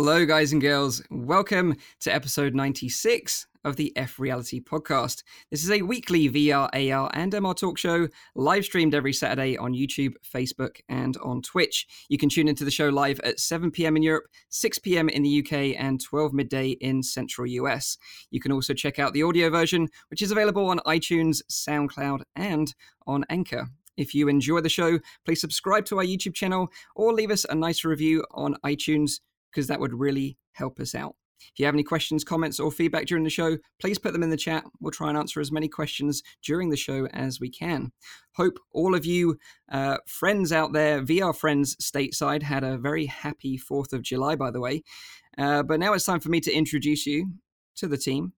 Hello, guys and girls. Welcome to episode 96 of the F Reality podcast. This is a weekly VR, AR, and MR talk show live streamed every Saturday on YouTube, Facebook, and on Twitch. You can tune into the show live at 7 p.m. in Europe, 6 p.m. in the UK, and 12 midday in central US. You can also check out the audio version, which is available on iTunes, SoundCloud, and on Anchor. If you enjoy the show, please subscribe to our YouTube channel or leave us a nice review on iTunes because that would really help us out. If you have any questions, comments, or feedback during the show, please put them in the chat. We'll try and answer as many questions during the show as we can. Hope all of you uh, friends out there, VR friends stateside, had a very happy 4th of July, by the way. Uh, but now it's time for me to introduce you to the team.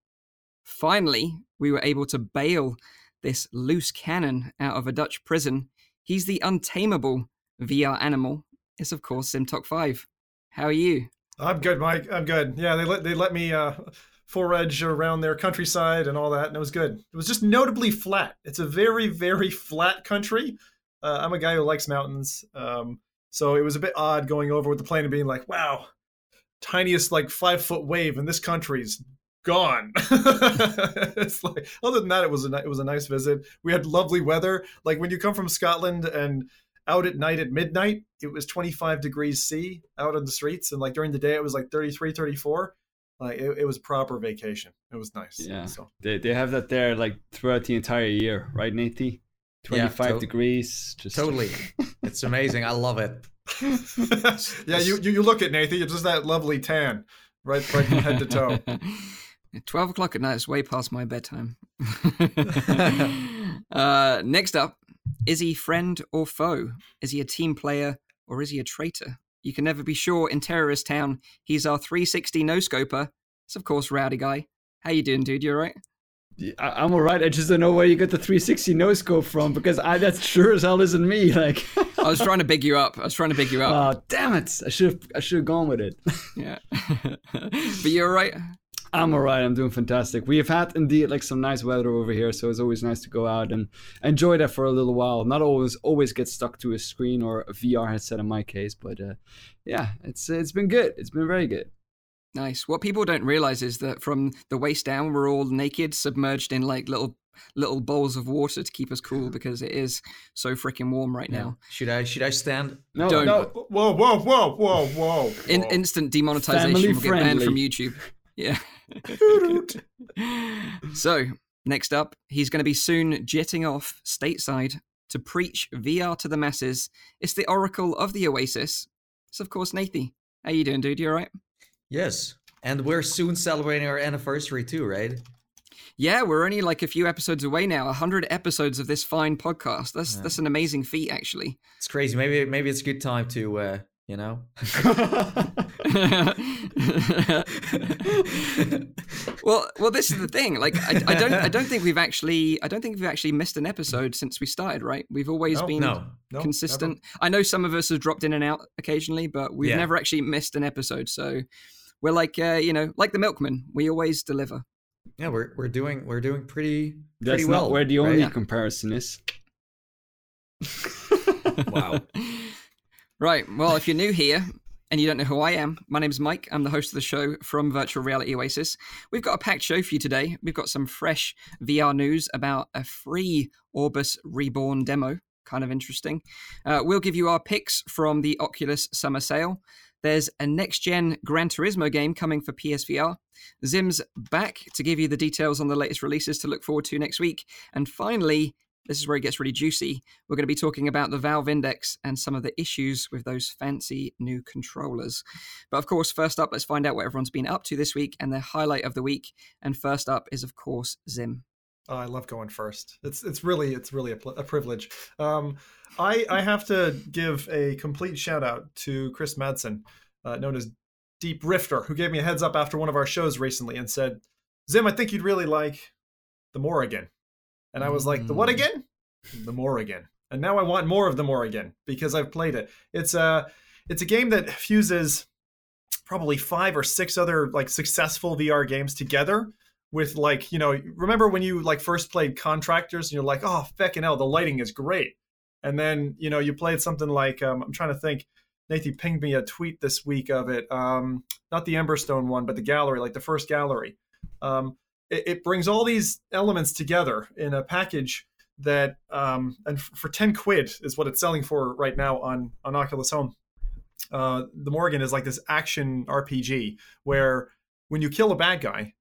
Finally, we were able to bail this loose cannon out of a Dutch prison. He's the untamable VR animal. It's, of course, Simtok 5. How are you? I'm good, Mike. I'm good. Yeah, they let they let me uh, forage around their countryside and all that, and it was good. It was just notably flat. It's a very very flat country. Uh, I'm a guy who likes mountains, um, so it was a bit odd going over with the plane and being like, "Wow, tiniest like five foot wave, in this country's gone." it's like other than that, it was a it was a nice visit. We had lovely weather. Like when you come from Scotland and out at night at midnight it was 25 degrees c out on the streets and like during the day it was like 33 34 like it, it was proper vacation. It was nice. Yeah. So they, they have that there like throughout the entire year right Nathy? 25 yeah, to- degrees just totally. It's amazing. I love it. Yeah you, you you look at Nathy it's just that lovely tan right right from head to toe. 12 o'clock at night is way past my bedtime. Uh, next up is he friend or foe? Is he a team player or is he a traitor? You can never be sure in Terrorist Town. He's our 360 no scoper. It's of course Rowdy Guy. How you doing, dude? You alright? I, am alright. I just don't know where you got the 360 no scope from because I that's sure as hell isn't me. Like I was trying to big you up. I was trying to big you up. Oh damn it! I should have I should have gone with it. yeah, but you're alright. I'm alright. I'm doing fantastic. We have had indeed like some nice weather over here, so it's always nice to go out and enjoy that for a little while. Not always always get stuck to a screen or a VR headset in my case, but uh, yeah, it's it's been good. It's been very good. Nice. What people don't realize is that from the waist down, we're all naked, submerged in like little little bowls of water to keep us cool because it is so freaking warm right now. Should I should I stand? No, Don't. no. Whoa, whoa, whoa, whoa, whoa. In, instant demonetization Family will get banned from YouTube. Yeah. so, next up, he's going to be soon jetting off stateside to preach VR to the masses. It's the Oracle of the Oasis. It's, of course, Nathy. How you doing, dude? You all right? Yes. And we're soon celebrating our anniversary too, right? Yeah, we're only like a few episodes away now. A hundred episodes of this fine podcast. That's yeah. that's an amazing feat, actually. It's crazy. Maybe maybe it's a good time to uh, you know? Well well this is the thing like I, I, don't i don't think we've actually i don't think we've actually missed an episode since we started right? We've always no, been no, no, consistent. Never. i know some of us have dropped in and out occasionally but we've yeah. never actually missed an episode so we're like uh, you know like the milkman. We always deliver. Yeah we're we're doing we're doing pretty pretty That's well not where the only right? comparison is. Wow Right. Well, if you're new here and you don't know who I am, my name's Mike. I'm the host of the show from Virtual Reality Oasis. We've got a packed show for you today. We've got some fresh VR news about a free Orbus Reborn demo. Kind of interesting. Uh, we'll give you our picks from the Oculus Summer Sale. There's a next gen Gran Turismo game coming for PSVR. Zim's back to give you the details on the latest releases to look forward to next week. And finally, this is where it gets really juicy. We're going to be talking about the Valve Index and some of the issues with those fancy new controllers. But of course, first up, let's find out what everyone's been up to this week and their highlight of the week. And first up is, of course, Zim. Oh, I love going first. It's it's really it's really a, a privilege. Um, I I have to give a complete shout out to Chris Madsen, uh, known as Deep Rifter, who gave me a heads up after one of our shows recently and said, "Zim, I think you'd really like the Morrigan." And I was like, the what mm. again? The Morrigan. And now I want more of the Morrigan because I've played it. It's a it's a game that fuses probably five or six other like successful VR games together with like, you know, remember when you like first played Contractors and you're like, oh, feckin' hell, the lighting is great. And then, you know, you played something like um, I'm trying to think Nathan pinged me a tweet this week of it. Um, not the Emberstone one, but the gallery, like the first gallery. Um, it, it brings all these elements together in a package that, um, and for ten quid is what it's selling for right now on on Oculus Home. Uh, the Morrigan is like this action RPG where when you kill a bad guy,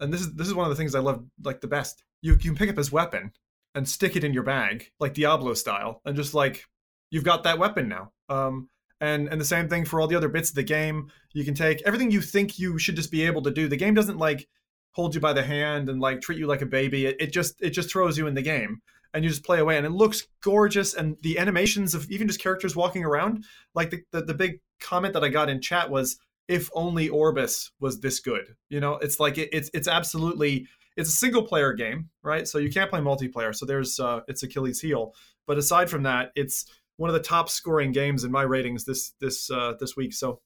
and this is this is one of the things I love like the best. You, you can pick up his weapon and stick it in your bag, like Diablo style, and just like you've got that weapon now. Um, and and the same thing for all the other bits of the game. You can take everything you think you should just be able to do. The game doesn't like hold you by the hand and like treat you like a baby. It, it just it just throws you in the game and you just play away and it looks gorgeous and the animations of even just characters walking around like the, the, the big comment that i got in chat was if only Orbus was this good you know? It's like it, it's it's absolutely it's a single player game right? So you can't play multiplayer so there's uh it's achilles heel. But aside from that it's one of the top scoring games in my ratings this this uh this week. So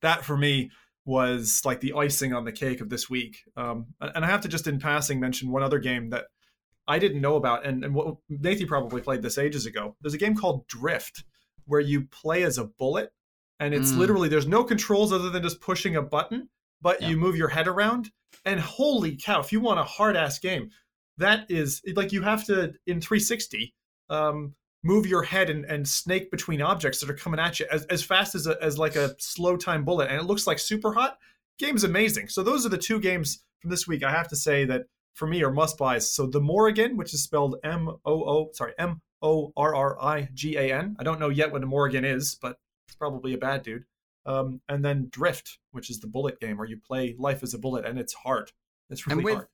that for me was like the icing on the cake of this week um and i have to just in passing mention one other game that I didn't know about, and, and what Nathan probably played this ages ago. There's a game called Drift where you play as a bullet, and it's Mm. literally there's no controls other than just pushing a button, but Yeah. you move your head around. And holy cow, if you want a hard ass game, that is like you have to in 360 um, move your head and, and snake between objects that are coming at you as, as fast as a, as like a slow time bullet, and it looks like Superhot. Game's amazing. So those are the two games from this week. I have to say that for me are must buys. So the Morrigan, which is spelled M O O, sorry, M O R R I G A N. I don't know yet what a Morrigan is, but it's probably a bad dude. Um, and then Drift, which is the bullet game where you play life as a bullet, and it's hard. It's really and with hard.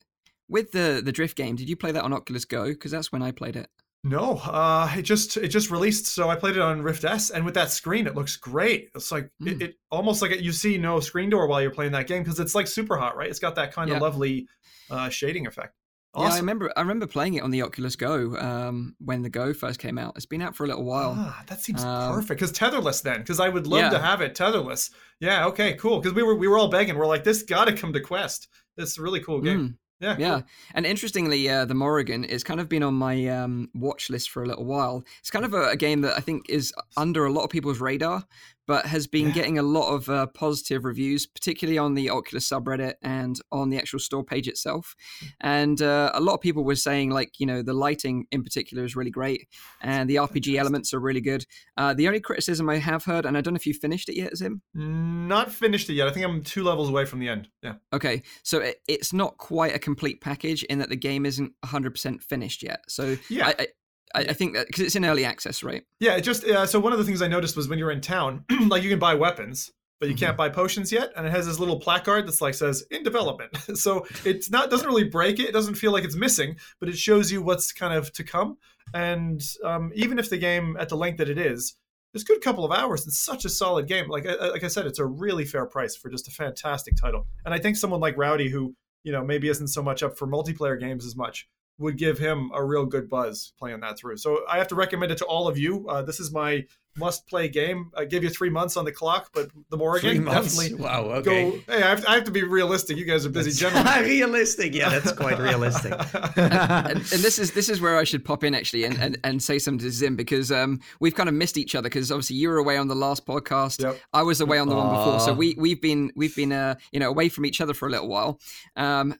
with the the drift game, did you play that on Oculus Go? Because that's when I played it. No, uh, it just it just released, so I played it on Rift S, and with that screen, it looks great. It's like Mm. it, it almost like you see no screen door while you're playing that game because it's like Superhot, right? It's got that kind Yeah. of lovely uh, shading effect. Yeah, I remember. I remember playing it on the Oculus Go um, when the Go first came out. It's been out for a little while. Ah, that seems Um, perfect because tetherless then because I would love Yeah. to have it tetherless. Yeah, okay, cool. Because we were we were all begging. We're like, this got to come to Quest. It's a really cool game. Mm. Yeah, cool. Yeah, and interestingly, uh, the Morrigan is kind of been on my um, watch list for a little while. It's kind of a, a game that I think is under a lot of people's radar, but has been Yeah. getting a lot of uh, positive reviews, particularly on the Oculus subreddit and on the actual store page itself. And uh, a lot of people were saying, like, you know, the lighting in particular is really great, and the RPG elements are really good. Uh, the only criticism I have heard, and I don't know if you finished it yet, Zim. Not finished it yet. I think I'm two levels away from the end. Yeah. Okay, so it, it's not quite a complete package in that the game isn't 100% finished yet. So Yeah. I, I, I, I think that because it's in early access, right? Yeah, it just uh, so one of the things I noticed was when you're in town, like you can buy weapons, but you Mm-hmm. can't buy potions yet, and it has this little placard that's like says in development. so it's not doesn't really break it. It doesn't feel like it's missing, but it shows you what's kind of to come. And um, even if the game at the length that it is, it's a good couple of hours. It's such a solid game. Like I- like I said, it's a really fair price for just a fantastic title. And I think someone like Rowdy, who you know maybe isn't so much up for multiplayer games as much, would give him a real good buzz playing that through. So I have to recommend it to all of you. Uh, this is my must-play game. I give you three months on the clock, but the Morrigan Three months. definitely Wow. Okay. go. Hey, I have, I have to be realistic. You guys are busy gentlemen. realistic. Yeah, that's quite realistic. and, and this is this is where I should pop in actually and, and, and say something to Zim because um, we've kind of missed each other because obviously you were away on the last podcast, Yep. I was away on the one before, so we we've been we've been uh, you know away from each other for a little while. Um,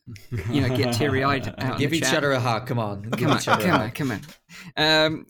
you know, get teary eyed Give each chat. other a hug. Come on. Come on, each other a come on, come on. Um,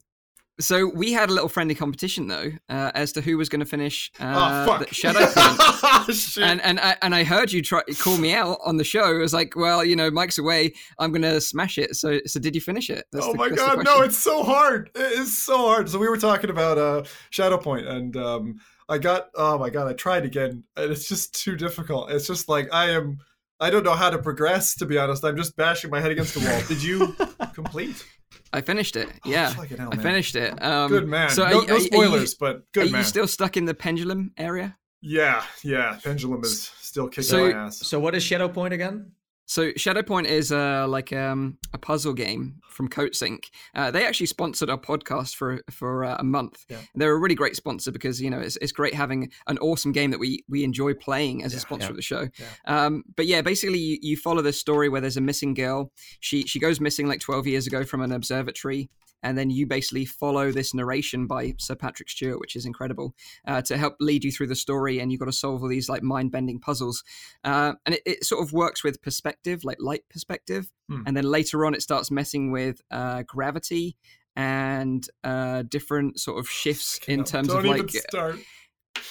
so we had a little friendly competition though uh, as to who was going to finish uh, oh fuck! the Shadowpoint. Shit. and and I, and I heard you try call me out on the show. It was like, well, you know, Mike's away. I'm gonna smash it. So so did you finish it? That's oh the- my god, no, it's so hard. It is so hard. So we were talking about uh Shadowpoint and um I got oh my god, I tried again and it's just too difficult. It's just like I am I don't know how to progress to be honest. I'm just bashing my head against the wall. Did you complete? I finished it. Oh, Yeah, fucking hell, I finished it. Um, Good man. So no, are, no spoilers, but Are you, good are man. you still stuck in the pendulum area? yeah, yeah. Pendulum is still kicking So- my ass. So what is Shadow Point again? So Shadowpoint is uh, like um, a puzzle game from Coatsink. Uh, they actually sponsored our podcast for for uh, a month. Yeah. They're a really great sponsor because you know it's, it's great having an awesome game that we we enjoy playing as a sponsor yeah. of the show. Yeah. Um, but yeah, basically you, you follow this story where there's a missing girl. She she goes missing like 12 years ago from an observatory. And then you basically follow this narration by Sir Patrick Stewart, which is incredible, uh, to help lead you through the story. And you've got to solve all these like mind bending puzzles. Uh, and it, it, sort of works with perspective, like light perspective. Hmm. And then later on, it starts messing with uh, gravity and uh, different sort of shifts in terms don't of like start.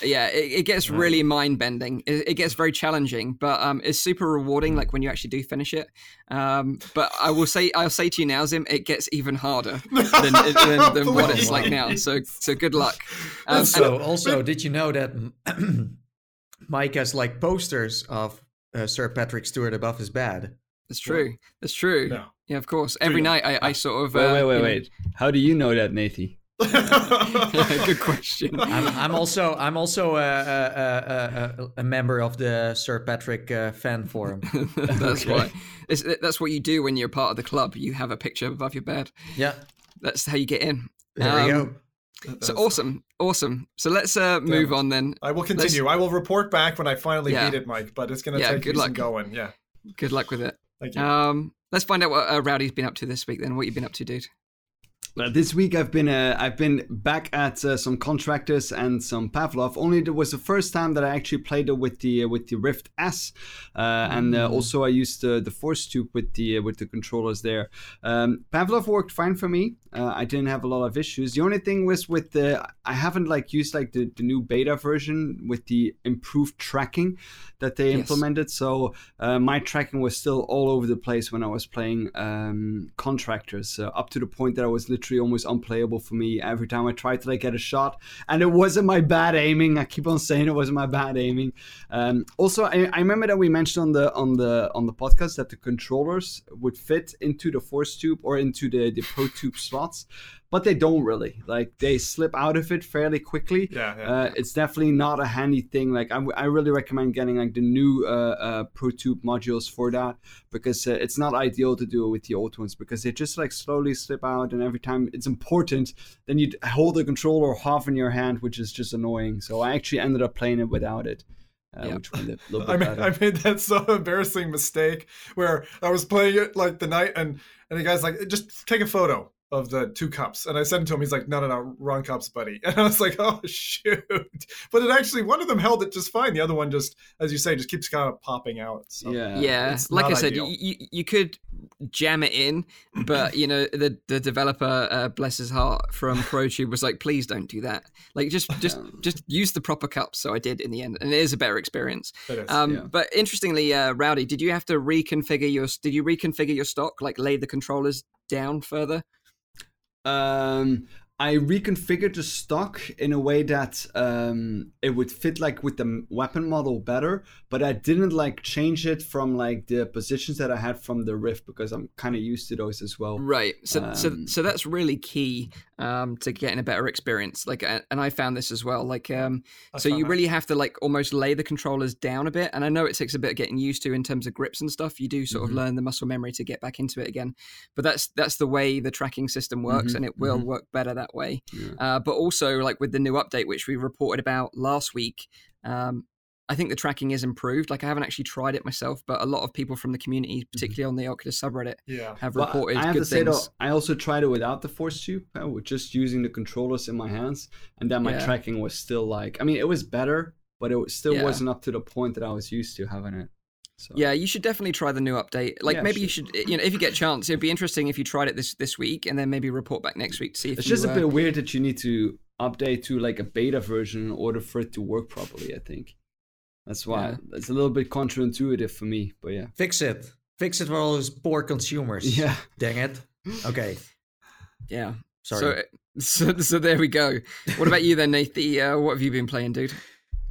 Yeah it, it gets Right. really mind bending it, it gets very challenging but um it's super rewarding like when you actually do finish it um but i will say i'll say to you now zim it gets even harder than, than, than what it's like now so so good luck um, That's and- So also, did you know that Mike has like posters of uh, Sir Patrick Stewart above his bed? that's true that's true No. yeah of course every night i, I sort of Wait, uh, wait, wait, know- wait. How do you know that, Nathy? good question I'm, I'm also I'm also a, a, a, a, a member of the Sir Patrick uh, fan forum. that's Okay. why it's, that's what you do when you're part of the club you have a picture above your bed Yeah, that's how you get in there we Um, go. so That's- awesome awesome so let's uh, move it. on then I will continue. I will report back when I finally Yeah. beat it, Mike. But it's going to Yeah, take good me some luck. going. Yeah. good luck with it Thank you. Um, let's find out what uh, Rowdy's been up to this week. Then, what you've been up to, dude? Uh, this week I've been uh, I've been back at uh, some contractors and some Pavlov. Only it was the first time that I actually played it with the uh, with the Rift S, uh, and uh, also I used uh, the Force Tube with the uh, with the controllers there. Um, Pavlov worked fine for me. Uh, I didn't have a lot of issues. The only thing was with the I haven't like used like the, the new beta version with the improved tracking that they Yes. implemented. So uh, my tracking was still all over the place when I was playing um, contractors, uh, up to the point that I was literally almost unplayable for me every time I tried to like get a shot. And it wasn't my bad aiming. I keep on saying it wasn't my bad aiming. Um, also, I, I remember that we mentioned on the on the on the podcast that the controllers would fit into the force tube or into the the pro tube slots. But they don't really. Like they slip out of it fairly quickly. yeah. yeah. Uh, it's definitely not a handy thing. Like I, w- I really recommend getting like the new uh, uh, Pro Tube modules for that because uh, it's not ideal to do it with the old ones because they just like slowly slip out and every time it's important then you hold the controller half in your hand which is just annoying. So I actually ended up playing it without it, uh, Yeah. which made it a little I bit made. I made that so embarrassing mistake where I was playing it like the night and and the guy's like just take a photo of the two cups and I sent it to him he's like no no no wrong cups buddy and I was like oh shoot but it actually one of them held it just fine the other one just as you say just keeps kind of popping out so yeah. yeah, like I not said, ideal. you, you you could jam it in, but you know the the developer, uh, bless his heart, from ProTube was like, please don't do that. Like just just just use the proper cups. So I did in the end, and it is a better experience. it is. Um, Yeah. But interestingly, uh, Rowdy, did you have to reconfigure your? Did you reconfigure your stock, like lay the controllers down further? Um, I reconfigured the stock in a way that um, it would fit like with the weapon model better, but I didn't like change it from like the positions that I had from the Rift because I'm kind of used to those as well. Right. So so Um, so that's really key um, to getting a better experience. Like, and I found this as well. Like, um, so you really have to like almost lay the controllers down a bit. And I know it takes a bit of getting used to in terms of grips and stuff. You do sort Mhm. of learn the muscle memory to get back into it again. But that's that's the way the tracking system works, Mhm, and it will mhm. work better that way. Yeah. Uh, but also, like with the new update, which we reported about last week, um, I think the tracking is improved. Like I haven't actually tried it myself, but a lot of people from the community, particularly on the Oculus subreddit, yeah have Well, reported I have good to say though, things. I also tried it without the force tube, uh, with just using the controllers in my hands, and then my Yeah. tracking was still like, I mean, it was better, but it was- still Yeah. wasn't up to the point that I was used to having it. So Yeah, you should definitely try the new update. Like Yeah, maybe you should, you know, if you get a chance, it'd be interesting if you tried it this this week and then maybe report back next week to see if it's you, just a uh, bit weird that you need to update to like a beta version in order for it to work properly. I think that's why Yeah. it's a little bit counterintuitive for me. But yeah, Fix it. Fix it for all those poor consumers. yeah. Dang it. Okay. Yeah. Sorry. So, so so there we go. What about you then, Nathan? Uh, what have you been playing, dude?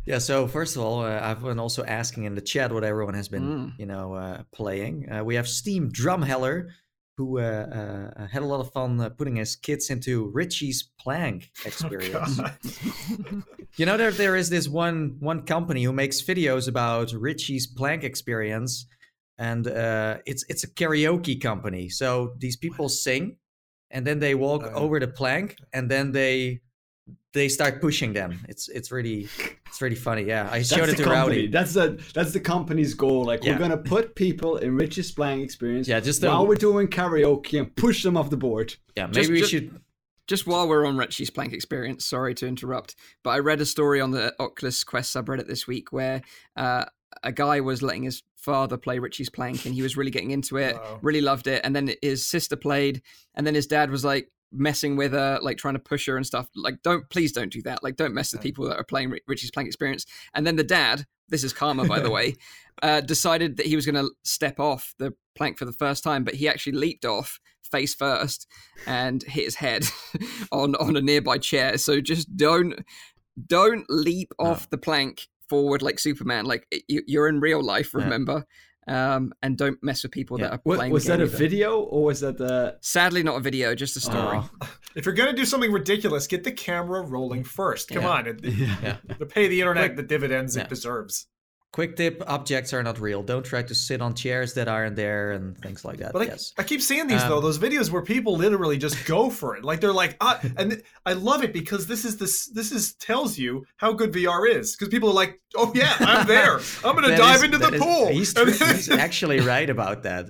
Yeah, so first of all, uh, I've been also asking in the chat what everyone has been, Mm. you know, uh, playing. Uh, we have Steam Drumheller, who uh, uh, had a lot of fun uh, putting his kids into Richie's Plank Oh, experience. God. you know, there there is this one one company who makes videos about Richie's Plank experience, and uh, it's it's a karaoke company. So these people sing, and then they walk Oh, over the plank, and then they they start pushing them. It's it's really it's really funny. Yeah, I That's showed it the to company. Rowdy. That's the that's the company's goal. Like Yeah. we're gonna put people in Richie's Plank experience. Yeah, just the- while we're doing karaoke and push them off the board. Yeah, Just- maybe we just- should. Just while we're on Richie's Plank experience, sorry to interrupt, but I read a story on the Oculus Quest subreddit this week where uh, a guy was letting his father play Richie's Plank and he was really getting into it, Uh-oh. really loved it. And then his sister played, and then his dad was like messing with her, like trying to push her and stuff. Like, don't, please don't do that. Like, don't mess with people that are playing Richie's Plank experience. And then the dad, this is karma, by the way, uh, decided that he was going to step off the plank for the first time, but he actually leaped off face first and hit his head on on a nearby chair. So just don't don't leap off the plank forward like Superman. Like you, you're in real life, remember? Um, and don't mess with people Yeah. that are Wa- playing. was the game that a either. video or was that the? Sadly, not a video, just a story. Oh, If you're gonna do something ridiculous, get the camera rolling first. Come Yeah. on, yeah. to pay the internet the dividends Yeah. it deserves. Quick tip: objects are not real. Don't try to sit on chairs that aren't there and things like that. But I, yes. I keep seeing these Um, though, those videos where people literally just go for it. Like they're like, ah, and th- I love it because this is this this is tells you how good VR is. Because people are like, oh yeah, I'm there. I'm gonna dive is- into the is- pool. He's, And tr- then- he's actually right about that.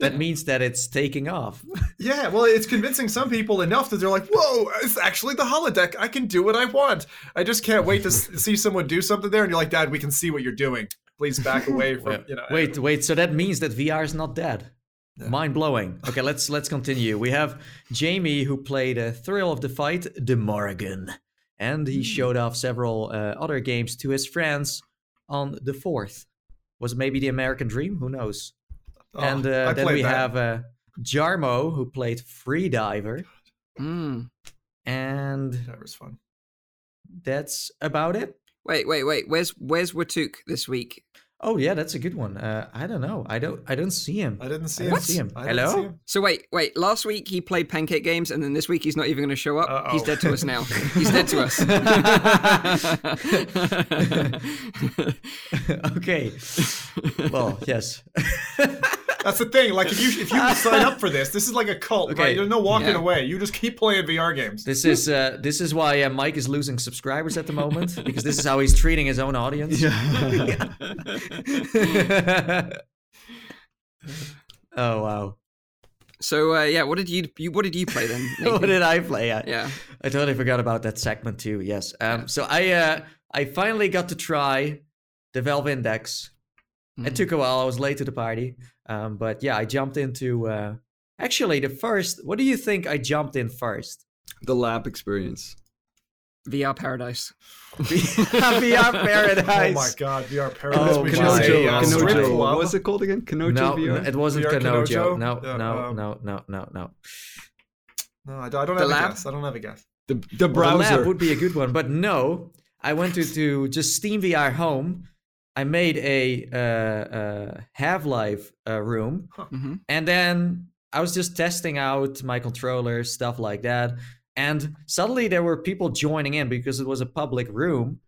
That means that it's taking off. yeah, well, it's convincing some people enough that they're like, whoa, it's actually the holodeck. I can do what I want. I just can't wait to see someone do something there. And you're like, Dad, we can see what you're doing. Please back away from Wait, you know. wait, wait. So that means that VR is not dead. Mind blowing. Okay, let's let's continue. We have Jamie who played uh, Thrill of the Fight, the Morrigan, and he showed off several uh, other games to his friends on the fourth. Was it maybe the American Dream? Who knows? Oh, and uh, then we that. have uh, Jarmo who played Freediver, Mm. and That was fun. that's about it. Wait, wait, wait. Where's where's Watuk this week? Oh yeah, that's a good one. Uh, I don't know. I don't. I don't see him. I didn't see I him. didn't see him. I didn't Hello? see him. So wait, wait. Last week he played Pancake Games, and then this week he's not even going to show up. Uh-oh. He's dead to us now. He's dead to us. okay. Well, yes. That's the thing. Like if you if you sign up for this, this is like a cult, Okay. right? There's no walking Yeah. away. You just keep playing VR games. This is uh, this is why uh, Mike is losing subscribers at the moment because this is how he's treating his own audience. Yeah. oh wow! so uh, yeah, what did you, you what did you play then? what did I play? I, yeah. I totally forgot about that segment too. Yes. Um. So I uh I finally got to try the Valve Index. It Mhm. took a while. I was late to the party. Um. But yeah, I jumped into uh. Actually, the first. What do you think I jumped in first? The lab experience. VR Paradise. VR Paradise. Oh my god, VR Paradise. Oh we my should say, God. uh, strip Kanojo. club. What was it called again? Kanojo No, VR. n- it wasn't VR Kanojo. Kanojo? No, Yeah, no, um, no, no, no, no. No, I don't, I don't The have lab? a guess. I don't have a guess. the the Well, the browser. lab would be a good one, but no. I went to, to just Steam VR Home. I made a uh, uh, Half Life uh, room, hmm and then I was just testing out my controller, stuff like that. And suddenly there were people joining in because it was a public room,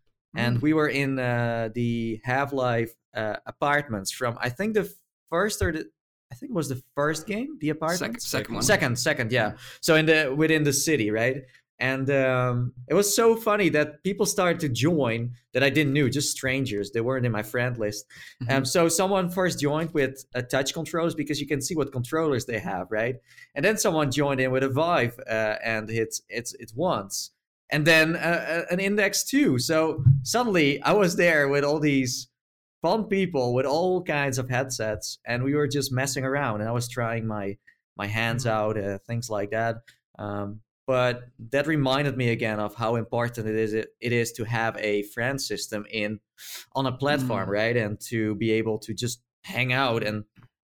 and Mm. we were in uh, the Half Life uh, apartments from I think the first or the I think it was the first game, the Second, apartments. second one. Second, second, yeah. So in the within the city, right? And um, it was so funny that people started to join that I didn't know, just strangers. They weren't in my friend list. Um, so someone first joined with uh, touch controls because you can see what controllers they have, right? And then someone joined in with a Vive uh, and it's it's it's once, and then uh, uh, an Index too. So suddenly I was there with all these fun people with all kinds of headsets, and we were just messing around. And I was trying my my hands out, uh, things like that. Um, but that reminded me again of how important it is it is to have a friend system in on a platform, Mm. right? And to be able to just hang out and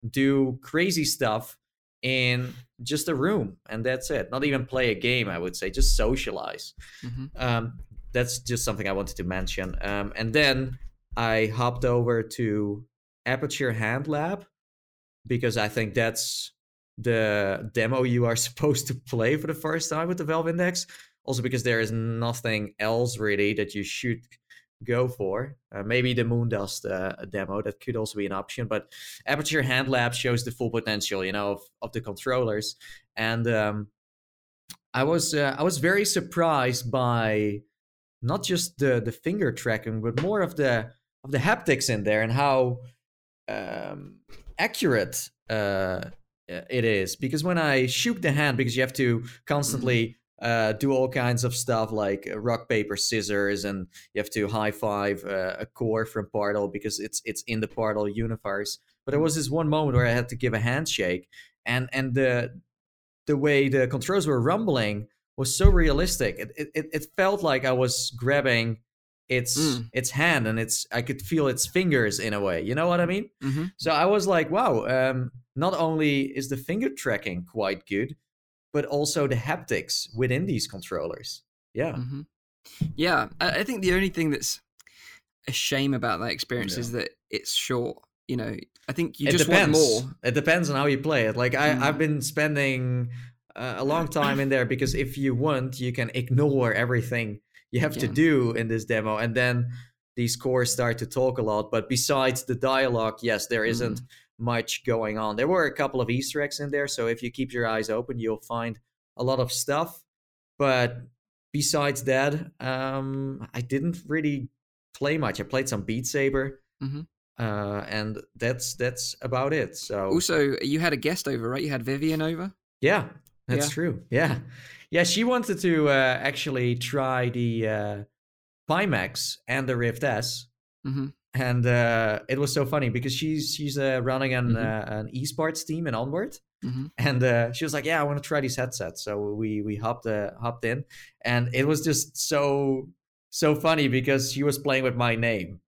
do crazy stuff in just a room, and that's it. Not even play a game, I would say, just socialize. Mhm. Um, that's just something I wanted to mention. Um, and then I hopped over to Aperture Hand Lab because I think that's the demo you are supposed to play for the first time with the Valve Index. Also, because there is nothing else really that you should go for. Uh, maybe the Moondust uh, demo that could also be an option, but Aperture Hand Lab shows the full potential, you know, of, of the controllers. And um, I was uh, I was very surprised by not just the the finger tracking, but more of the of the haptics in there and how um, accurate uh, it is. Because when I shook the hand, because you have to constantly uh, do all kinds of stuff like uh, rock paper scissors, and you have to high five uh, a core from Portal because it's it's in the Portal universe. But there was this one moment where I had to give a handshake, and and the the way the controls were rumbling was so realistic. It it, it felt like I was grabbing its Mm. its hand and its I could feel its fingers in a way. You know what I mean? hmm So I was like, wow. Um, not only is the finger tracking quite good, but also the haptics within these controllers. Yeah. hmm Yeah, I, I think the only thing that's a shame about that experience Yeah. is that it's short. You know, I think you it just depends. want more. It depends on how you play it. Like I, Mm. I've been spending uh, a long time in there because if you want, you can ignore everything you have to do in this demo, and then these cores start to talk a lot. But besides the dialogue, yes, there isn't Mm. Much going on. There were a couple of Easter eggs in there, so if you keep your eyes open, you'll find a lot of stuff. But besides that, um, I didn't really play much. I played some Beat Saber. Mhm. Uh, and that's that's about it. So Also, you had a guest over, right? You had Vivian over. yeah, that's Yeah. true. Yeah, yeah. She wanted to uh, actually try the uh, Pimax and the Rift S, hmm and uh, it was so funny because she's she's uh, running an Mhm. uh, an esports team in Onward, hmm and uh, she was like, "Yeah, I want to try these headsets." So we we hopped uh, hopped in, and it was just so so funny because she was playing with my name.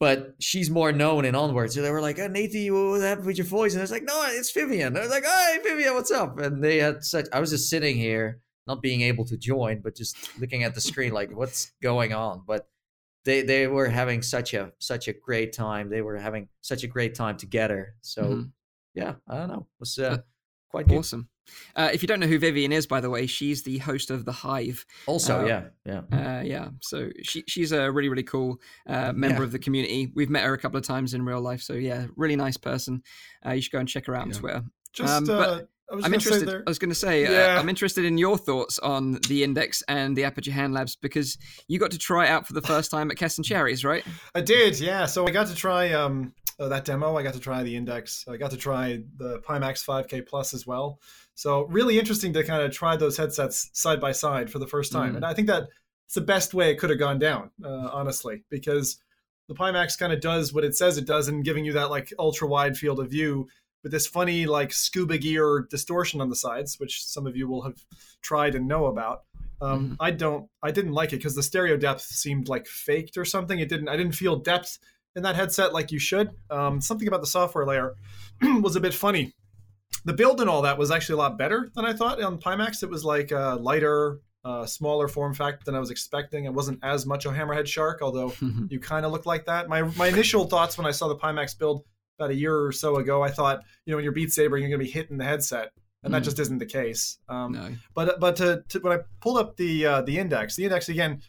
But she's more known in Onward. So they were like, oh, Nathan, what happened with your voice? And I was like, no, it's Vivian. I was like, hey, Vivian, what's up? And they had such, I was just sitting here, not being able to join, but just looking at the screen, like, what's going on? But they, they were having such a, such a great time. They were having such a great time together. So Mhm. yeah, I don't know. It was uh, quite good. Awesome. Uh, if you don't know who Vivian is, by the way, she's the host of The Hive. Also, Uh, yeah, yeah. Uh, yeah, so she she's a really really cool uh, member Yeah. of the community. We've met her a couple of times in real life, so yeah, really nice person. Uh, you should go and check her out on Twitter. Just, Um, but uh, I was I'm interested. I was going to say, uh, I'm interested in your thoughts on the Index and the Aperture Hand Labs because you got to try it out for the first time at Kesson Cherries, right? I did, yeah. So I got to try um, uh, that demo. I got to try the Index. I got to try the Pimax 5K Plus as well. So really interesting to kind of try those headsets side by side for the first time. Mm. And I think that it's the best way it could have gone down, uh, honestly, because the Pimax kind of does what it says it does in giving you that like ultra wide field of view with this funny like scuba gear distortion on the sides, which some of you will have tried and know about. Um, Mhm. I don't, I didn't like it because the stereo depth seemed like faked or something. It didn't, I didn't feel depth in that headset like you should. Um, something about the software layer was a bit funny. The build and all that was actually a lot better than I thought on Pimax. It was like a lighter, uh, smaller form factor than I was expecting. It wasn't as much a hammerhead shark, although you kind of look like that. My my initial thoughts when I saw the Pimax build about a year or so ago, I thought, you know, when you're Beat Saber, you're going to be hitting the headset, and that Mm. just isn't the case. Um, no. but but to, to when I pulled up the uh, the index, the index again,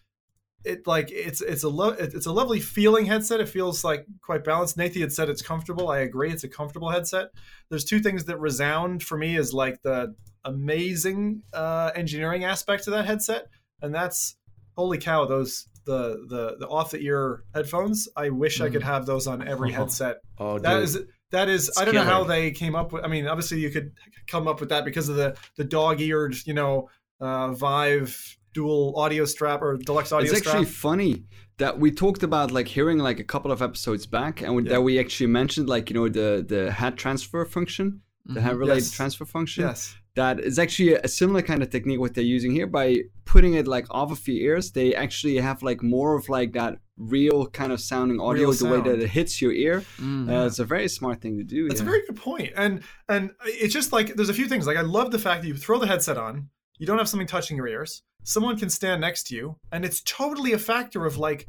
it like it's it's a lo- it's a lovely feeling headset. It feels like quite balanced. Nathan had said it's comfortable. I agree, it's a comfortable headset. There's two things that resound for me is like the amazing uh, engineering aspect to that headset, and that's holy cow those the the the off the ear headphones. I wish I could mm. have those on every uh-huh. headset. Oh, dude. That is that is It's I don't know how they came up with. I mean, obviously you could come up with that because of the the dog eared, you know, uh, Vive dual audio strap or deluxe audio it's strap. actually funny that we talked about like hearing like a couple of episodes back and we, Yeah. that we actually mentioned like you know the the head transfer function the mm-hmm. head related Yes. transfer function yes, that is actually a similar kind of technique what they're using here by putting it like off of your ears they actually have like more of like that real kind of sounding audio Real the way that it hits your ear Mm. uh, it's a very smart thing to do that's yeah. a very good. And and it's just like there's a few things. Like I love the fact that you throw the headset on, you don't have something touching your ears. Someone can stand next to you, and it's totally a factor of like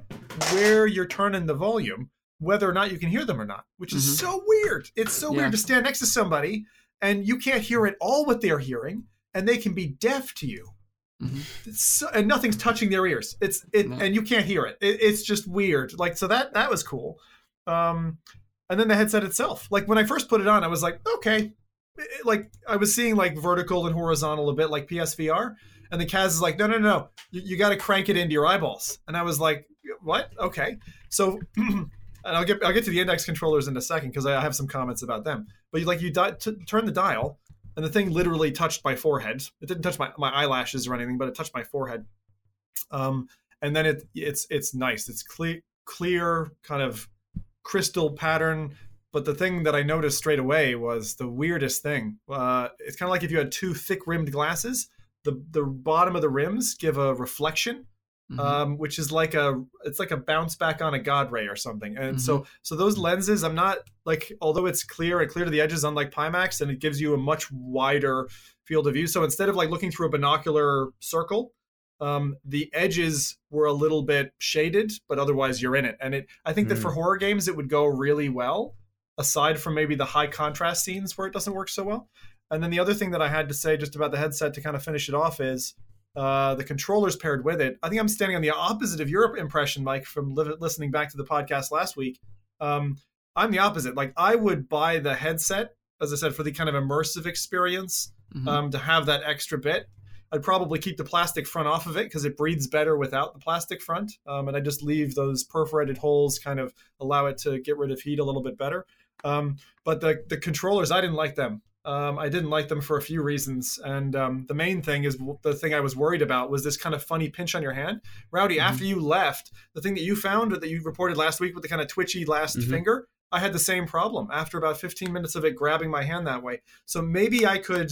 where you're turning the volume, whether or not you can hear them or not, which is Mhm. so weird. It's so Yeah. weird to stand next to somebody and you can't hear at all what they're hearing, and they can be deaf to you. Mhm. So, and nothing's touching their ears. It's it, No. and you can't hear it. it. It's just weird. Like so that that was cool. Um, and then the headset itself. Like when I first put it on, I was like, okay, It- like I was seeing like vertical and horizontal a bit like PSVR, And the Kaz is like, no, no, no, you, you got to crank it into your eyeballs. And I was like, what? Okay. So, and I'll get I'll get to the index controllers in a second because I have some comments about them. But you, like you di- t- turn the dial, and the thing literally touched my forehead. It didn't touch my, my eyelashes or anything, but it touched my forehead. Um, and then it it's it's nice. It's clear clear kind of crystal pattern. But the thing that I noticed straight away was the weirdest thing. Uh, it's kind of like if you had two thick rimmed glasses. The the bottom of the rims give a reflection Mhm. um, which is like a it's like a bounce back on a god ray or something. And so so those lenses i'm not like although it's clear and clear to the edges unlike pimax and it gives you a much wider field of view. So instead of like looking through a binocular circle um, the edges were a little bit shaded but otherwise you're in it. And it i think that Mm. for horror games it would go really well aside from maybe the high contrast scenes where it doesn't work so well. And then the other thing that i had to say just about the headset to kind of finish it off is uh, the controllers paired with it. I think I'm standing on the opposite of your impression, Mike, from li- listening back to the podcast last week. Um, I'm the opposite. Like I would buy the headset, as I said, for the kind of immersive experience, Mhm. um, to have that extra bit. I'd probably keep the plastic front off of it because it breathes better without the plastic front, um, and I just leave those perforated holes, kind of allow it to get rid of heat a little bit better. Um, but the the controllers, I didn't like them. Um, I didn't like them for a few reasons, and um, the main thing is the thing I was worried about was this kind of funny pinch on your hand. Rowdy, Mhm. after you left, the thing that you found or that you reported last week with the kind of twitchy last Mhm. finger, I had the same problem after about 15 minutes of it grabbing my hand that way. So maybe I could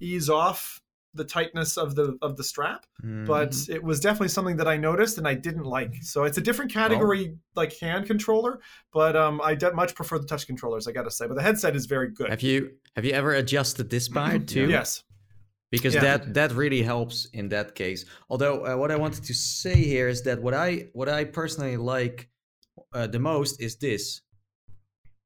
ease off the tightness of the of the strap, Mm. but it was definitely something that I noticed and I didn't like. So it's a different category, like hand controller, but um, I de- much prefer the touch controllers. I got to say, but the headset is very good. have you have you ever adjusted this part too? Yes. because Yeah. that that really helps in that case although uh, what i wanted to say here is that what i what i personally like uh, the most is this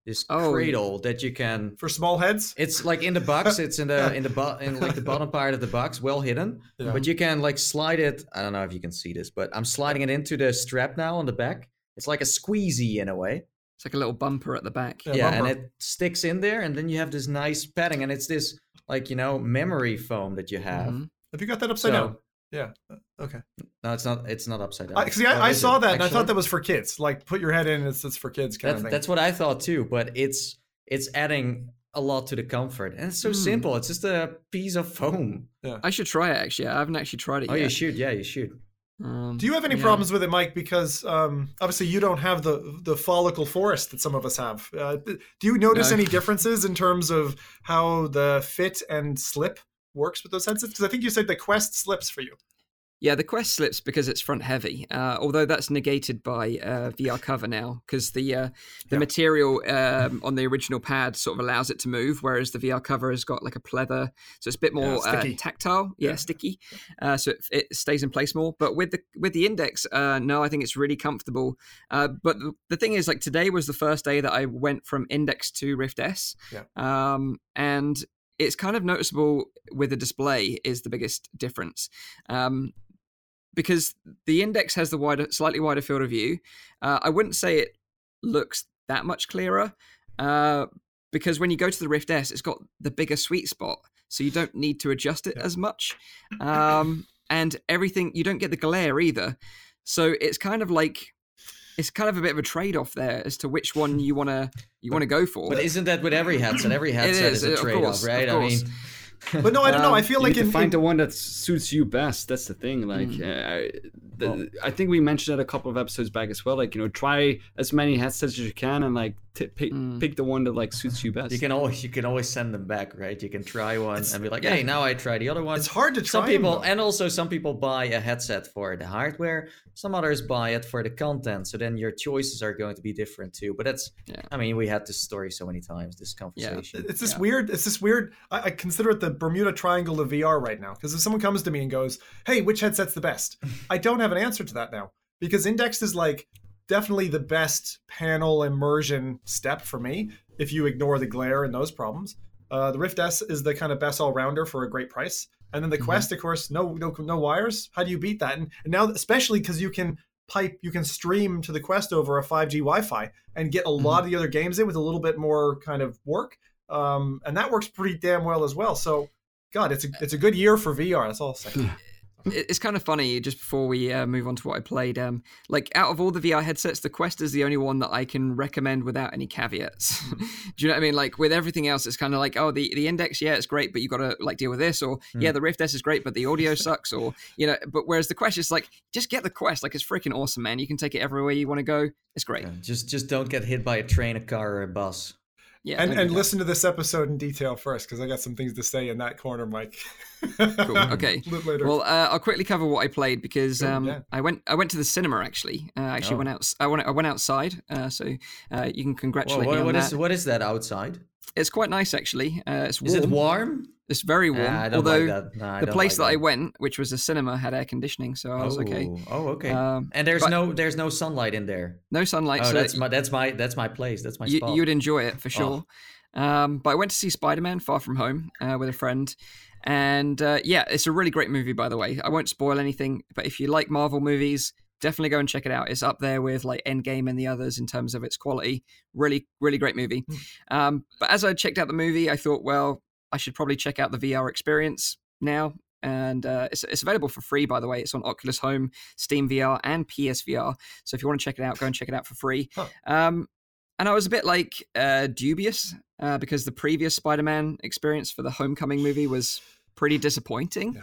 this Oh. cradle that you can For small heads, it's like in the box it's in the in the bo- in like the bottom part of the box well hidden Yeah. but you can like slide it i don't know if you can see this but i'm sliding it into the strap now on the back it's like a squeezy in a way It's like a little bumper at the back. Yeah, yeah, and it sticks in there and then you have this nice padding and it's this like you know memory foam that you have Mhm. have you got that upside So- down? Yeah. Okay. No, it's not. It's not upside down. I, see, I, Or I saw it, that and I thought that was for kids. Like, put your head in, it's, it's for kids kind That's, of thing. that's what I thought too. But it's it's adding a lot to the comfort, and it's so Mm. simple. It's just a piece of foam. Yeah. I should try it actually. I haven't actually tried it Oh, you should. Yeah, you should. Um, Do you have any yeah. problems with it, Mike? Because um, obviously you don't have the the follicle forest that some of us have. Uh, do you notice No. any differences in terms of how the fit and slip works with those headsets? Because I think you said the Quest slips for you. Yeah, the Quest slips because it's front heavy. Uh, although that's negated by uh, VR cover now, because the uh, the Yeah. material um, on the original pad sort of allows it to move, whereas the VR cover has got like a pleather, so it's a bit more uh, tactile. Yeah, Yeah. sticky. Uh, so it, it stays in place more. But with the with the Index, uh, no, I think it's really comfortable. Uh, but the, the thing is, like today was the first day that I went from Index to Rift S. Yeah. Um, and it's kind of noticeable with the display is the biggest difference. Um, because the index has the wider, slightly wider field of view. Uh, I wouldn't say it looks that much clearer, uh, because when you go to the Rift S, it's got the bigger sweet spot, so you don't need to adjust it as much, um, and everything you don't get the glare either. So it's kind of like it's kind of a bit of a trade-off there as to which one you want to you want to go for. But isn't that with every headset? Every headset is, is, a trade-off, course, right? I mean, But no, I don't know. I Um, feel you like need to in, find in- the one that suits you best. That's the thing. Like, Mm. uh, the, I think we mentioned that a couple of episodes back as well. Like, you know, try as many headsets as you can, and like t- pick Mm. pick the one that like suits you best. you can always you can always send them back, right? You can try one It's- and be like, yeah. hey, now I try the other one. it's hard to try. some people though. and also some people buy a headset for the hardware some others buy it for the content so then your choices are going to be different too but that's Yeah. i mean we had this story so many times this conversation It's this Yeah. weird. It's this weird. I, I consider it the Bermuda Triangle of VR right now. Because if someone comes to me and goes, "Hey, which headset's the best?" I don't have an answer to that now because Index is like definitely the best panel immersion step for me. If you ignore the glare and those problems, uh, the Rift S is the kind of best all rounder for a great price. And then the Mhm. Quest, of course, no no no wires. How do you beat that? And, and now, especially because you can pipe, you can stream to the Quest over a 5G Wi-Fi and get a lot of the other games in with a little bit more kind of work. Um, and that works pretty damn well as well. So, God, it's a it's a good year for VR. That's all I'll say. it- it's kind of funny. Just before we uh, move on to what I played, um, like out of all the VR headsets, the Quest is the only one that I can recommend without any caveats. Do you know what I mean? Like with everything else, it's kind of like, oh, the the Index, yeah, it's great, but you got to like deal with this, or yeah, the Rift S is great, but the audio sucks, or you know. But whereas the Quest is like, just get the Quest, like it's freaking awesome, man. You can take it everywhere you want to go. It's great. Yeah, just just don't get hit by a train, a car, or a bus. Yeah, and and listen to this episode in detail first because I got some things to say in that corner, Mike. Cool. Okay. A little later. Well, uh, I'll quickly cover what I played because um, yeah. I went I went to the cinema actually. Uh, I actually Oh. went out. I went I went outside. Uh, so uh, you can Whoa, congratulate what, me on what that. is what is that outside? It's quite nice actually. Uh, it's warm. Is it warm? It's very warm. I don't Although like I the place like that I went, which was a cinema, had air conditioning, so I was okay. Oh, Oh, okay. Um, and there's no there's no sunlight in there. no sunlight, oh, so that's my that's my that's my place. That's my you, spot. you would enjoy it for Oh. sure. Um, but I went to see Spider Man Far From Home uh, with a friend. And uh, yeah, it's a really great movie, by the way. I won't spoil anything, but if you like Marvel movies, definitely go and check it out. It's up there with like Endgame and the others in terms of its quality. Really, really great movie. Um, but as I checked out the movie, I thought, well, I should probably check out the VR experience now. And uh, it's, it's available for free, by the way. It's on Oculus Home, Steam VR, and PSVR. So if you want to check it out, go and check it out for free. Huh. Um, and I was a bit like uh, dubious uh, because the previous Spider-Man experience for the Homecoming movie was pretty disappointing.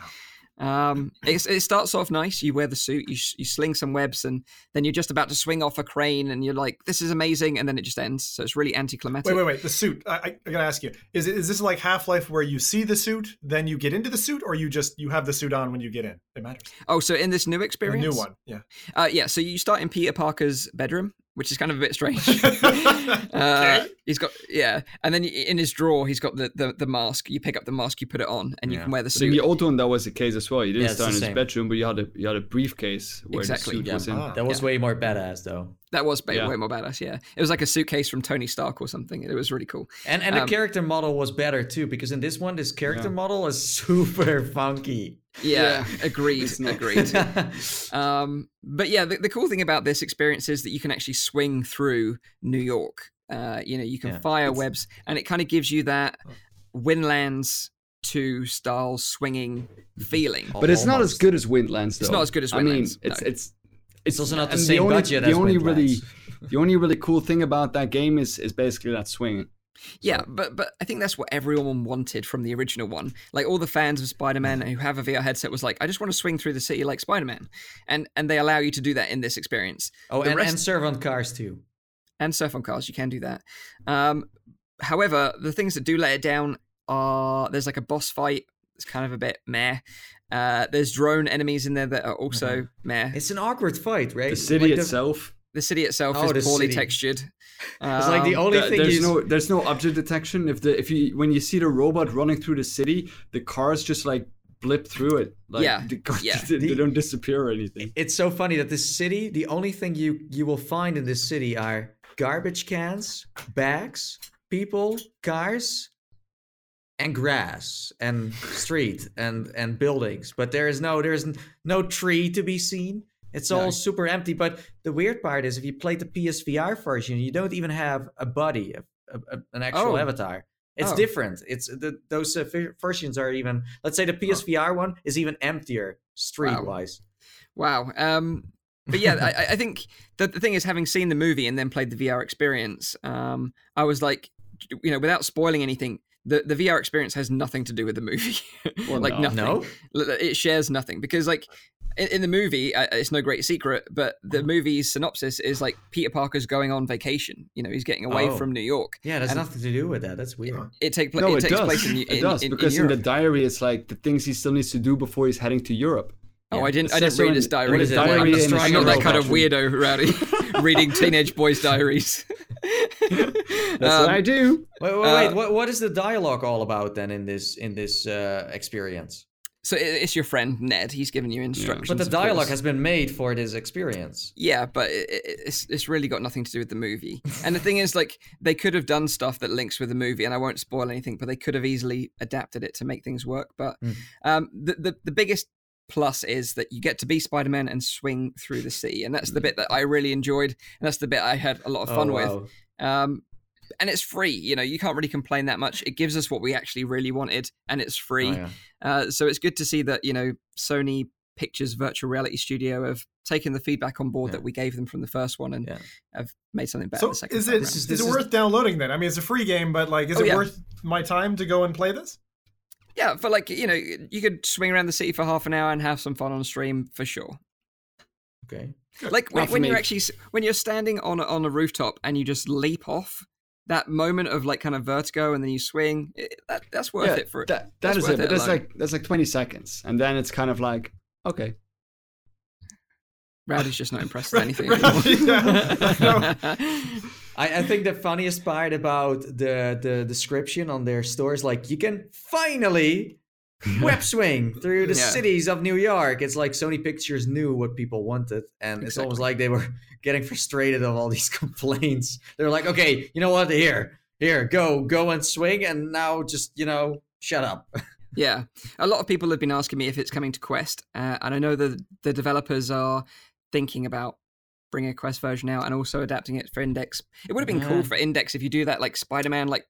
Um, it's, it starts off nice. You wear the suit, you, you sling some webs, and then you're just about to swing off a crane, and you're like, "This is amazing," and then it just ends. So it's really anticlimactic. wait, wait, wait. The suit. I, I, I gotta ask you: Is it is this like Half Life where you see the suit, then you get into the suit, or you just you have the suit on when you get in? It matters. Oh, so in this new The experience, new one, yeah. Uh, yeah, so you start in Peter Parker's bedroom, which is kind of a bit strange. uh, Okay. he's got yeah, and then in his drawer he's got the, the the mask. You pick up the mask, you put it on, and you Yeah. can wear the But in suit. the old one, that was the case as well. You didn't Yeah, it's start the in his bedroom, but you had a you had a briefcase where Exactly, the suit yeah. was in. Ah. that was Yeah. way more badass though. That was ba- Yeah. way more badass. Yeah, it was like a suitcase from Tony Stark or something. It was really cool. And and the Um, character model was better too because in this one, this character Yeah. model is super funky. Yeah, agreed, It's not- agreed. um, but yeah, the, the cool thing about this experience is that you can actually swing through New York. Uh, you know, you can Yeah. fire It's- webs, and it kind of gives you that Windlands two style swinging feeling. But it's not as good as Windlands, though. It's not as good as I mean, Windlands, it's no. it's It's also not the and same only, budget the as only really the only really cool thing about that game is is basically that swing. Yeah, but but I think that's what everyone wanted from the original one. Like all the fans of Spider-Man who have a VR headset was like, I just want to swing through the city like Spider-Man, and and they allow you to do that in this experience. Oh, the and, rest- and serve on cars too. and surf on cars. You can do that. Um, however, the things that do let it down are there's like a boss fight. It's kind of a bit meh. Uh, there's drone enemies in there that are also meh. It's an awkward fight, right? The city Like itself. The city itself Oh, is poorly city. textured. It's like the Um, only Th- thing there's you no there's no object detection. If the if you when you see the robot running through the city, the cars just like blip through it. Like, Yeah, the cars, yeah. they, The- don't disappear or anything. it's so funny that this city, the only thing you you will find in this city are garbage cans, bags, people, cars, and grass and street and and buildings. But there is no there is no tree to be seen. It's all No. super empty. But the weird part is if you play the PSVR version, you don't even have a body, a, a- an actual Oh. avatar. It's Oh. different. It's the, those uh, ver- versions are even. Let's say the PSVR one is even emptier street wise. Wow. Um, but yeah, I, I- I think the, the thing is, having seen the movie and then played the VR experience, um, I was like, you know, without spoiling anything, the, the VR experience has nothing to do with the movie. Well, like no. nothing. No, It shares nothing because, like, in, in the movie, uh, it's no great secret, but the movie's synopsis is like Peter Parker's going on vacation. You know, he's getting away Oh. from New York. yeah, that's nothing to do with that. That's weird. It, take pla- no, it it, takes does. place in, New York. it does in, because in in, the diary, it's like the things he still needs to do before he's heading to Europe. oh, Yeah. I didn't. It I didn't read his diary. What is the it? I'm diary not, I'm not that kind of weirdo, Rowdy, reading teenage boys' diaries. That's Um, what I do. Wait, wait, wait. Uh, what, what is the dialogue all about then in this in this uh, experience? So it's your friend Ned. He's giving you instructions. But the dialogue course. has been made for this experience. Yeah, but it, it- it's it's really got nothing to do with the movie. And the thing is, like, they could have done stuff that links with the movie, and I won't spoil anything, but they could have easily adapted it to make things work. But Mm. um, the, the the biggest plus is that you get to be Spider Man and swing through the sea, and that's the bit that I really enjoyed, and that's the bit I had a lot of fun Oh, with. wow. Um, and it's free, you know, you can't really complain that much. It gives us what we actually really wanted, and it's free. Oh, yeah. Uh, so it's good to see that you know Sony Pictures virtual reality studio have taken the feedback on board Yeah. that we gave them from the first one and Yeah. have made something better. So the second is time it is, this it is- worth downloading then? I mean, it's a free game, but like, is Oh, it yeah. worth my time to go and play this? Yeah, for like you know, you could swing around the city for half an hour and have some fun on stream for sure. Okay. Like when, when you're actually when you're standing on a, on a rooftop and you just leap off. That moment of like kind of vertigo and then you swing, it, that, that's worth yeah, it for that, that's that is worth it. it But that's alone. like that's like 20 seconds, and then it's kind of like okay. Rowdy's just not impressed with anything Rowdy, anymore. I, I think the funniest part about the the description on their store is like you can finally web swing through the Yeah. cities of New York. It's like Sony Pictures knew what people wanted, and it's almost like they were getting frustrated of all these complaints. They're like, okay, you know what? Here, here, go, go and swing, and now just you know, shut up. Yeah, a lot of people have been asking me if it's coming to Quest, uh, and I know that the developers are thinking about bringing a Quest version out and also adapting it for Index. It would have been Yeah. cool for Index if you do that like Spider-Man, like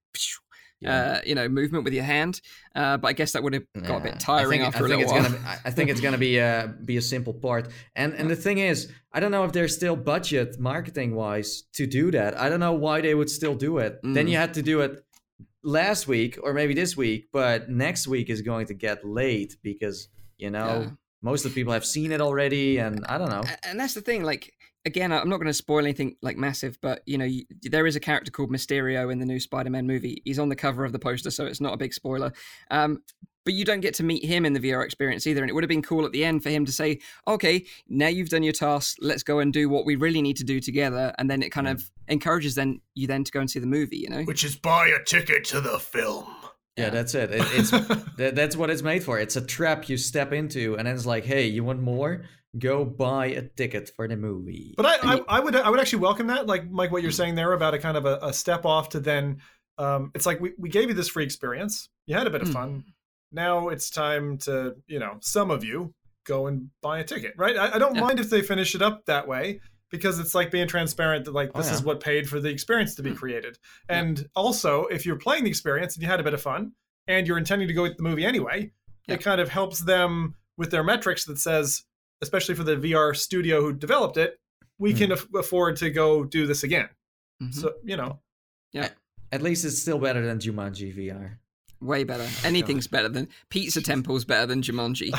uh, you know, movement with your hand. Uh, but I guess that would have got a bit tiring I think, after I a little it's while. gonna. I- think it's gonna be a be a simple part. And and the thing is, I don't know if there's still budget marketing wise to do that. I don't know why they would still do it. Then Mm. you had to do it last week or maybe this week, but next week is going to get late because you know Yeah. Most of the people have seen it already, and I don't know. And that's the thing like again i'm not going to spoil anything like massive but you know y- there is a character called mysterio in the new spider-man movie he's on the cover of the poster so it's not a big spoiler um, but you don't get to meet him in the vr experience either and it would have been cool at the end for him to say okay now you've done your task let's go and do what we really need to do together and then it kind of encourages then you then to go and see the movie you know Which is buy a ticket to the film. Yeah, that's it. it it's that, that's what it's made for. It's a trap you step into, and then it's like, hey, you want more? Go buy a ticket for the movie. But I, I, I would I would actually welcome that, like Mike, what you're saying there about a kind of a, a step off to then, um, it's like we, we gave you this free experience, you had a bit of Mm. fun. Now it's time to you know some of you go and buy a ticket, right? I, I don't Yeah. mind if they finish it up that way because it's like being transparent that like Oh, this is what paid for the experience to be Mm. created. And also, if you're playing the experience and you had a bit of fun and you're intending to go with the movie anyway, Yeah. it kind of helps them with their metrics that says, especially for the VR studio who developed it, we Hmm. can af- afford to go do this again. Mhm. So you know, yeah. At least it's still better than Jumanji VR. Way better anything's better than pizza temple's better than jumanji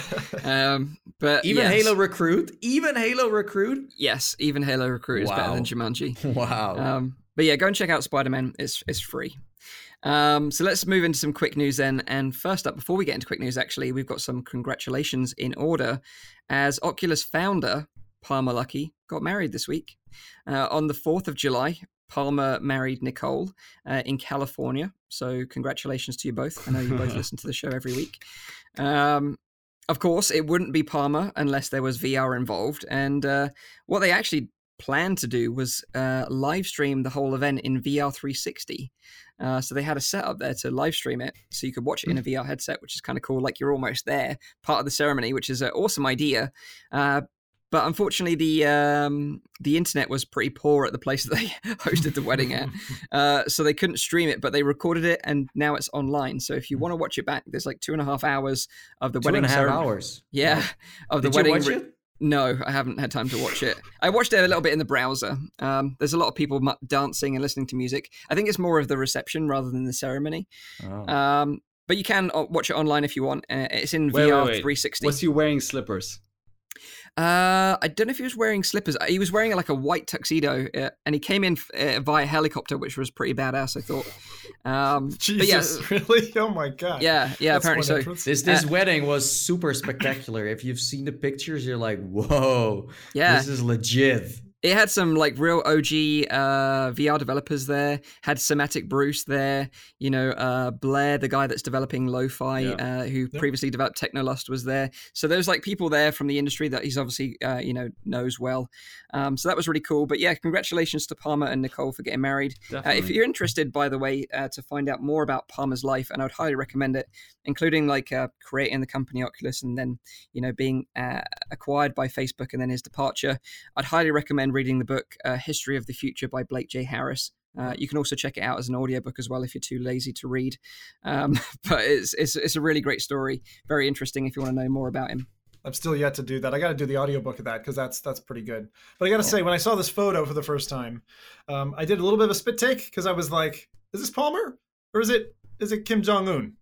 um, but Even yes. Halo Recruit, even Halo Recruit. yes even halo recruit is better than jumanji Wow. Um, but yeah, go and check out Spider Man. It's it's free. Um, so let's move into some quick news then. And first up, before we get into quick news, actually, we've got some congratulations in order, as Oculus founder Palmer Luckey got married this week uh, on the fourth of July. Palmer married Nicole uh, in California. So congratulations to you both. I know you both listen to the show every week. Um, of course, it wouldn't be Palmer unless there was VR involved. And uh, what they actually planned to do was uh, live stream the whole event in VR 360. Uh, so they had a setup there to live stream it, so you could watch it in a VR headset, which is kind of cool. Like you're almost there, part of the ceremony, which is an awesome idea. Uh, but unfortunately, the um, the internet was pretty poor at the place that they hosted the wedding at, uh, so they couldn't stream it. But they recorded it, and now it's online. So if you want to watch it back, there's like two and a half hours of the Two wedding and a half ceremony. hours. Yeah, of the Did wedding. you watch re- it? no, I haven't had time to watch it. I watched it a little bit in the browser. Um, there's a lot of people dancing and listening to music. I think it's more of the reception rather than the ceremony. Oh. Um, but you can watch it online if you want. Uh, it's in Wait, VR wait, wait. 360. Was he wearing slippers? Uh, I don't know if he was wearing slippers. Uh, He was wearing like a white tuxedo, uh, and he came in uh, via helicopter, which was pretty badass. I thought. Um, but yeah, Jesus, really? Oh my god. yeah, yeah. That's apparently so. entrance. This this Uh, wedding was super spectacular. if you've seen the pictures, you're like, whoa, Yeah, this is legit. It had some like real OG uh, VR developers there. Had Somatic Bruce there. You know, uh, Blair, the guy that's developing Lo-Fi, Yeah. uh, who Yep. previously developed Technolust, was there. So there's like people there from the industry that he's obviously uh, you know knows well. Um, so that was really cool. But yeah, congratulations to Palmer and Nicole for getting married. Uh, if you're interested, by the way, uh, to find out more about Palmer's life, and I would highly recommend it, including like uh, creating the company Oculus and then you know being uh, acquired by Facebook and then his departure, I'd highly recommend reading the book uh, History of the Future by Blake J. Harris. Uh, you can also check it out as an audiobook as well if you're too lazy to read. Um, but it's, it's it's a really great story, very interesting if you want to know more about him. I'm still yet to do that. I got to do the audiobook of that because that's that's pretty good. But I got to say, when I saw this photo for the first time, um, I did a little bit of a spit take because I was like, "Is this Palmer or is it is it Kim Jong Un?"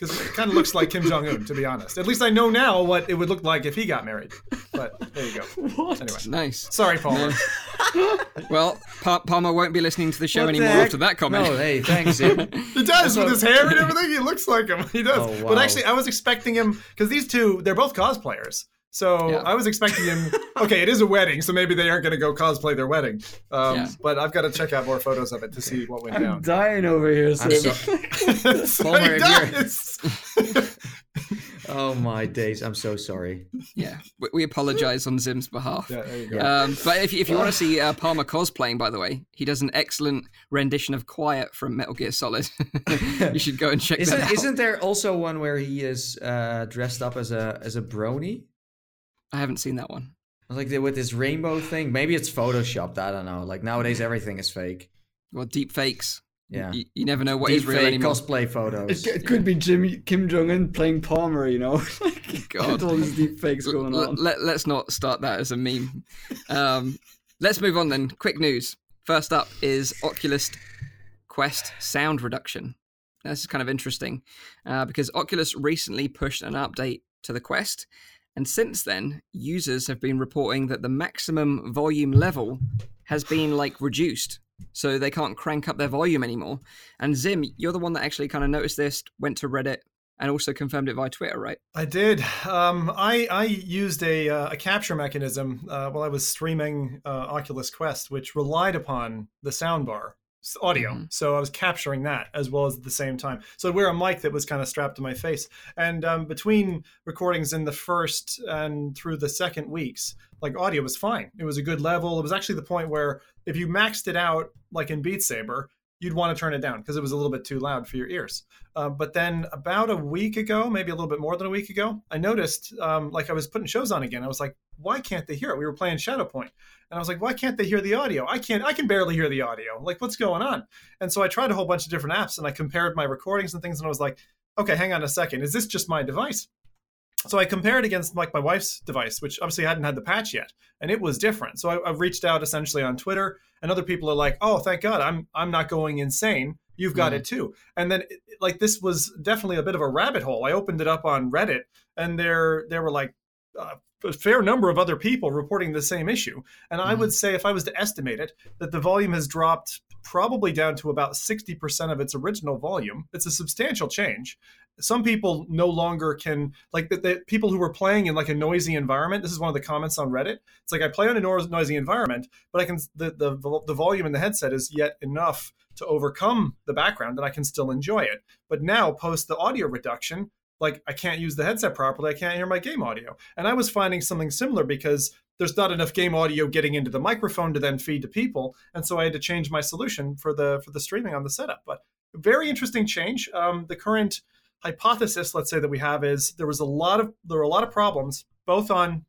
Because it kind of looks like Kim Jong Un, to be honest. At least I know now what it would look like if he got married. But there you go. What? Anyway, Nice. sorry, Palmer. Well, pa- Palmer won't be listening to the show What anymore heck? after that comment. No, hey, thanks. He does with his hair and everything. He looks like him. He does. Oh, But actually, I was expecting him because these two, they're both cosplayers. So Yeah. I was expecting him. Okay, it is a wedding, so maybe they aren't going to go cosplay their wedding. Um, Yeah. But I've got to check out more photos of it to see what went I'm down. dying over here. I'm so- So Palmer, he if does. oh my days, I'm so sorry. Yeah, we, we apologise on Zim's behalf. yeah, there you go. Um, but if, if you want to see uh, Palmer cosplaying, by the way, he does an excellent rendition of Quiet from Metal Gear Solid. you should go and check that Isn't out. isn't there also one where he is uh, dressed up as a as a brony? I haven't seen that one. Like the, with this rainbow thing. Maybe it's photoshopped. I don't know. Like nowadays, everything is fake. Well, deep fakes. Yeah. You, you never know what is Deep real fake anymore. cosplay It, photos. c- it could be Jimmy Kim Jong Un playing Palmer, you know. God. all these deep fakes going L- on. let, us not start that as a meme. Um, let's move on then. Quick news. First up is Oculus Quest sound reduction. Now, This is kind of interesting uh, because Oculus recently pushed an update to the Quest, and since then, users have been reporting that the maximum volume level has been like reduced. So they can't crank up their volume anymore. And Zim, you're the one that actually kind of noticed this, went to Reddit, and also confirmed it via Twitter, right? I did. Um, I I used a uh, a capture mechanism uh, while I was streaming uh, Oculus Quest, which relied upon the soundbar audio. Mhm. So I was capturing that as well as at the same time. So I'd wear a mic that was kind of strapped to my face, and um, between recordings in the first and through the second weeks, like audio was fine. It was a good level. It was actually the point where if you maxed it out, like in Beat Saber, you'd want to turn it down because it was a little bit too loud for your ears. Uh, but then about a week ago, maybe a little bit more than a week ago, I noticed um, like I was putting shows on again. I was like, why can't they hear it? We were playing Shadowpoint, and I was like, why can't they hear the audio? I can't. I can barely hear the audio. Like, what's going on? And so I tried a whole bunch of different apps, and I compared my recordings and things, and I was like, okay, hang on a second. Is this just my device? So I compared against like my wife's device, which obviously hadn't had the patch yet, and it was different. So I, I've reached out essentially on Twitter, and other people are like, "Oh, thank God, I'm I'm not going insane. You've got Mm. it too." And then like this was definitely a bit of a rabbit hole. I opened it up on Reddit, and there there were like uh, a fair number of other people reporting the same issue. And I Mhm. would say, if I was to estimate it, that the volume has dropped probably down to about 60% of its original volume. It's a substantial change. Some people no longer can, like the, the people who were playing in like a noisy environment. This is one of the comments on Reddit. It's like I play in a noisy environment, but I can the, the the volume in the headset is yet enough to overcome the background that I can still enjoy it. But now, post the audio reduction, like I can't use the headset properly. I can't hear my game audio. And I was finding something similar because there's not enough game audio getting into the microphone to then feed to people, and so I had to change my solution for the for the streaming on the setup. But very interesting change. Um, the current hypothesis, let's say that we have, is there was a lot of there were a lot of problems both on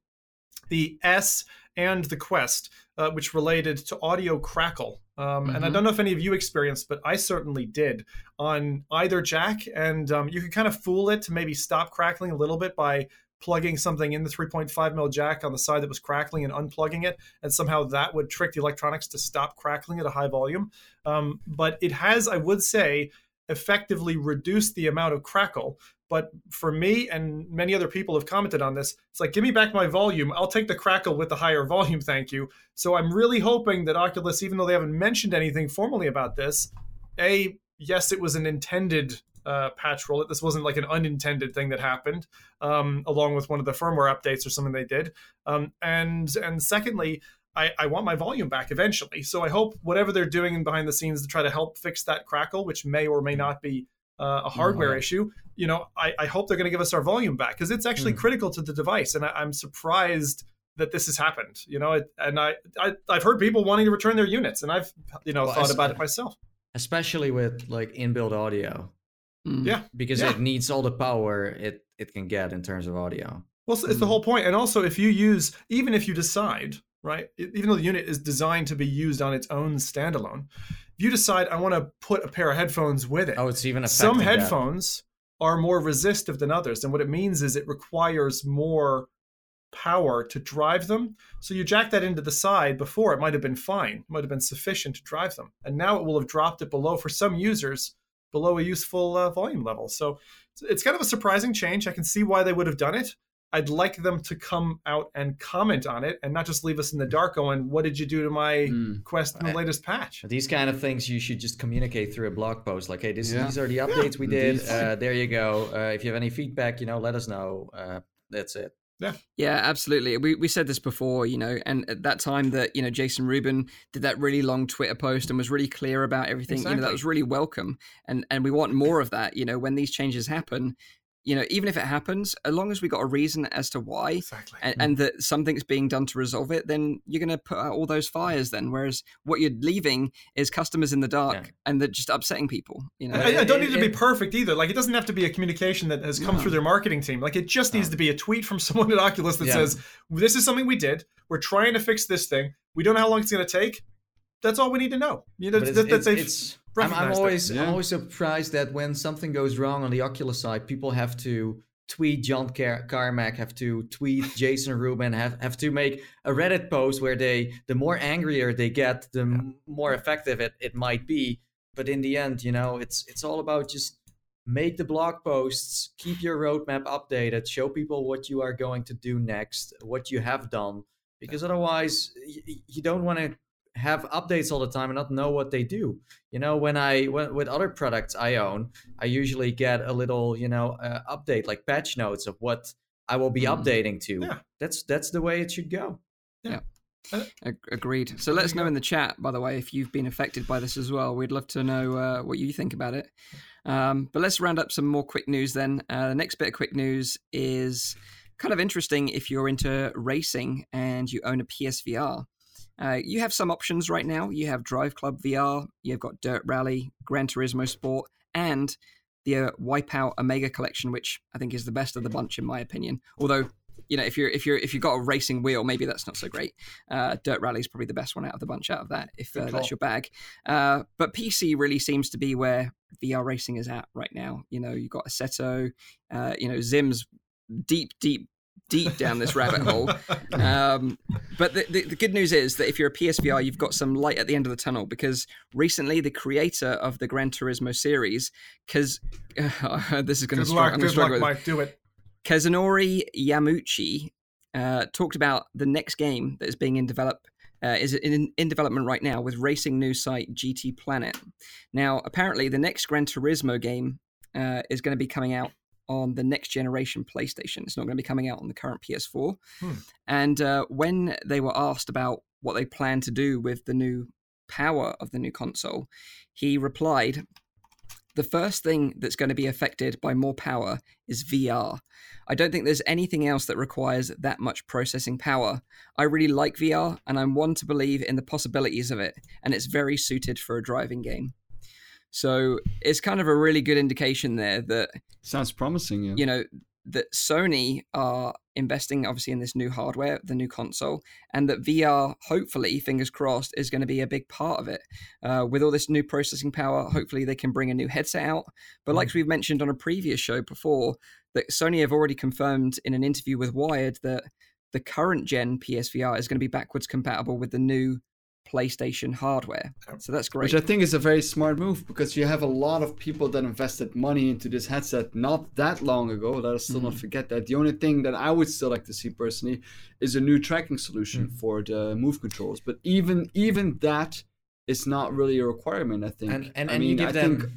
the S and the Quest, uh, which related to audio crackle. Um, And I Mhm. don't know if any of you experienced, but I certainly did on either jack. And um, you could kind of fool it to maybe stop crackling a little bit by plugging something in the 3.5 mil jack on the side that was crackling and unplugging it. And somehow that would trick the electronics to stop crackling at a high volume. Um, but it has, I would say, effectively reduced the amount of crackle. But for me and many other people have commented on this, it's like, give me back my volume. I'll take the crackle with the higher volume, thank you. So I'm really hoping that Oculus, even though they haven't mentioned anything formally about this, A, yes, it was an intended uh, patch roll. It. This wasn't like an unintended thing that happened, um, along with one of the firmware updates or something they did. Um, and and secondly, I, I want my volume back eventually. So I hope whatever they're doing behind the scenes to try to help fix that crackle, which may or may not be uh, a hardware yeah. issue, you know, I, I hope they're going to give us our volume back because it's actually Mm. critical to the device. And I, I'm surprised that this has happened, you know, it, and I, I, I've heard people wanting to return their units and I've, you know, Well, thought about it myself. especially with like inbuilt audio Mm. Yeah. because Yeah. it needs all the power it it can get in terms of audio. Well, it's, it's the Mm. whole point. And also, if you use, even if you decide, right, even though the unit is designed to be used on its own standalone, if you decide I want to put a pair of headphones with it, Oh, it's even some affecting that. headphones are more resistive than others. And what it means is it requires more power to drive them. So you jack that into the side before it might have been fine, it might have been sufficient to drive them. And now it will have dropped it below for some users below a useful uh, volume level. So it's kind of a surprising change. I can see why they would have done it. I'd like them to come out and comment on it and not just leave us in the dark going, What did you do to my Mm. quest in the latest patch? These kind of things you should just communicate through a blog post. Like, hey, this, Yeah. these are the updates we did. Uh, there you go. Uh, if you have any feedback, you know, let us know. Uh, that's it. Yeah, Yeah, absolutely. We we said this before, you know, and at that time that you know Jason Rubin did that really long Twitter post and was really clear about everything. You know, that was really welcome, and and we want more of that. You know, when these changes happen, you know, even if it happens, as long as we got a reason as to why. Exactly. And, and that something's being done to resolve it, then you're going to put out all those fires. Then, whereas what you're leaving is customers in the dark, Yeah. and they're just upsetting people. You know, I, I don't it- need to be it- perfect either. Like it doesn't have to be a communication that has come No. through their marketing team. Like it just needs to be a tweet from someone at Oculus that Yeah. says, "This is something we did. We're trying to fix this thing. We don't know how long it's going to take. That's all we need to know." You know, But that, that it's, they've it's, I'm, I'm always Yeah. I'm always surprised that when something goes wrong on the Oculus side, people have to tweet John Car- Carmack, have to tweet Jason Rubin, have have to make a Reddit post where they the more angrier they get, the m- more effective it, it might be. But in the end, you know, it's it's all about just make the blog posts, keep your roadmap updated, show people what you are going to do next, what you have done, because otherwise y- you don't want to have updates all the time and not know what they do you know when i when, with other products i own i usually get a little you know uh, update like patch notes of what i will be Mm. updating to Yeah. that's that's the way it should go Ag- Agreed. So let us know in the chat, by the way, if you've been affected by this as well. We'd love to know uh, what you think about it. Um, but let's round up some more quick news then. Uh, the next bit of quick news is kind of interesting if you're into racing and you own a PSVR. Uh, you have some options right now. You have Drive Club VR, you've got Dirt Rally, Gran Turismo Sport, and the uh, Wipeout Omega Collection, which I think is the best of the bunch in my opinion. Although, you know, if you're if you're if you've got a racing wheel, maybe that's not so great. Uh, Dirt Rally is probably the best one out of the bunch out of that, if uh, that's your bag. Uh, but PC really seems to be where VR racing is at right now. You know, you've got Assetto, uh, you know, Zim's deep, deep, deep down this rabbit hole. Um, but the, the, the good news is that if you're a PSVR, you've got some light at the end of the tunnel because recently the creator of the Gran Turismo series, because this is going to gonna good struggle luck, with Mike. Do it. Kazunori Yamauchi uh, talked about the next game that is being in develop uh, is in, in development right now with racing news site GT Planet. Now, apparently, the next Gran Turismo game uh, is going to be coming out on the next generation PlayStation. It's not going to be coming out on the current PS4. Hmm. And uh, when they were asked about what they plan to do with the new power of the new console, he replied, the first thing that's going to be affected by more power is VR. I don't think there's anything else that requires that much processing power. I really like VR, and I'm one to believe in the possibilities of it, and it's very suited for a driving game. So it's kind of a really good indication there that Sounds promising. Yeah. you know that Sony are investing obviously in this new hardware, the new console, and that VR, hopefully, fingers crossed, is going to be a big part of it. Uh, with all this new processing power, hopefully they can bring a new headset out. But like we've mentioned on a previous show before, that Sony have already confirmed in an interview with Wired that the current gen PSVR is going to be backwards compatible with the new PlayStation hardware. So that's great. Which I think is a very smart move because you have a lot of people that invested money into this headset not that long ago. Let us still not mm-hmm. forget that. The only thing that I would still like to see personally is a new tracking solution mm. for the move controls. But even even that is not really a requirement. I think. and and, I and you mean, give I them think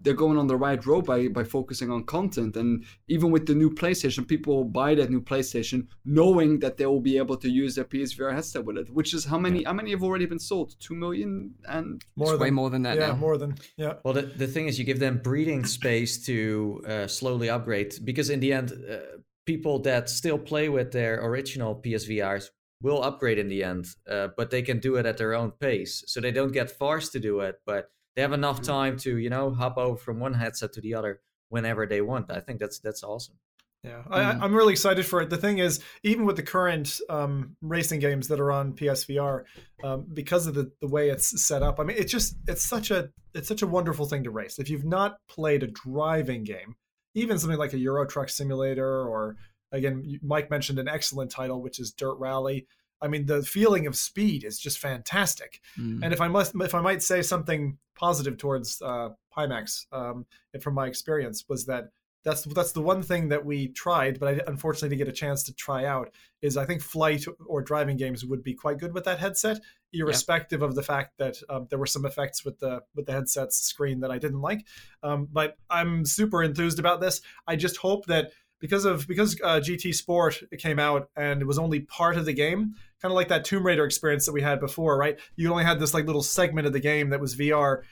they're going on the right road by by focusing on content and even with the new PlayStation people will buy that new PlayStation knowing that they will be able to use their PSVR headset with it which is how many how many have already been sold 2 million and More it's way than, more than that yeah, now. more than yeah. Well, the, the thing is, you give them breathing space to uh, slowly upgrade because, in the end, uh, people that still play with their original PSVRs will upgrade in the end, uh, but they can do it at their own pace. So they don't get forced to do it, but they have enough time to, you know, hop over from one headset to the other whenever they want. I think that's that's awesome. Yeah, I, I- I'm really excited for it. The thing is, even with the current um, racing games that are on PSVR, um, because of the, the way it's set up, I mean, it's just it's such a it's such a wonderful thing to race. If you've not played a driving game, even something like a Euro Truck Simulator or again, Mike mentioned an excellent title, which is Dirt Rally. I mean, the feeling of speed is just fantastic. Mm. And if I must, if I might say something positive towards uh, Pimax, um, and from my experience, was that that's that's the one thing that we tried, but I unfortunately didn't get a chance to try out. Is I think flight or driving games would be quite good with that headset, irrespective of the fact that um, there were some effects with the with the headset's screen that I didn't like. Um, but I'm super enthused about this. I just hope that because of because uh, GT Sport came out and it was only part of the game, kind of like that Tomb Raider experience that we had before, right? You only had this like little segment of the game that was VR.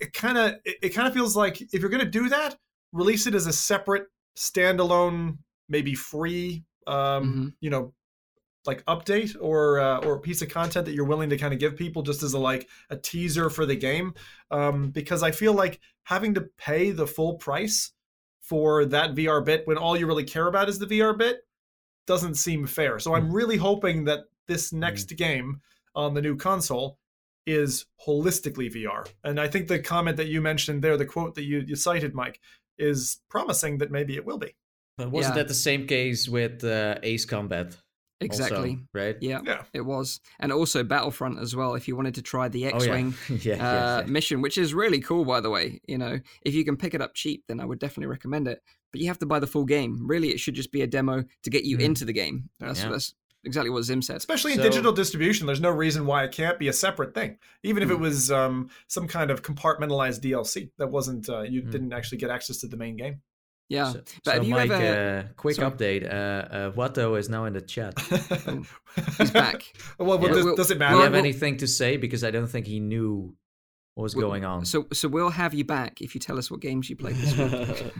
It kind of it, it kind of feels like if you're going to do that, release it as a separate standalone, maybe free, um, Mhm. you know, like update or uh, or piece of content that you're willing to kind of give people just as a like a teaser for the game, um, because I feel like having to pay the full price for that VR bit when all you really care about is the VR bit doesn't seem fair. So I'm really hoping that this next game on the new console is holistically VR. And I think the comment that you mentioned there, the quote that you, you cited, Mike, is promising that maybe it will be. But wasn't Yeah. that the same case with uh, Ace Combat? Also, exactly. right? Yeah, Yeah. it was, and also Battlefront as well. If you wanted to try the Oh. X-wing yeah, yeah, uh, yeah. mission, which is really cool, by the way. You know, if you can pick it up cheap, then I would definitely recommend it. But you have to buy the full game. Really, it should just be a demo to get you Mm. into the game. That's, Yeah. that's exactly what Zim said. Especially in So- digital distribution, there's no reason why it can't be a separate thing. Even if it Mm. was um, some kind of compartmentalized DLC that wasn't, uh, you Mm. didn't actually get access to the main game. Yeah, So, but so have you Mike, ever? uh, quick Sorry. update. Uh, uh, Watto is now in the chat. He's back. well, well, Yeah. does, does it matter? Do you have well- anything to say? Because I don't think he knew what was Well, going on. So, so we'll have you back if you tell us what games you played this week,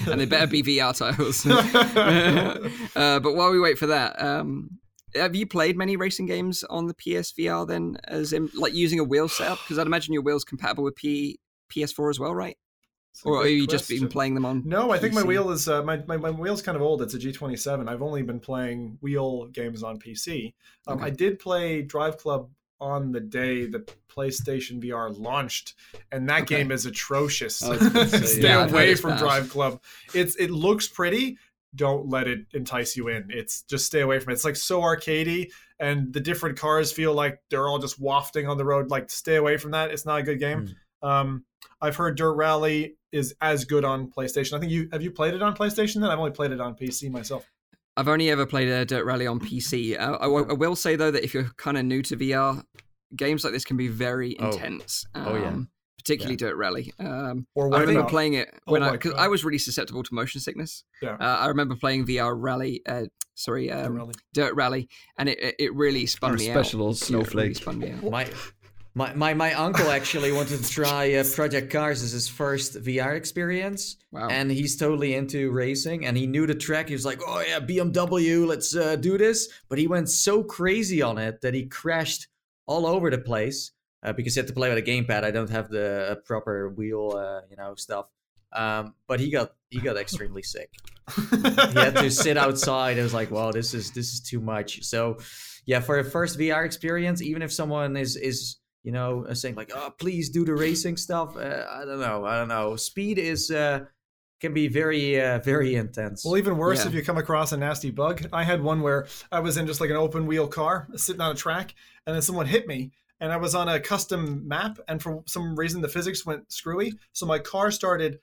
and they better be VR titles. uh, but while we wait for that, um, have you played many racing games on the PSVR then, as in like using a wheel setup? Because I'd imagine your wheel's compatible with P PS4 as well, right? It's Or are good you just been playing them on? No, I think my wheel is uh, my, my my wheel's kind of old. It's a G27. I've only been playing wheel games on PC. Um, Okay. I did play Drive Club on the day the PlayStation VR launched, and that Okay. game is atrocious. I was gonna say, Stay yeah, away from bad. Drive Club. It's it looks pretty. Don't let it entice you in. It's just stay away from it. It's like so arcadey, and the different cars feel like they're all just wafting on the road. Like stay away from that. It's not a good game. Um, I've heard Dirt Rally is as good on PlayStation. I think you have you played it on PlayStation. Then I've only played it on PC myself. I've only ever played a Dirt Rally on PC. Uh, I, w- I will say though that if you're kind of new to VR, games like this can be very Oh. intense. Um, Oh, yeah. Particularly Dirt Rally. Um, Or I remember Wipeout. playing it Oh when I because I was really susceptible to motion sickness. Yeah. Uh, I remember playing VR Rally. Uh, sorry, Dirt um, Rally. Dirt Rally, and it it- it really spun Our me special out. old Yeah, it really snowflake. spun me out. my, my my my uncle actually wanted to try uh, Project Cars as his first VR experience, Wow. and he's totally into racing. And he knew the track. He was like, "Oh yeah, BMW, let's uh, do this." But he went so crazy on it that he crashed all over the place uh, because he had to play with a gamepad. I don't have the uh, proper wheel, uh, you know, stuff. Um, but he got he got extremely sick. he had to sit outside. I was like, wow, this is this is too much. So, yeah, for a first VR experience, even if someone is is you know uh, saying like, oh, please do the racing stuff. Uh, I don't know. I don't know. Speed is uh, can be very uh, very intense. Well, even worse Yeah. if you come across a nasty bug. I had one where I was in just like an open wheel car sitting on a track, and then someone hit me, and I was on a custom map, and for some reason the physics went screwy, so my car started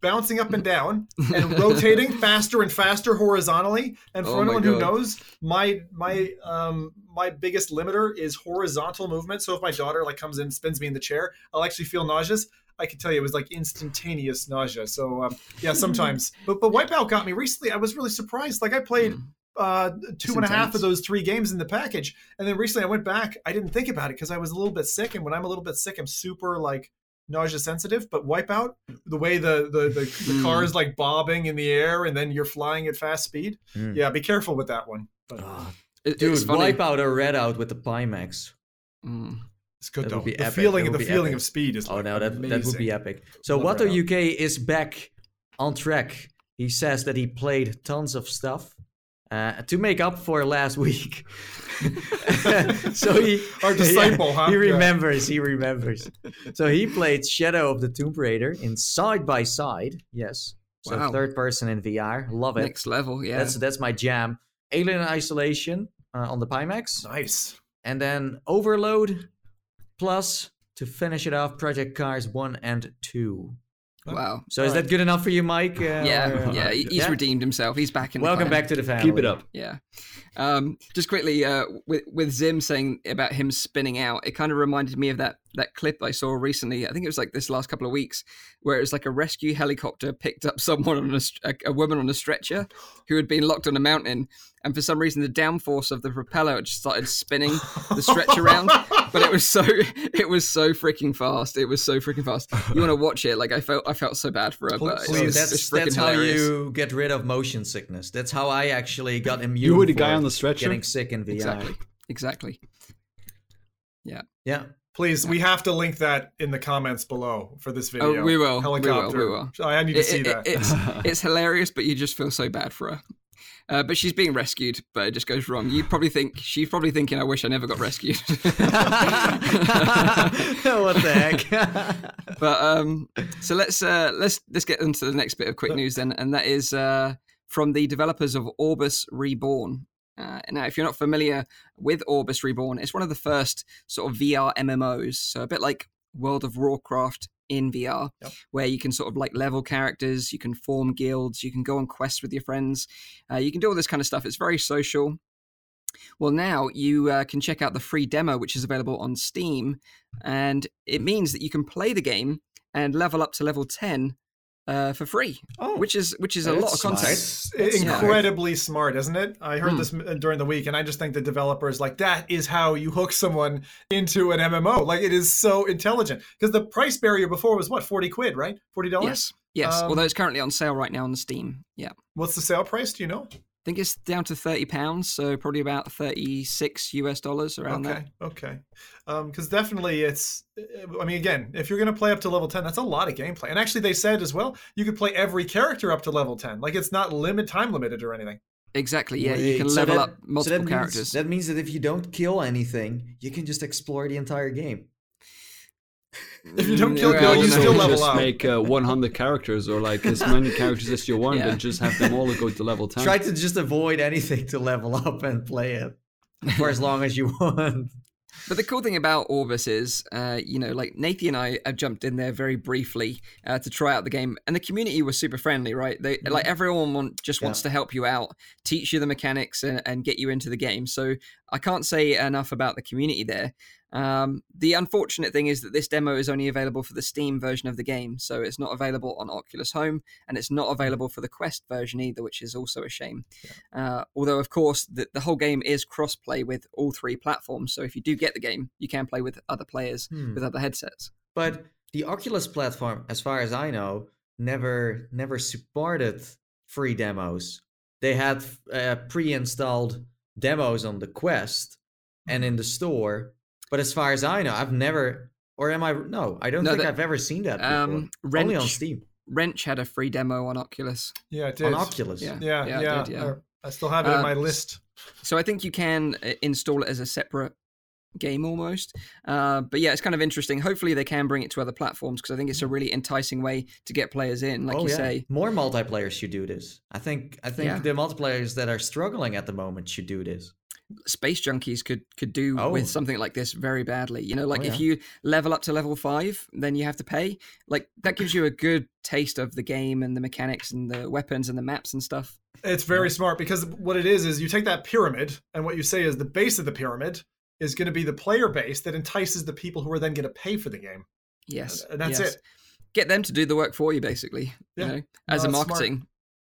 bouncing up and down and rotating faster and faster horizontally. And for Oh anyone who knows, my my um my biggest limiter is horizontal movement. So if my daughter like comes in, and spins me in the chair, I'll actually feel nauseous. I can tell you it was like instantaneous nausea. So um, yeah, sometimes. but but Wipeout got me recently. I was really surprised. Like I played Mm. uh, two and a half of those three games in the package, and then recently I went back. I didn't think about it because I was a little bit sick, and when I'm a little bit sick, I'm super like nausea sensitive. But Wipeout, the way the the the, the Mm. car is like bobbing in the air, and then you're flying at fast speed. Mm. Yeah, be careful with that one. But Ah, It- dude, it's funny. wipe out or red out with the Pimax. Mm. it's good That though. would be the epic. feeling That the be feeling epic. of speed is Oh like no, that that would be epic. So Love Watto Red Out. UK is back on track. He says that he played tons of stuff uh, to make up for last week. so he Our disciple, huh? He Yeah. remembers. He remembers. so he played Shadow of the Tomb Raider in side by side. Yes, So Wow. third person in VR, love it. Next level, yeah. That's that's my jam. Alien Isolation uh, on the Pimax, Nice. and then Overload plus to finish it off, Project Cars one and two. Wow. So is Alright. that good enough for you, Mike? Uh, Yeah, or- yeah. He's Yeah? redeemed himself. He's back in. the Welcome clan. back to the family. Keep it up. Yeah. Um, just quickly, uh, with with Zim saying about him spinning out, it kind of reminded me of that that clip I saw recently. I think it was like this last couple of weeks, where it was like a rescue helicopter picked up someone on a, a, a woman on a stretcher who had been locked on a mountain, and for some reason the downforce of the propeller just started spinning the stretch around. But it was so it was so freaking fast. It was so freaking fast. You want to watch it? Like I felt I felt so bad for her, but Please. it's, That's it's that's how hilarious. you get rid of motion sickness. That's how I actually got immune. You were the guy on the stretcher. getting sick in VR. Exactly. Exactly. Yeah. Yeah. Please, we have to link that in the comments below for this video. Oh, we will. We will, Helicopter. we will. I need to It- see it- that. it's it's hilarious, but you just feel so bad for her. Uh, but she's being rescued, but it just goes wrong. You probably think she's probably thinking, "I wish I never got rescued." what the heck? but um, so let's uh, let's let's get into the next bit of quick news then, and that is uh, from the developers of Orbus Reborn. Uh, now, if you're not familiar with Orbus Reborn, it's one of the first sort of VR MMOs, so a bit like World of Warcraft in VR, Yep. where you can sort of like level characters, you can form guilds, you can go on quests with your friends, uh, you can do all this kind of stuff. It's very social. Well, now you uh, can check out the free demo, which is available on Steam, and it means that you can play the game and level up to level ten uh, for free, oh, which is which is a lot of content. context. It's That's smart. incredibly smart, isn't it? I heard Hmm. this during the week, and I just think the developers like that is how you hook someone into an MMO. Like it is so intelligent because the price barrier before was what forty quid, right? Forty dollars. Yes, yes. Um, Although it's currently on sale right now on Steam. Yeah, What's the sale price? Do you know? Think it's down to thirty pounds, so probably about thirty six US dollars around okay, that. okay. Because um, definitely, it's. I mean, again, if you're going to play up to level ten, that's a lot of gameplay. And actually, they said as well, you could play every character up to level ten. Like it's not limit time limited or anything. Exactly. Yeah, you Wait, can so level that- up multiple so that characters. Means, that means that if you don't kill anything, you can just explore the entire game. If you don't kill yeah, Bill, you still know. level just up. make uh, 100 characters or like as many characters as you want Yeah. and just have them all go to level 10. Try to just avoid anything to level up and play it for as long as you want. But the cool thing about Orbus is, uh, you know, like Nathan and I have jumped in there very briefly uh, to try out the game, and the community was super friendly, right? They like everyone want, just wants to help you out, teach you the mechanics, and, and get you into the game. So I can't say enough about the community there. Um, the unfortunate thing is that this demo is only available for the Steam version of the game, so it's not available on Oculus Home, and it's not available for the Quest version either, which is also a shame. Uh, although, of course, the, the whole game is cross-play with all three platforms, so if you do get the game, you can play with other players Hmm. with other headsets. But the Oculus platform, as far as I know, never never supported free demos. They had uh, pre-installed demos on the Quest and in the store. But as far as I know, I've never, or am I? No, I don't No, think that- I've ever seen that before. Um, Only on Wrench, Steam, Wrench had a free demo on Oculus. Yeah, it did. on Oculus. Yeah. Yeah, Yeah, yeah. it did, yeah. I still have it in Uh, my list. So I think you can uh, install it as a separate game almost. Uh, but yeah, it's kind of interesting. Hopefully they can bring it to other platforms because I think it's a really enticing way to get players in. Like oh, you yeah. say, more multiplayer should do this. I think. I think Yeah. the multiplayers that are struggling at the moment should do this. Space junkies could could do Oh. with something like this very badly. You know, like Oh, if you level up to level five, then you have to pay. Like that gives you a good taste of the game and the mechanics and the weapons and the maps and stuff. It's very smart because what it is is you take that pyramid and what you say is the base of the pyramid is going to be the player base that entices the people who are then going to pay for the game. Yes, And that's yes. it. Get them to do the work for you, basically. Yeah. You know, as No, a marketing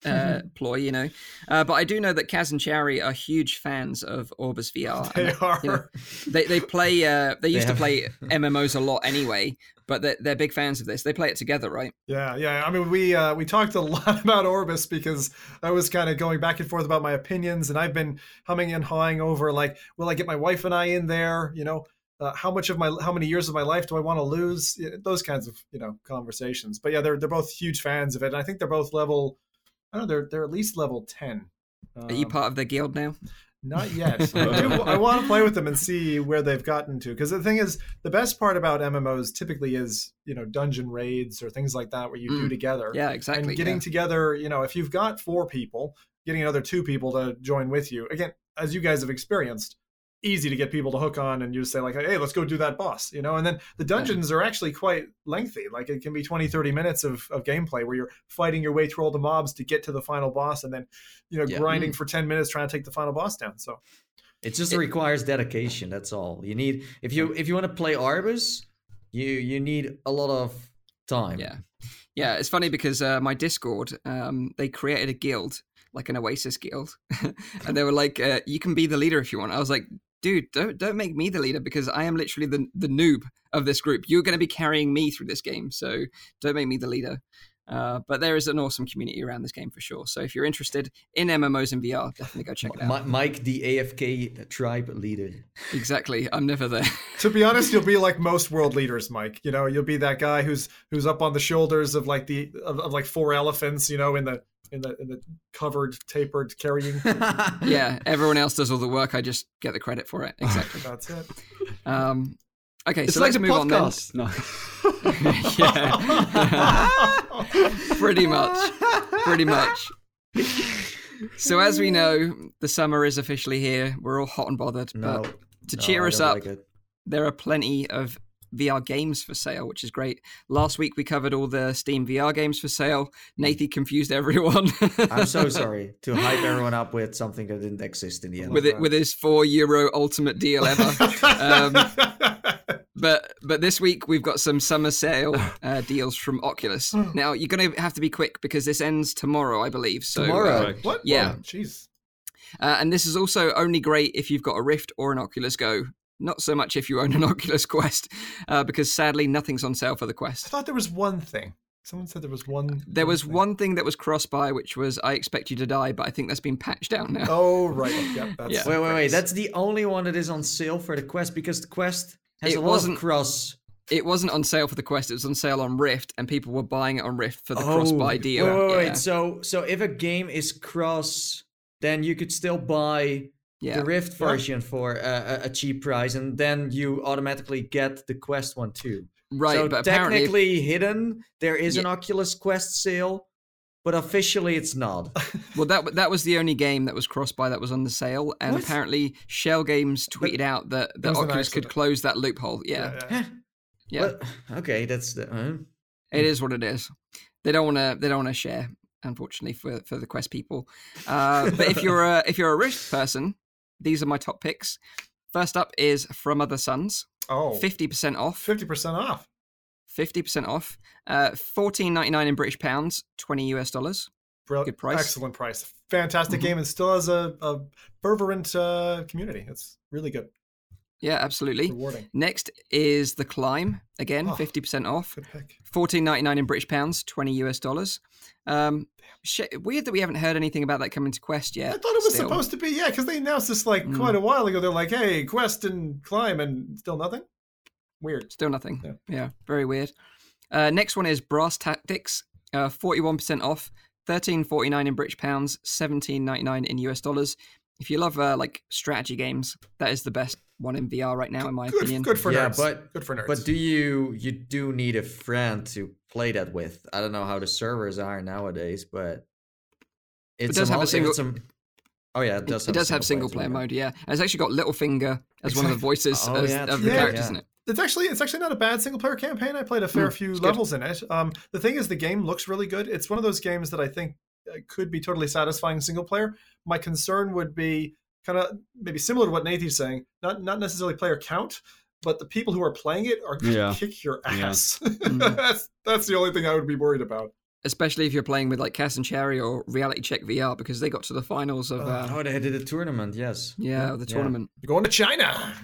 uh, ploy, you know. Uh, but I do know that Kaz and Chari are huge fans of Orbus VR. They that- are. you know, they they play. Uh, they used have- to play MMOs a lot anyway, but they're, they're big fans of this. They play it together, right? Yeah, yeah. I mean, we uh, we talked a lot about Orbus because I was kind of going back and forth about my opinions, and I've been humming and hawing over like, will I get my wife and I in there? You know, uh, how much of my how many years of my life do I want to lose? Those kinds of you know conversations. But yeah, they're they're both huge fans of it, and I think they're both level. I don't know. They're they're at least level ten. Are you Um, part of the guild now? Not yet. I, do, I want to play with them and see where they've gotten to. Because the thing is, the best part about MMOs typically is, you know, dungeon raids or things like that where you do Mm. together. Yeah, exactly. and getting yeah. together, you know, if you've got four people, getting another two people to join with you. Again, as you guys have experienced, easy to get people to hook on and you just say like, hey, let's go do that boss, you know? And then the dungeons are actually quite lengthy. Like it can be 20, 30 minutes of, of gameplay where you're fighting your way through all the mobs to get to the final boss and then, you know, Yeah. grinding for 10 minutes trying to take the final boss down. So It just It- requires dedication. That's all you need. If you if you want to play Orbus, you you need a lot of time. Yeah. Yeah, it's funny because uh, my Discord, um, they created a guild, like an Oasis guild, and they were like, uh, "You can be the leader if you want." I was like, "Dude, don't don't make me the leader because I am literally the the noob of this group. You're going to be carrying me through this game, so don't make me the leader." Uh, but there is an awesome community around this game for sure. So if you're interested in MMOs and VR, definitely go check it out. Mike, the AFK tribe leader. Exactly, I'm never there. to be honest, you'll be like most world leaders, Mike. You know, you'll be that guy who's who's up on the shoulders of like the of, of like four elephants, you know, in the in the in the covered, tapered carrying. yeah, everyone else does all the work. I just get the credit for it. Exactly. That's it. Um, okay, It's so like let's a move on then. No. yeah, pretty much, pretty much. So as we know, the summer is officially here. We're all hot and bothered. no, But to no, cheer us up, like there are plenty of VR games for sale, which is great. Last week we covered all the Steam VR games for sale. Nathan confused everyone. I'm so sorry to hype everyone up with something that didn't exist in the end. with it with his four euro ultimate deal ever. Um, but but this week we've got some summer sale uh, deals from Oculus. Now you're going to have to be quick because this ends tomorrow, I believe. So Tomorrow? uh, what? Yeah. Whoa, Jeez. Uh, and this is also only great if you've got a Rift or an Oculus Go. Not so much if you own an Oculus Quest, uh, because sadly nothing's on sale for the Quest. I thought there was one thing. Someone said there was one. There was thing. one thing that was cross buy, which was "I expect you to die," but I think that's been patched down now. Oh right. Yep. That's Yeah. Wait, wait, wait. That's the only one that is on sale for the Quest because the Quest has it a wasn't, of cross. It wasn't on sale for the Quest; it was on sale on Rift, and people were buying it on Rift for the cross buy deal. Oh, Wait, wait, wait. So, so if a game is cross, then you could still buy Yeah. the Rift Yeah. version for a, a- a cheap price, and then you automatically get the Quest one too. Right, so but apparently, technically hidden, there is an Oculus Quest sale, but officially it's not. well, that that was the only game that was cross buy that was on the sale, and What? apparently Schell Games tweeted out that, that was an Oculus could close that loophole. Yeah, yeah. yeah, But- okay, that's the. Uh, it is what it is. They don't want to. They don't want to share, unfortunately, for for the Quest people. Uh, but if you're a if you're a Rift person, these are my top picks. First up is From Other Suns, Oh, fifty percent off. 50% off. Fifty percent off. Uh, Fourteen ninety nine in British pounds, twenty US dollars. Brilliant. Good price. Excellent price. Fantastic Mhm. game and still has a, a fervent uh, community. It's really good. Yeah, absolutely. Rewarding. Next is The Climb. Again, Oh. fifty percent off. Fourteen ninety nine in British pounds, twenty US dollars. Um, sh- weird that we haven't heard anything about that coming to Quest yet. I thought it was still. supposed to be, yeah, because they announced this like Mm. quite a while ago. They're like, hey, Quest and Climb, and still nothing? Weird. Still nothing. Yeah. Yeah, very weird. Uh, next one is Brass Tactics, uh, forty-one percent off, thirteen forty-nine in British pounds, seventeen ninety-nine in US dollars. If you love uh, like strategy games, that is the best one in VR right now, in my Good, opinion. good for Yeah, nerds. but- good for nerds. But do you you do need a friend to play that with? I don't know how the servers are nowadays, but it's does have a single- it's a- oh yeah, it It, does. it have, a does have single player too, yeah. mode, yeah. And it's actually got Littlefinger as one of the voices Oh, as- yeah, of the yeah, characters yeah. in it. it's actually it's actually not a bad single player campaign. I played a fair Mm, few it's good. levels in it. Um, the thing is, the game looks really good. It's one of those games that I think uh, could be totally satisfying single player. My concern would be kind of maybe similar to what Nathan's saying, not not necessarily player count, but the people who are playing it are going to Yeah. kick your Yeah. ass. Mm. that's that's the only thing I would be worried about. Especially if you're playing with like Cass and Cherry or Reality Check VR because they got to the finals of uh, Oh, they did a tournament. Yes. yeah, of the tournament. You're going to China.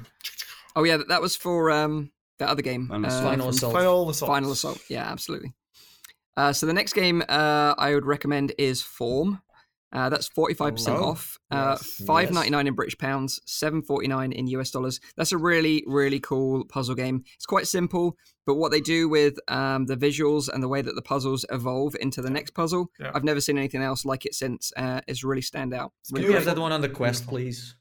Oh yeah, that, that was for um that other game. Final uh, Assault. Final Assault. Final assault. Final Assault. Yeah, absolutely. Uh, so the next game uh, I would recommend is Form. Uh, that's forty five percent Oh, off. Uh, yes, Five ninety nine in British pounds, seven forty nine in US dollars. That's a really really cool puzzle game. It's quite simple, but what they do with um, the visuals and the way that the puzzles evolve into the next puzzle, Yeah. I've never seen anything else like it since. Uh, it's really stand out. Really Can we have Beautiful. that one on the quest, please?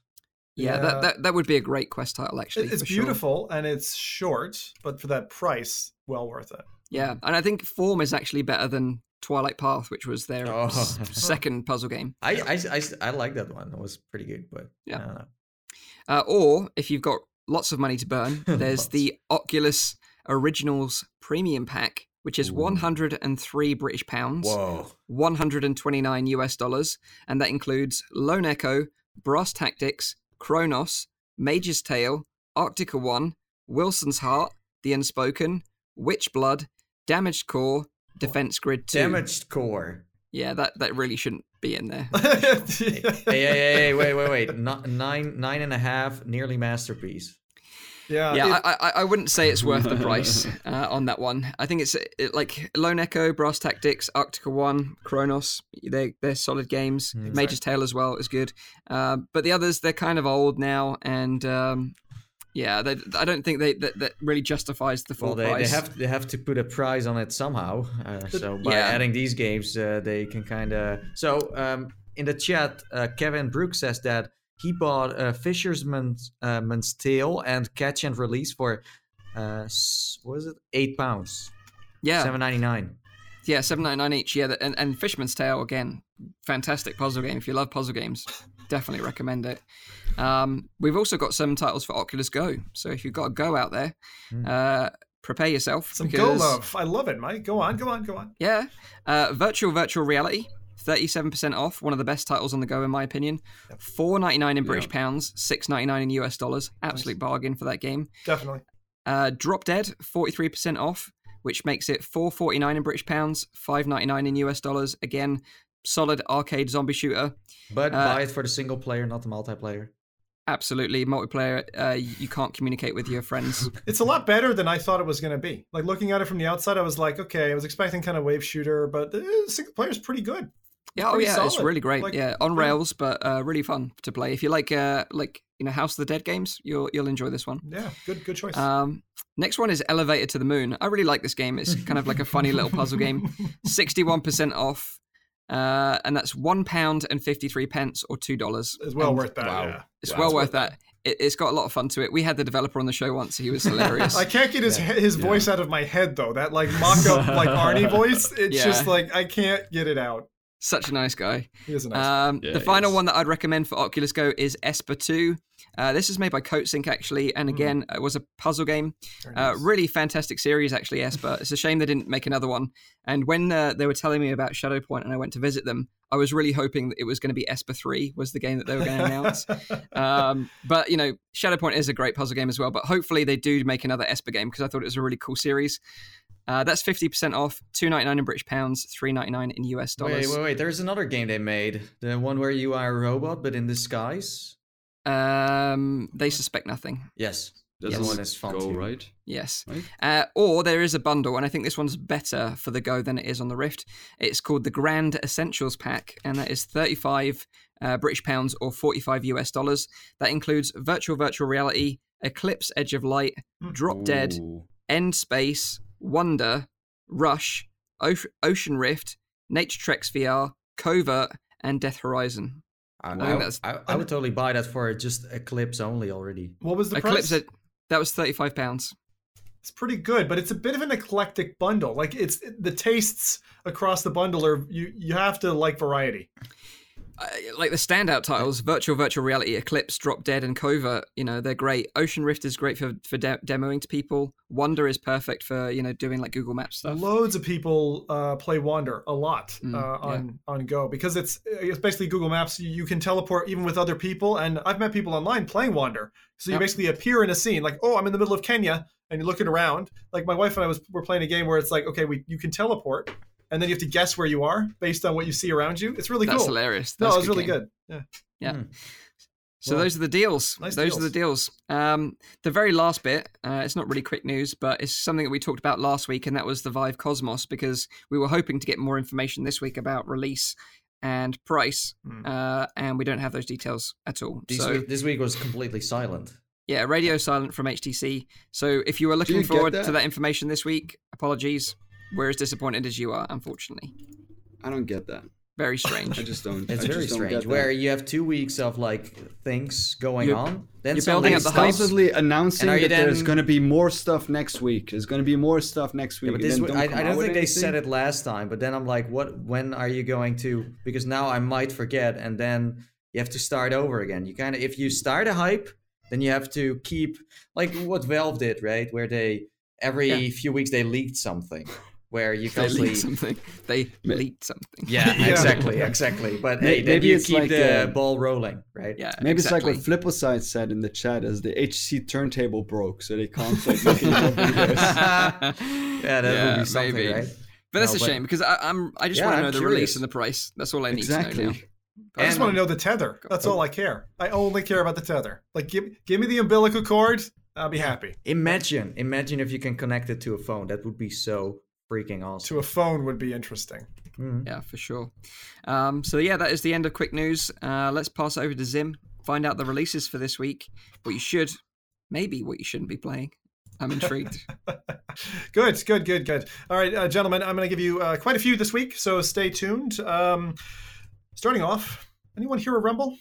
Yeah, Yeah. That, that that would be a great quest title actually. It's for sure. beautiful and it's short, but for that price, well worth it. Yeah, and I think Form is actually better than Twilight Path, which was their Oh. s- second puzzle game. I, I, I, I like that one. It was pretty good, but Yeah. I don't know. Uh, or if you've got lots of money to burn, there's the Oculus Originals Premium Pack, which is Ooh. 103 British pounds, Whoa. 129 US dollars, and that includes Lone Echo, Brass Tactics, Chronos, Mage's Tale, Arktika One, Wilson's Heart, The Unspoken, Witchblood, Damaged Core, Defense Grid 2. Damaged core. Yeah, that, that really shouldn't be in there. Hey, hey, hey, hey, wait, wait, wait. No- nine, nine and a half, nearly masterpiece. yeah, yeah, it- I, I, I wouldn't say it's worth the price uh, on that one. I think it's it, like Lone Echo, Brass Tactics, Arktika One, Chronos. They they're solid games. Mm. Mage's Tale as well is good, uh, but the others they're kind of old now, and um, yeah, they, I don't think they that, that really justifies the full Well, they, they price. have they have to put a price on it somehow. Uh, so by Yeah. adding these games, uh, they can kind of. So um, in the chat, uh, Kevin Brook says that he bought uh, Fisherman's uh, Man's Tale and Catch and Release for uh, s- what was it? Eight pounds, yeah, seven ninety nine. yeah, seven ninety nine each. Yeah, and, and Fishman's Tale again, fantastic puzzle game. If you love puzzle games, definitely recommend it. Um, we've also got some titles for Oculus Go. So if you've got a Go out there, Hmm. uh, prepare yourself. some because, go love. I love it, Mike. Go on, go on, go on. Yeah, uh, virtual virtual reality. 37% off, one of the best titles on the go in my opinion. 4.99 in British pounds, 6.99 in US dollars. Absolute bargain for that game. Definitely. Uh, Drop Dead, 43% off, which makes it 4.49 in British pounds, 5.99 in US dollars. Again, solid arcade zombie shooter. But Uh, buy it for the single player, not the multiplayer. Absolutely multiplayer. Uh, you can't communicate with your friends. It's a lot better than I thought it was going to be. Like looking at it from the outside, I was like, okay, I was expecting kind of wave shooter, but the single player is pretty good. Yeah, oh pretty yeah, it's really great. Like, yeah, on yeah. rails, but uh, really fun to play. If you like, uh, like you know, House of the Dead games, you'll you'll enjoy this one. Yeah, good, good choice. Um, next one is Elevator to the Moon. I really like this game. It's kind of like a funny little puzzle game. Sixty-one percent off, uh, and that's one pound and fifty-three pence or two dollars. it's well And worth that. wow. Yeah. It's Yeah, well worth that. It, it's got a lot of fun to it. We had the developer on the show once. He was hilarious. I can't get his Yeah. his voice out of my head though. That like mock up like Arnie voice. It's Yeah. just like I can't get it out. Such a nice guy. He is a nice. Um, Yeah, the final is. one that I'd recommend for Oculus Go is Esper 2. Uh, this is made by Coatsink actually, and Mm. again, it was a puzzle game. Very Uh, really fantastic series, actually, Esper. It's a shame they didn't make another one. And when uh, they were telling me about Shadow Point and I went to visit them, I was really hoping that it was going to be Esper 3 was the game that they were going to announce. um, but, you know, Shadow Point is a great puzzle game as well. But hopefully they do make another Esper game because I thought it was a really cool series. Uh, that's 50% off, two ninety nine in British pounds, three ninety nine in US dollars. Wait, wait, wait. There's another game they made. The one where you are a robot, but in disguise. Um, they suspect nothing. Yes. That's That Yes. one is fun Go right. Yes. Right. Uh, or there is a bundle, and I think this one's better for the Go than it is on the Rift. It's called the Grand Essentials Pack, and that is 35 uh, British pounds or 45 US dollars. That includes virtual virtual reality, Eclipse Edge of Light, Drop Dead, End Space, Wander, Rush, o- Ocean Rift, Nature Treks VR, Covert, and Death Horizon. I, I I, that's- I, I would totally buy that for just Eclipse only already. what was the Eclipse, price? Ed- that was 35 pounds. It's pretty good, but it's a bit of an eclectic bundle. Like it's the tastes across the bundle are you you have to like variety. Uh, like the standout titles virtual virtual reality eclipse drop dead and covert you know they're great ocean rift is great for for de- demoing to people Wander is perfect for you know doing like google maps stuff Loads of people uh, play Wander a lot Mm, uh, on on Go because it's it's basically Google Maps. You, you can teleport even with other people, and I've met people online playing Wander So you Yep. basically appear in a scene like, oh, I'm in the middle of Kenya, and you're looking around. Like my wife and I was we're playing a game where it's like, okay, we you can teleport, and then you have to guess where you are based on what you see around you. It's really that's cool. hilarious No, That's it was really game. good. Yeah. Yeah. Hmm. so Well, those are the deals nice those are the deals um the very last bit uh, it's not really quick news but it's something that we talked about last week and that was the vive cosmos because we were hoping to get more information this week about release and price Hmm. uh, and we don't have those details at all This, so week, this week was completely silent. Yeah, radio silent from HTC. So if you were looking get forward that? to that information this week, apologies. We're as disappointed as you are, unfortunately. I don't get that. Very strange. I just don't. It's I very strange. Where you have two weeks of like things going You're- on, then you're building up the hype. stops. constantly announcing And are you that there's going to be more stuff next week. There's going to be more stuff next week. Yeah, but this, don't I, I don't with think they said it last time, but then I'm like, what? When are you going to? Because now I might forget, and then you have to start over again. You kind of, if you start a hype, then you have to keep like what Valve did, right? Where they every Yeah. few weeks they leaked something, where you They constantly. something. They leaked something. Yeah, Yeah. exactly, exactly. But hey, then maybe you it's keep like, the uh, ball rolling, right? Yeah. Maybe exactly. it's like what Flippleside said in the chat as the HC turntable broke, so they can't like make any more videos. yeah, that would be something, maybe. right? But that's No, a but- shame because I, I'm. I just Yeah, want to I'm know the curious. release and the price. That's all I need to know now. I just want to know the tether. That's all I care. I only care about the tether. Like, give give me the umbilical cord. I'll be happy. Imagine, imagine if you can connect it to a phone. That would be so freaking awesome. To a phone would be interesting. Mhm. Yeah, for sure. Um, so yeah, that is the end of quick news. Uh, let's pass over to Zim. Find out the releases for this week. What you should, maybe what you shouldn't be playing. I'm intrigued. good, good, good, good. All right, uh, gentlemen, I'm going to give you uh, quite a few this week, so stay tuned. Um, starting off, anyone hear a rumble?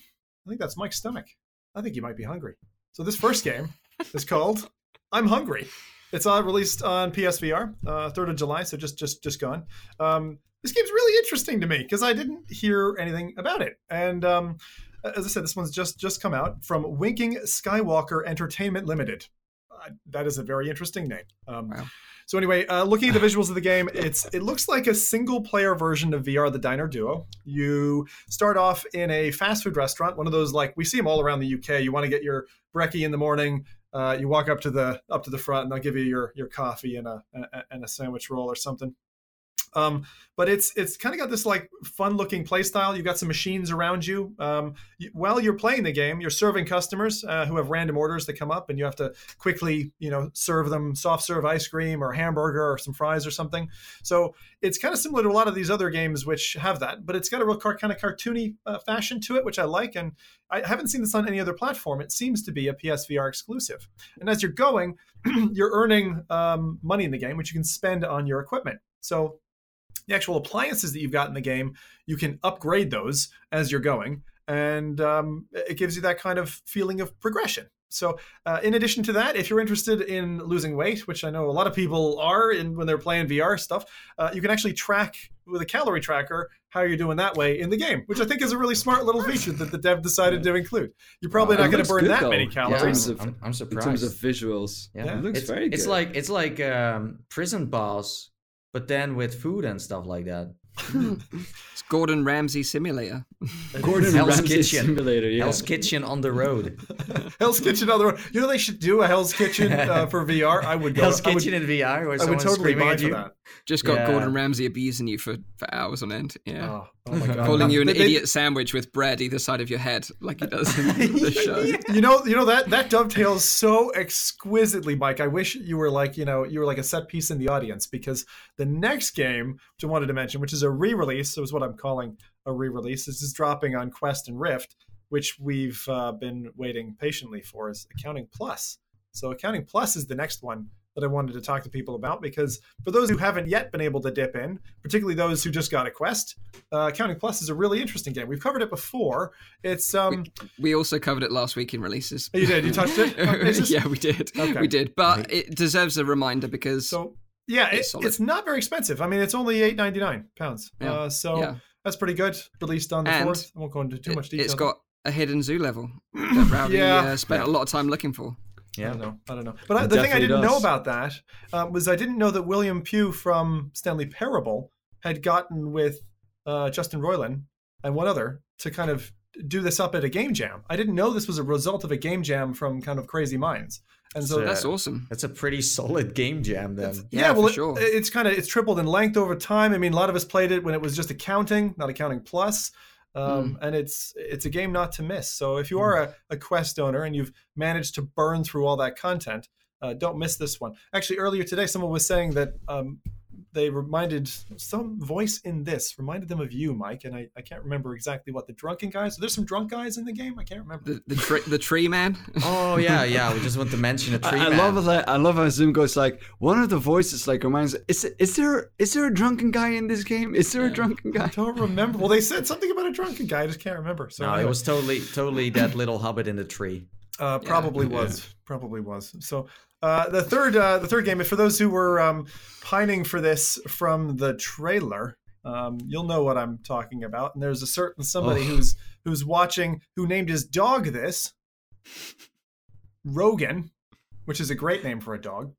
I think that's Mike's stomach. I think he might be hungry. So this first game is called "I'm Hungry." It's uh, released on PSVR, uh, third of July, so just just just gone. Um, this game's really interesting to me because I didn't hear anything about it, and um, as I said, this one's just just come out from Winking Skywalker Entertainment Limited. Uh, that is a very interesting name. Um, Wow. So anyway, uh, looking at the visuals of the game, it's it looks like a single player version of VR: The Diner Duo. You start off in a fast food restaurant, one of those like we see them all around the UK. You want to get your brekkie in the morning. Uh, you walk up to the up to the front, and they'll give you your your coffee and a, a and a sandwich roll or something. Um, but it's it's kind of got this like fun looking play style. You've got some machines around you. Um, you, while you're playing the game, you're serving customers uh, who have random orders that come up, and you have to quickly, you know, serve them soft serve ice cream or hamburger or some fries or something. So it's kind of similar to a lot of these other games which have that, but it's got a real car- kind of cartoony uh, fashion to it, which I like. And I haven't seen this on any other platform. It seems to be a PSVR exclusive. And as you're going, you're earning um, money in the game, which you can spend on your equipment. So the actual appliances that you've got in the game, you can upgrade those as you're going, and um, it gives you that kind of feeling of progression. So, uh, in addition to that, if you're interested in losing weight, which I know a lot of people are in when they're playing VR stuff, uh, you can actually track with a calorie tracker how you're doing that way in the game, which I think is a really smart little feature that the dev decided to include. You're probably Wow, not going to burn good, that though. many Yeah, calories. in of- I'm, I'm in terms of visuals. Yeah. It looks it's, very good. It's like it's like um, prison boss, but then with food and stuff like that. It's Gordon Ramsay Simulator. Gordon Hell's Ramsay Kitchen. simulator. Yeah. Hell's Kitchen on the road. Hell's Kitchen on the road. You know they should do a Hell's Kitchen uh, for VR. I would go. Hell's I would, Kitchen in VR, where I would totally screaming buy for you. that. Just got Yeah. Gordon Ramsay abusing you for, for hours on end. Yeah. Oh, oh my god! Calling you an They- they- idiot sandwich with bread either side of your head, like he does in the show. You know, you know that that dovetails so exquisitely, Mike. I wish you were like, you know, you were like a set piece in the audience because the next game, which I wanted to mention, which is a re-release, so is what I'm calling a re-release. This is dropping on Quest and Rift, which we've uh, been waiting patiently for, is Accounting Plus. So Accounting Plus is the next one that I wanted to talk to people about because for those who haven't yet been able to dip in, particularly those who just got a Quest, uh, Accounting Plus is a really interesting game. We've covered it before. It's um. We also covered it last week in releases. You did? You touched it yeah, we did. Okay. We did. But it deserves a reminder because So yeah, it, It's not very expensive. I mean, it's only eight ninety nine pounds. Yeah. Uh, so Yeah. that's pretty good. Released on the And fourth. I won't go into too much detail. it, detail. has got a hidden zoo level that Rowdy Yeah. uh, spent a lot of time looking for. I Yeah. don't know. I don't know. But I, the thing I didn't know about that uh, was I didn't know that William Pugh from Stanley Parable had gotten with uh, Justin Roiland and one other to kind of do this up at a game jam. I didn't know this was a result of a game jam from kind of Crazy Minds. And so So That's awesome. That's a pretty solid game jam then. Yeah, Yeah, well, for it- sure. it's kind of it's tripled in length over time. I mean, a lot of us played it when it was just accounting, not accounting plus, um, Hmm. and it's it's a game not to miss. So if you are a, a Quest owner and you've managed to burn through all that content, uh, don't miss this one. Actually, earlier today, someone was saying that um, they reminded some voice in this reminded them of you, Mike, and I, I can't remember exactly what the drunken guys. There's some drunk guys in the game. I can't remember. The the, tre- the tree man. Oh yeah, yeah. We just want to mention a tree I, I love that. I love how Zoom goes like one of the voices like reminds. Is is there is there a drunken guy in this game? Is there a drunken guy? I don't remember. Well, they said something about a drunken guy. I just can't remember. So No, it was totally, totally that little hobbit in the tree. Uh, probably Yeah. was. Probably was. So uh, the third, uh, the third game. For those who were um, pining for this from the trailer, um, you'll know what I'm talking about. And there's a certain somebody Oh. who's who's watching who named his dog this Rogan, which is a great name for a dog,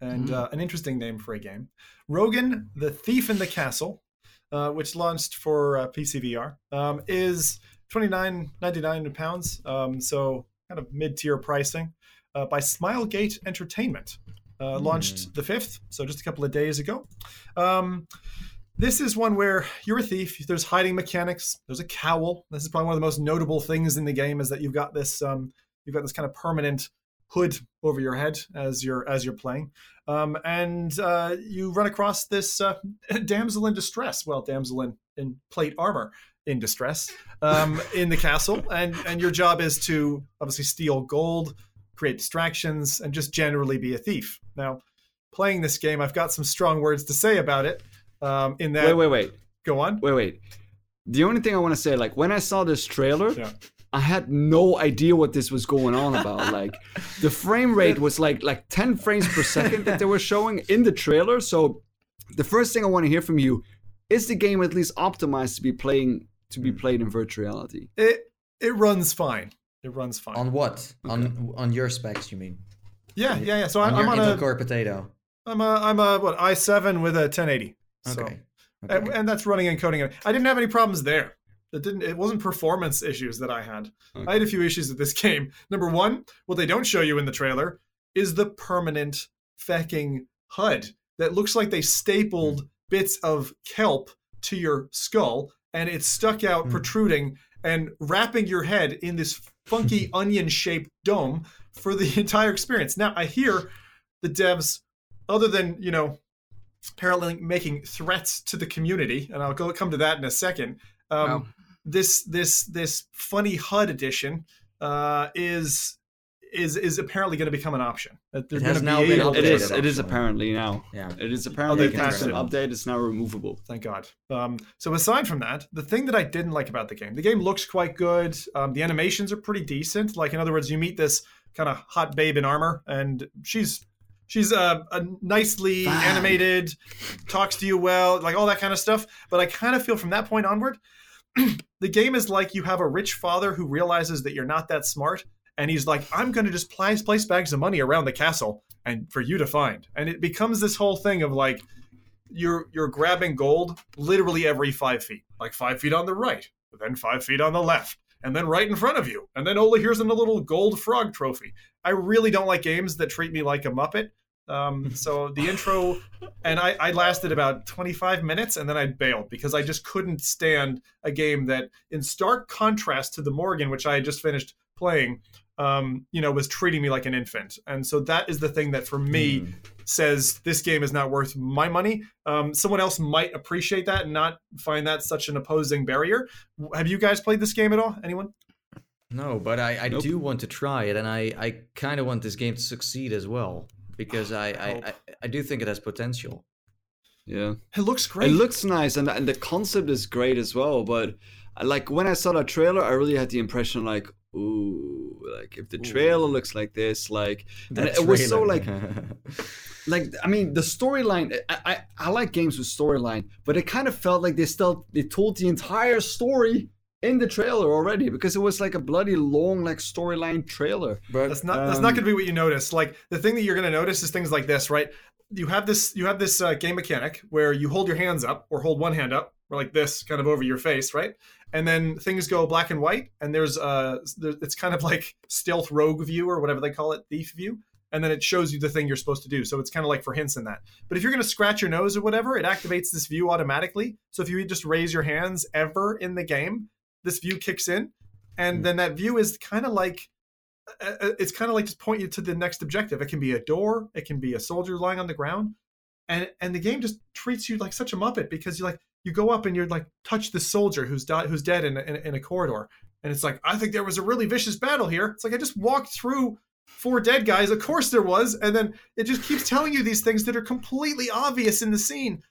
and uh, an interesting name for a game. Rogan, the Thief in the Castle, uh, which launched for uh, PC VR, um, is 29.99 pounds. Um, so kind of mid tier pricing uh, by Smilegate Entertainment. Uh, launched the fifth, so just a couple of days ago. Um, this is one where you're a thief. There's hiding mechanics. There's a cowl. This is probably one of the most notable things in the game is that you've got this um, you've got this kind of permanent hood over your head as you're as you're playing, um, and uh, you run across this uh, damsel in distress. Well, damsel in, in plate armor in distress um, in the castle, and and your job is to obviously steal gold, create distractions, and just generally be a thief. Now, playing this game, I've got some strong words to say about it. Um, in that, Wait, wait, wait, go on. wait, wait. The only thing I want to say, like when I saw this trailer, Yeah. I had no idea what this was going on about. Like the frame rate was like like 10 frames per second that they were showing in the trailer. So the first thing I want to hear from you is the game at least optimized to be playing to be played in virtual reality. It it runs fine. It runs fine. On what? On on your specs, you mean? yeah, yeah, yeah. So on I'm, I'm on Intel a Core Potato. I'm a I'm a what i7 with a 1080. So Okay. and, okay. and that's running and coding. I didn't have any problems there. It didn't. It wasn't performance issues that I had. I had a few issues with this game. Number one, what they don't show you in the trailer is the permanent fecking HUD that looks like they stapled bits of kelp to your skull and it's stuck out Hmm. protruding and wrapping your head in this funky onion shaped dome for the entire experience. Now, I hear the devs, other than, you know, apparently making threats to the community, and I'll go come to that in a second. Um, Wow. This this this funny HUD edition uh, is is is apparently going to become an option. That they're It has gonna now be been able It to- is. updated, It is actually. apparently now. Yeah. It is apparently they a constant patched update. It's now removable. Thank God. Um, so aside from that, the thing that I didn't like about the game, the game looks quite good. Um, the animations are pretty decent. Like in other words, you meet this kind of hot babe in armor, and she's she's uh, a nicely Fine. animated, talks to you well, like all that kind of stuff. But I kind of feel from that point onward, the game is like you have a rich father who realizes that you're not that smart, and he's like, I'm going to just place place bags of money around the castle and for you to find, and it becomes this whole thing of like you're you're grabbing gold literally every five feet, like five feet on the right, then five feet on the left, and then right in front of you, and then Ola here's a little gold frog trophy. I really don't like games that treat me like a muppet. Um, so the intro, and I, I lasted about 25 minutes, and then I bailed because I just couldn't stand a game that, in stark contrast to the Morrigan, which I had just finished playing, um, you know, was treating me like an infant. And so that is the thing that for me Hmm. says this game is not worth my money. Um, someone else might appreciate that and not find that such an opposing barrier. Have you guys played this game at all? Anyone? No, but I, I Nope. do want to try it, and I, I kind of want this game to succeed as well because I, I. I, I do think it has potential. Yeah. It looks great. It looks nice, and and the concept is great as well. But like when I saw the trailer, I really had the impression like, ooh, like if the trailer looks like this, like, and it was so like, like I mean, the storyline. I, I I like games with storyline, but it kind of felt like they still they told the entire story in the trailer already because it was like a bloody long like storyline trailer. but That's not that's not Um, going to be what you notice. Like the thing that you're going to notice is things like this, right? You have this you have this uh, game mechanic where you hold your hands up or hold one hand up or like this, kind of over your face, right? And then things go black and white, and there's uh, there, it's kind of like stealth rogue view or whatever they call it, thief view. And then it shows you the thing you're supposed to do. So it's kind of like for hints in that. But if you're going to scratch your nose or whatever, it activates this view automatically. So if you just raise your hands ever in the game, this view kicks in, and then that view is kind of like it's kind of like just point you to the next objective. It can be a door, it can be a soldier lying on the ground. and and the game just treats you like such a muppet because you like you go up and you're like touch the soldier who's died who's dead in in, in a corridor, and it's like I think there was a really vicious battle here. It's like I just walked through four dead guys. Of course there was, and then it just keeps telling you these things that are completely obvious in the scene.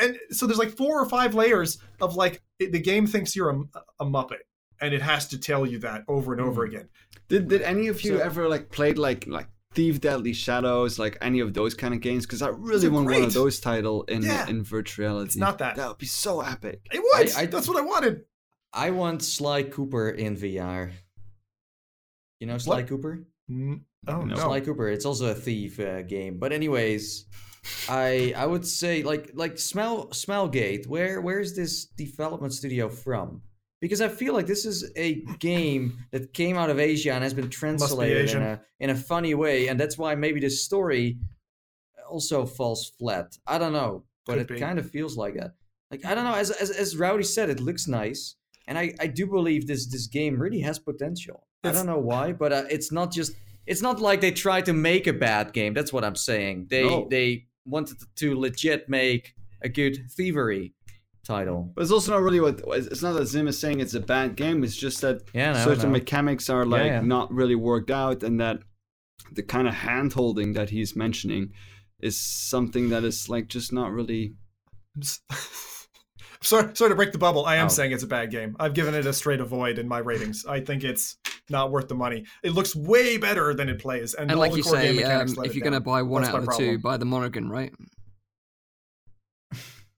And so there's like four or five layers of like the game thinks you're a, a muppet, and it has to tell you that over and over again. Did did any of you So- ever like played like like Thief Deadly Shadows, like any of those kind of games? Because I really want one of those title in Yeah. in virtual reality. It's not that. That would be so epic. It was. I- I- That's what I wanted. I want Sly Cooper in VR. You know Sly What? Cooper? Mm, Oh no. Sly Cooper. It's also a thief uh, game. But anyways, I I would say like like Smell Smellgate. Where where is this development studio from? Because I feel like this is a game that came out of Asia and has been translated in a in a funny way, and that's why maybe the story also falls flat. I don't know, but Could it be. kind of feels like that. Like I don't know. As as as Rowdy said, it looks nice, and I I do believe this this game really has potential. I don't know why, but uh, it's not just it's not like they tried to make a bad game. That's what I'm saying. They No. they wanted to legit make a good thievery title. But it's also not really what it's not that Zim is saying it's a bad game. It's just that Yeah, no, certain no. mechanics are like yeah. not really worked out, and that the kind of hand holding that he's mentioning is something that is like just not really. Sorry, sorry to break the bubble. I am Oh. saying it's a bad game. I've given it a straight avoid in my ratings. I think it's not worth the money. It looks way better than it plays, and, And like you say, um, if you're going to buy one That's out of my the two, buy the Morrigan, right?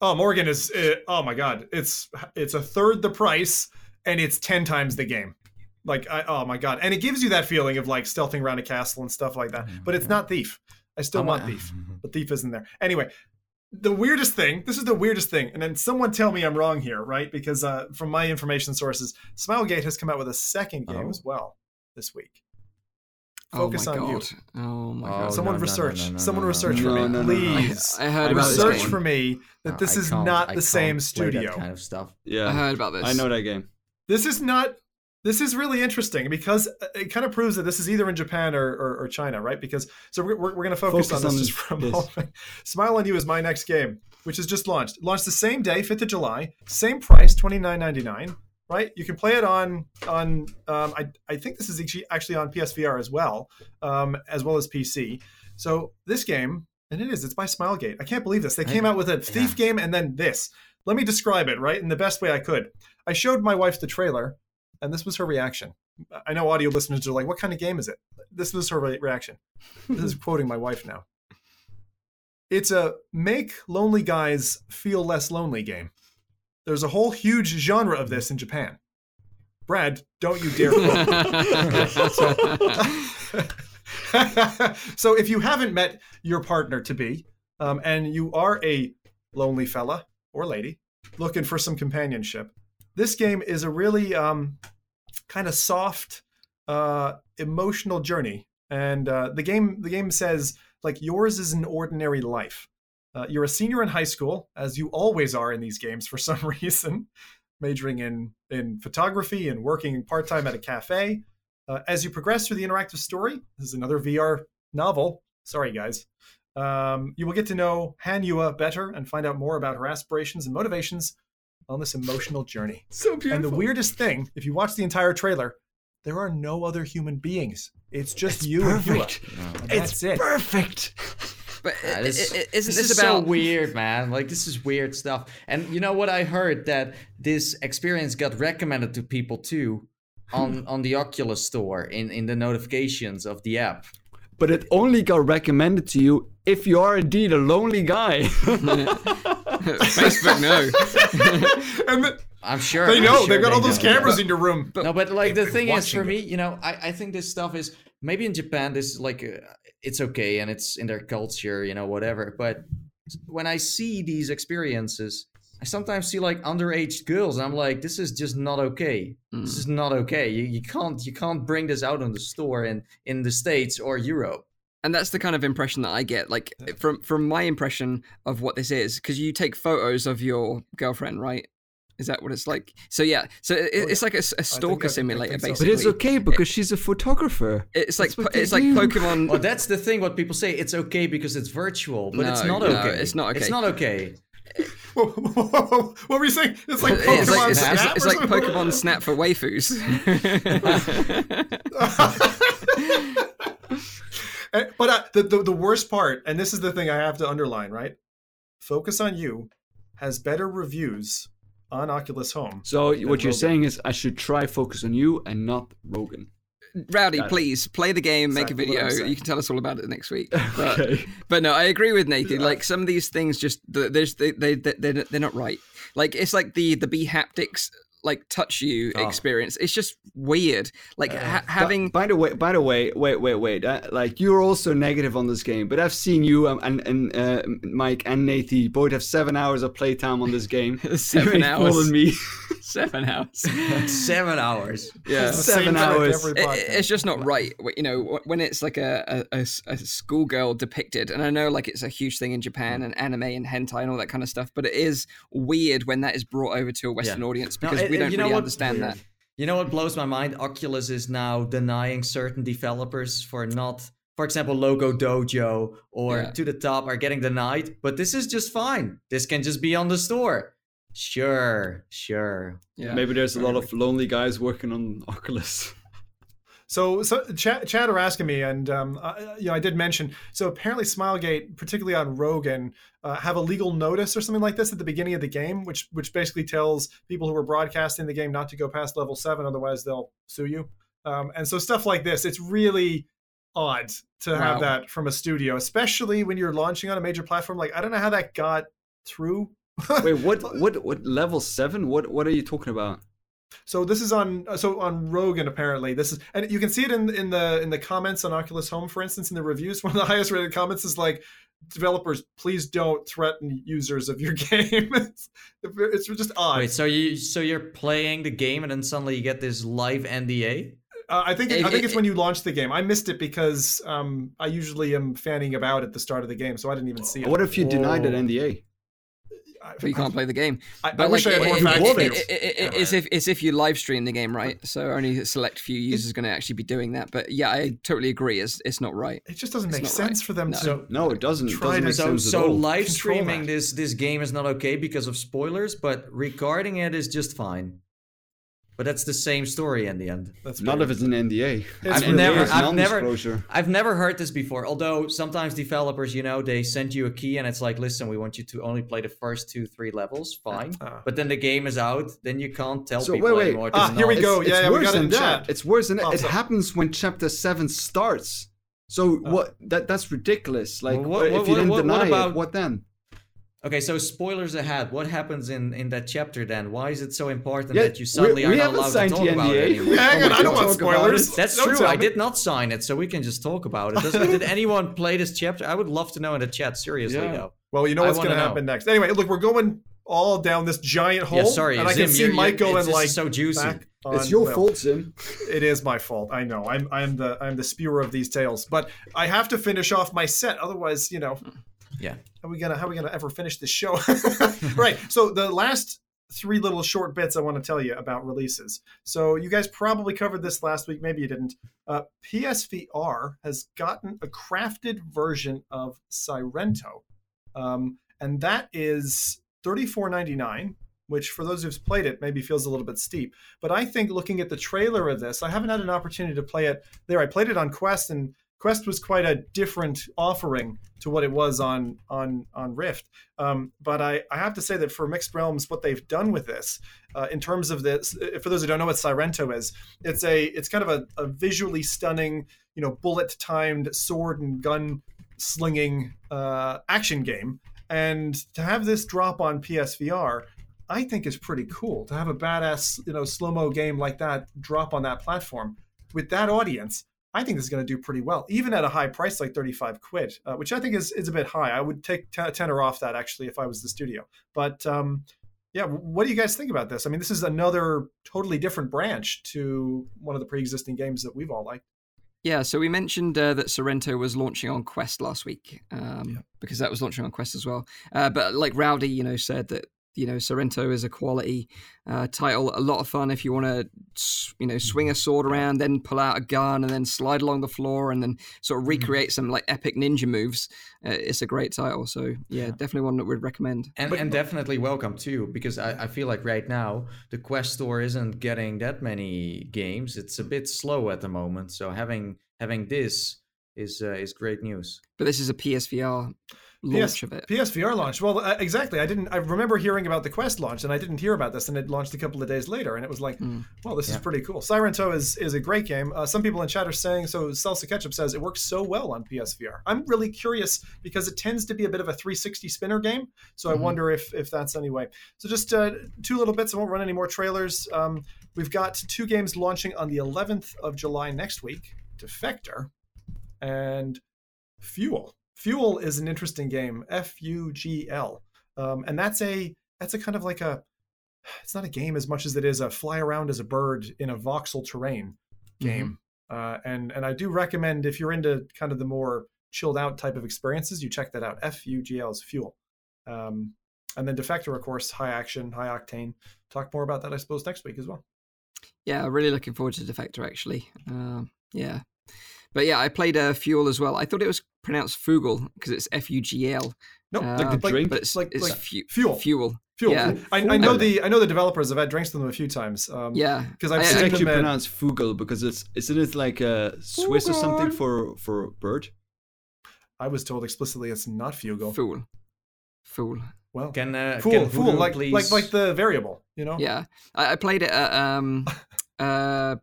Oh, Morrigan is. Uh, oh my god, it's it's a third the price, and it's ten times the game. Like, I, oh my god, and it gives you that feeling of like stealthing around a castle and stuff like that. But it's not Thief. I still I'm- want Thief, but Thief isn't there. Anyway, the weirdest thing. This is the weirdest thing, and then someone tell me I'm wrong here, right? Because uh, from my information sources, Smilegate has come out with a second game Oh. as well this week. Oh focus oh my on you. god. Oh my Oh, god. Someone no, no, no, research. no, no, Someone no, no. research No, for me, no, no, no. please. I heard I about this research game. for me that No, this is can't- not I the same can't play that studio. kind of stuff. Yeah, I heard about this. I know that game. This is not. This is really interesting because uh, it kind of proves that this is either in Japan or, or, or China, right? Because so we're, we're, we're going to focus, Focus on this on just for a this. moment. Smile on You is my next game, which is just launched. Launched the same day, fifth of July, same price, twenty nine ninety nine. Right? You can play it on on. Um, I I think this is actually actually on PSVR as well, um, as well as PC. So this game, and it is, it's by Smilegate. I can't believe this. They came out with a thief game and then this. Let me describe it, right, in the best way I could. I showed my wife the trailer, and this was her reaction. I know audio listeners are like, "What kind of game is it?" This was her re- reaction. This is quoting my wife now. It's a make lonely guys feel less lonely game. There's a whole huge genre of this in Japan. Brad, don't you dare so if you haven't met your partner to be, um, and you are a lonely fella or lady looking for some companionship, this game is a really um, kind of soft, uh, emotional journey. And uh, the game the game says like yours is an ordinary life. Uh, you're a senior in high school, as you always are in these games for some reason, majoring in in photography and working part time at a cafe. Uh, as you progress through the interactive story, this is another VR novel. Sorry, guys. Um, you will get to know Hanua better and find out more about her aspirations and motivations on this emotional journey. So beautiful. And the weirdest thing, if you watch the entire trailer, there are no other human beings. It's just It's you perfect. and Hua. And It's That's it. perfect. But Yeah, i- this, i- i- isn't this this, is about so weird, man? Like this is weird stuff. And you know what I heard that this experience got recommended to people too on on the Oculus store in in the notifications of the app. But it only got recommended to you if you are indeed a lonely guy. Facebook? No. and th- I'm sure they know. sure They've got they all those know. cameras in your room. no, but like the thing is, for it. me, you know, I, I think this stuff is maybe in Japan, this is like uh, it's okay and it's in their culture, you know, whatever. But when I see these experiences, I sometimes see like underage girls, and I'm like, this is just not okay. Mm. This is not okay. You, you can't you can't bring this out on the store in in the states or Europe. and that's the kind of impression that I get, like from from my impression of what this is, because you take photos of your girlfriend, right? Is that what it's like? So yeah, so it, Oh, it's like a stalker I- I simulator so. basically. But it's okay because she's a photographer. It's like po- it's they like. Pokemon. Well, that's the thing. What people say, it's okay because it's virtual, but it's No, not no, okay. it's not okay. It's not okay. What were you saying? It's like Pokemon it's like, it's, Snap. it's- it's or like? Pokemon Snap for waifus. Eh, but uh, the, the the worst part, and this is the thing I have to underline, right? Focus on You has better reviews on Oculus Home. So what you're Rogan. saying is I should try focus on you and not Rogan. Rowdy, Got it. please play the game, make a Exactly what I'm video. You can tell us all about it next week. But, Okay. but no, I agree with Nathan. Like some of these things, just there's they they they they're, they're not right. Like it's like the the bHaptics like touch you Oh. experience. It's just weird. Like ha- having by the way, by the way, wait, wait, wait. Uh, like you're also negative on this game, but I've seen you um, and and uh, Mike and Nathan both have seven hours of playtime on this game. Seven You ain't hours. me. seven hours. Seven hours. Yeah. Seven hours. It- it's just not right you know when it's like a, a, a, a schoolgirl depicted and i know like it's a huge thing in japan and anime and hentai and all that kind of stuff but it is weird when that is brought over to a western Yeah. audience No, because it- we don't you really what? understand that You know what blows my mind? Oculus is now denying certain developers for not, for example, Logo Dojo or Yeah. To the Top are getting denied, but this is just fine. This can just be on the store. Sure, sure. yeah Maybe there's a lot of lonely guys working on Oculus. So, so Chad, Chad are asking me, and um, I, you know, I did mention. So apparently, Smilegate, particularly on Rogan, uh, have a legal notice or something like this at the beginning of the game, which which basically tells people who are broadcasting the game not to go past level seven, otherwise they'll sue you. Um, and so stuff like this, it's really odd to have that from a studio, especially when you're launching on a major platform. Like I don't know how that got through. Wait, what? What? What? Level seven? What? What are you talking about? So this is on so on Rogan apparently. This is and you can see it in in the in the comments on Oculus Home, for instance, in the reviews. One of the highest rated comments is like, "Developers, please don't threaten users of your game." it's, it's just odd. Wait, so you so you're playing the game and then suddenly you get this live NDA? Uh, I think It- I think it- it's when you launch the game. I missed it because um, I usually am fanning about at the start of the game, so I didn't even see it. What if you denied that Whoa. NDA? I, but you can't play the game I, I but wish I had more it- facts. it- it- it- it- it's if it's if you live stream the game right so only a select few users are going to actually be doing that but yeah i totally agree it's it's not right It just doesn't It's make sense right. for them No. to. No, it doesn't. It Try doesn't to- make So sense at so all. live streaming that. this this game is not okay because of spoilers, but recording it is just fine. But that's the same story in the end. That's Not weird. if it's an NDA. It's I've really never. I've never, Non-disclosure. I've never heard this before. Although sometimes developers, you know, they send you a key and it's like, listen, we want you to only play the first two, three levels. Fine. Ah. But then the game is out. Then you can't tell So, people wait, wait. anymore. Ah, here we go. It's, Yeah, it's yeah, we worse got than that. chat. It's worse than that. Oh, it happens when chapter seven starts. So what? That that's ridiculous. Like, Well, what- if what- you didn't what- what deny about- it, what then? Okay, so spoilers ahead. What happens in in that chapter then? Why is it so important Yeah, that you suddenly we- are we not haven't allowed to signed talk the about it anymore? Hang on, we I don't want spoilers. That's Don't true. I did not sign it, so we can just talk about it. Does, did anyone play this chapter? I would love to know in the chat. Seriously, Yeah. though. Well, you know I what's going to happen next. Anyway, look, we're going all down this giant hole. Yeah, sorry, and I Zim, can see you're- Mike you're- going like so juicy. back It's your well, fault, Zim. It is my fault. I know. I'm I'm the I'm the spewer of these tales. But I have to finish off my set. Otherwise, you know, Yeah. how are we gonna how are we gonna ever finish this show? right. So the last three little short bits I want to tell you about releases. So you guys probably covered this last week. Maybe you didn't. Uh, PSVR has gotten a crafted version of Sairento, um, and that is thirty four ninety nine. Which, for those who've played it, maybe feels a little bit steep. But I think looking at the trailer of this, I haven't had an opportunity to play it there. I played it on Quest, and Quest was quite a different offering to what it was on on on Rift. Um, but I, I have to say that for Mixed Realms, what they've done with this, uh, in terms of this, uh, for those who don't know what Sairento is, it's a it's kind of a, a visually stunning, you know, bullet timed sword and gun slinging uh, action game. And to have this drop on PSVR, I think is pretty cool. To have a badass, you know, slow mo game like that drop on that platform with that audience, I think this is going to do pretty well, even at a high price like 35 quid, uh, which I think is, is a bit high. I would take t- tenor off that actually if I was the studio. But um, yeah, what do you guys think about this? I mean, this is another totally different branch to one of the pre existing games that we've all liked. Yeah, so we mentioned uh, that Sairento was launching on Quest last week um, because that was launching on Quest as well. Uh, but like Rowdy, you know, said that you know, Sairento is a quality uh, title. A lot of fun if you want to, you know, swing a sword around, then pull out a gun, and then slide along the floor, and then sort of recreate some like epic ninja moves. Uh, it's a great title. So yeah, definitely one that we'd recommend. And, and definitely welcome too, because I, I feel like right now the Quest store isn't getting that many games. It's a bit slow at the moment. So having having this is uh, is great news. But this is a PSVR launch PS, of it. PSVR launch. Well, uh, exactly. I didn't. I remember hearing about the Quest launch, and I didn't hear about this, and it launched a couple of days later, and it was like, Mm. well, this is pretty cool. Sairento is is a great game. Uh, some people in chat are saying so. Salsa Ketchup says it works so well on PSVR. I'm really curious because it tends to be a bit of a 360 spinner game, so I Mhm. wonder if if that's anyway. So just uh, two little bits. I won't run any more trailers. Um, we've got two games launching on the 11th of July next week. Defector and FUGL. FUGL is an interesting game. F U G L, um, and that's a that's a kind of like a. It's not a game as much as it is a fly around as a bird in a voxel terrain game. Uh, and and I do recommend if you're into kind of the more chilled out type of experiences, you check that out. F U G L is FUGL. Um, and then Defector, of course, high action, high octane. Talk more about that, I suppose, next week as well. Yeah, really looking forward to Defector actually. Um, yeah, but yeah, I played uh, Fuel as well. I thought it was pronounced Fugel because it's F U G L. No, Uh, Like the drink? but it's like- it's like fu- fuel. Fuel. Fuel. Yeah. I, I know the I know the developers. I've had drinks with them a few times. Um, Yeah, because I've I- It's seen actually them at, pronounced Fugel because it's isn't it like a Swiss or something for for bird? I was told explicitly it's not Fugal. Fool. Fool. Well, Can uh, fool, can fool, Voodoo like please... like like the variable, you know. Yeah, I, I played it at um, uh,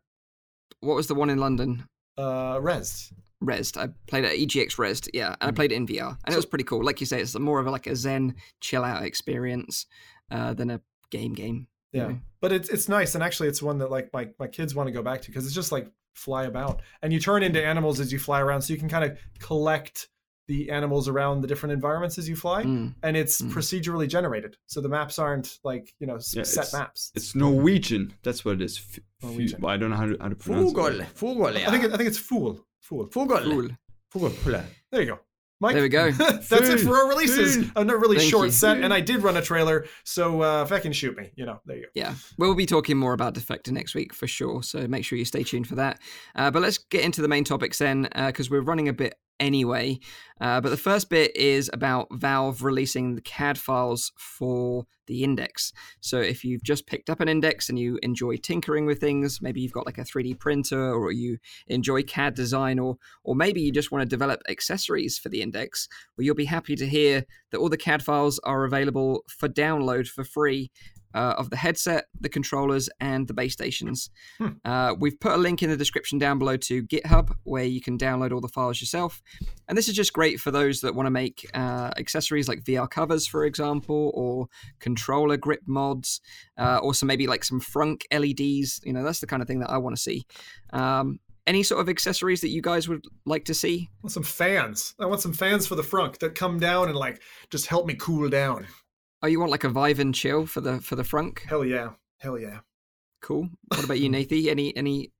what was the one in London? Uh, Res. Rezzed. I played it at EGX Rezzed, yeah, and I played it in VR, and it was pretty cool. Like you say, it's more of a, like a zen chill out experience uh, than a game game. you Yeah, know? but it's it's nice, and actually, it's one that like my my kids want to go back to because it's just like fly about, and you turn into animals as you fly around, so you can kind of collect the animals around the different environments as you fly, Mm. and it's Mm. procedurally generated, so the maps aren't like you know Yeah, set it's- maps. It's Norwegian. That's what it is. F- f- Norwegian. I don't know how to, how to pronounce Fugol, it. Fugol, yeah. I think it, I think it's fool, fool. Fugol. Cool. Fugol. There you go. Mike, There we go. that's it for our releases. Food. A really Thank short you. set, and I did run a trailer, so uh, fucking shoot me. You know, there you go. Yeah, we'll be talking more about Defector next week for sure. So make sure you stay tuned for that. Uh, but let's get into the main topics then, uh, because we're running a bit anyway. Uh, but the first bit is about Valve releasing the CAD files for the index. So if you've just picked up an index and you enjoy tinkering with things, maybe you've got like a 3D printer or you enjoy CAD design, or or maybe you just want to develop accessories for the index, well, you'll be happy to hear that all the CAD files are available for download for free uh, of the headset, the controllers, and the base stations. Hmm. Uh, we've put a link in the description down below to GitHub where you can download all the files yourself. And this is just great for those that want to make uh, accessories like VR covers, for example, or controller grip mods, uh, or some maybe like some frunk LEDs. You know, that's the kind of thing that I want to see. Um, any sort of accessories that you guys would like to see? Some fans. I want some fans for the frunk that come down and like just help me cool down. Oh, you want like a Vive and chill for the for the frunk? Hell yeah. Hell yeah. Cool. What about you, Nathie? Any any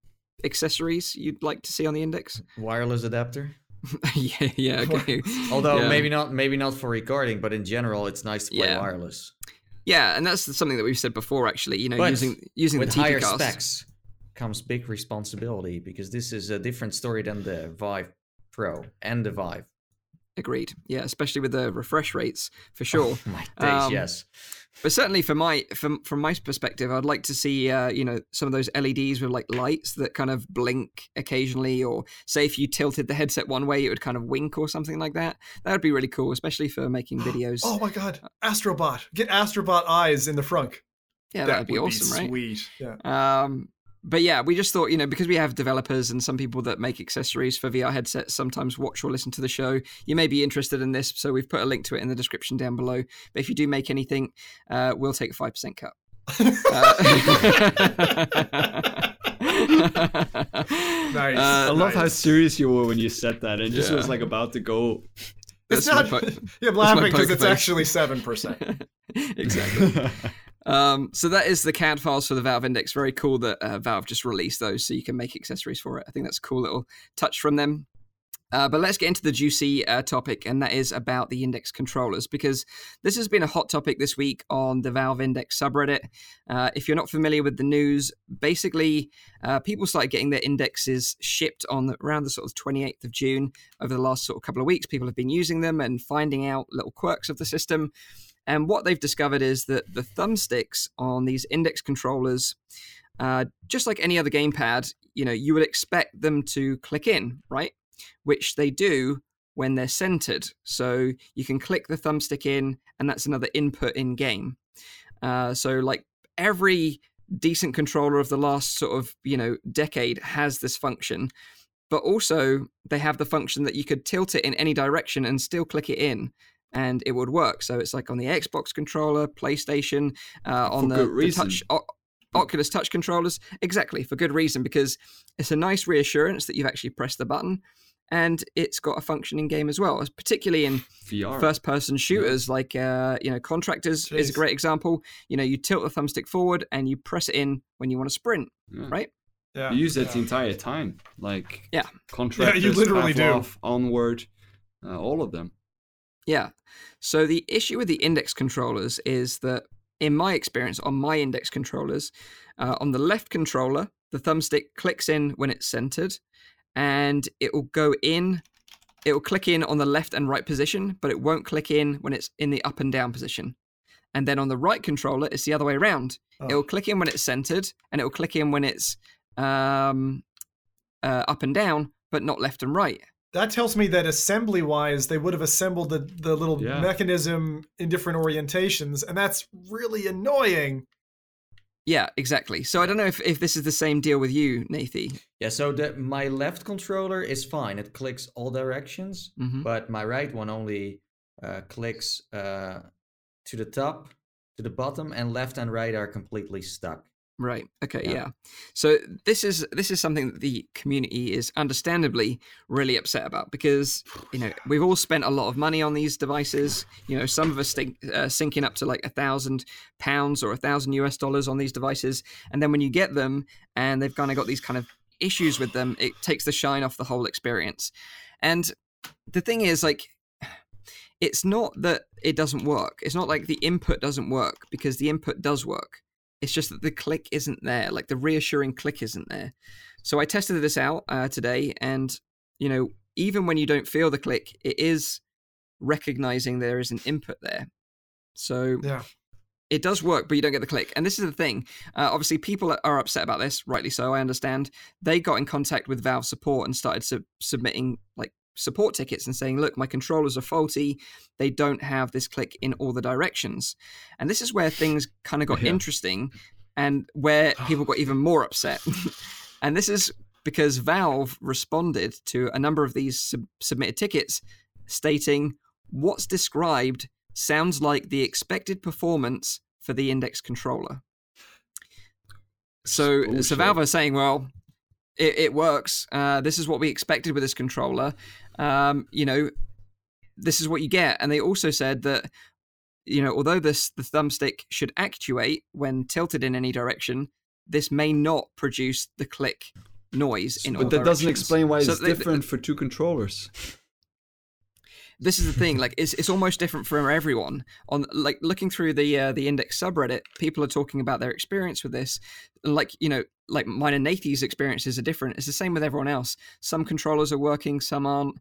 accessories you'd like to see on the index? Wireless adapter. yeah, yeah, okay. Although Yeah. maybe not maybe not for recording, but in general it's nice to play Yeah. wireless. Yeah, and that's something that we've said before. Actually, you know, But using using With the higher TPCast. specs comes big responsibility because this is a different story than the Vive Pro and the Vive. Agreed. Yeah, especially with the refresh rates for sure. My days, Um, yes. But certainly for my from from my perspective, I'd like to see uh, you know some of those LEDs with like lights that kind of blink occasionally, or say if you tilted the headset one way, it would kind of wink or something like that. That would be really cool, especially for making videos. Oh my god. Astrobot. Get Astrobot eyes in the frunk. yeah, that that'd be would awesome, right? Sweet. Yeah. Um, but yeah, we just thought, you know, because we have developers and some people that make accessories for VR headsets sometimes watch or listen to the show, you may be interested in this. So we've put a link to it in the description down below. But if you do make anything, uh, we'll take a 5% cut. Nice. Uh, I love how serious you were when you said that. It just Yeah. was like about to go. It's that's not. po- yeah, I'm laughing because it's face. actually seven percent. exactly. Um, so that is the CAD files for the Valve Index. Very cool that uh, Valve just released those, so you can make accessories for it. I think that's a cool little touch from them. Uh, but let's get into the juicy uh, topic, and that is about the index controllers, because this has been a hot topic this week on the Valve Index subreddit. Uh, if you're not familiar with the news, basically, uh, people started getting their indexes shipped on the, around the sort of 28th of June. Over the last sort of couple of weeks, people have been using them and finding out little quirks of the system. And what they've discovered is that the thumbsticks on these index controllers, uh, just like any other gamepad, you know, you would expect them to click in, right? which they do when they're centered. So you can click the thumbstick in, and that's another input in game. Uh, so, like every decent controller of the last sort of you know decade has this function but also they have the function that you could tilt it in any direction and still click it in and it would work so it's like on the xbox controller playstation uh, on the, the touch o- oculus touch controllers exactly for good reason because it's a nice reassurance that you've actually pressed the button and it's got a functioning game as well, particularly in VR. first-person shooters yeah. like uh, you know Contractors Jeez. is a great example. You know, you tilt the thumbstick forward and you press it in when you want to sprint, yeah. right? Yeah, you use it yeah. the entire time, like yeah, Contractors, yeah, you literally Pavlov, do. Onward, uh, all of them. Yeah. So the issue with the index controllers is that, in my experience, on my index controllers, uh, on the left controller, the thumbstick clicks in when it's centered and it will go in it will click in on the left and right position but it won't click in when it's in the up and down position and then on the right controller it's the other way around oh. it will click in when it's centered and it will click in when it's um, uh, up and down but not left and right that tells me that assembly wise they would have assembled the, the little yeah. mechanism in different orientations and that's really annoying yeah, exactly. So I don't know if, if this is the same deal with you, Nathie. Yeah, so the, my left controller is fine. It clicks all directions, mm-hmm. but my right one only uh, clicks uh, to the top, to the bottom, and left and right are completely stuck. Right. Okay. Yeah. yeah. So this is this is something that the community is understandably really upset about because you know we've all spent a lot of money on these devices. You know, some of us think uh, sinking up to like a thousand pounds or a thousand US dollars on these devices, and then when you get them and they've kind of got these kind of issues with them, it takes the shine off the whole experience. And the thing is, like, it's not that it doesn't work. It's not like the input doesn't work because the input does work it's just that the click isn't there, like the reassuring click isn't there. So I tested this out uh, today, and you know, even when you don't feel the click, it is recognizing there is an input there. So yeah. It does work, but you don't get the click. And this is the thing. Uh, obviously, people are upset about this, rightly so. I understand. They got in contact with Valve support and started su- submitting like support tickets and saying, look, my controllers are faulty. They don't have this click in all the directions. And this is where things kind of got yeah. interesting and where people got even more upset. and this is because Valve responded to a number of these sub- submitted tickets stating what's described sounds like the expected performance for the index controller. So, so Valve are saying, well, it, it works. Uh, this is what we expected with this controller. Um, you know, this is what you get. And they also said that, you know, although this the thumbstick should actuate when tilted in any direction, this may not produce the click noise in but all that directions. doesn't explain why it's different for two controllers this is the thing like it's, it's almost different for everyone. On like looking through the uh, the index subreddit people are talking about their experience with this. Like you know like mine and Nathie's experiences are different. It's the same with everyone else. Some controllers are working some aren't.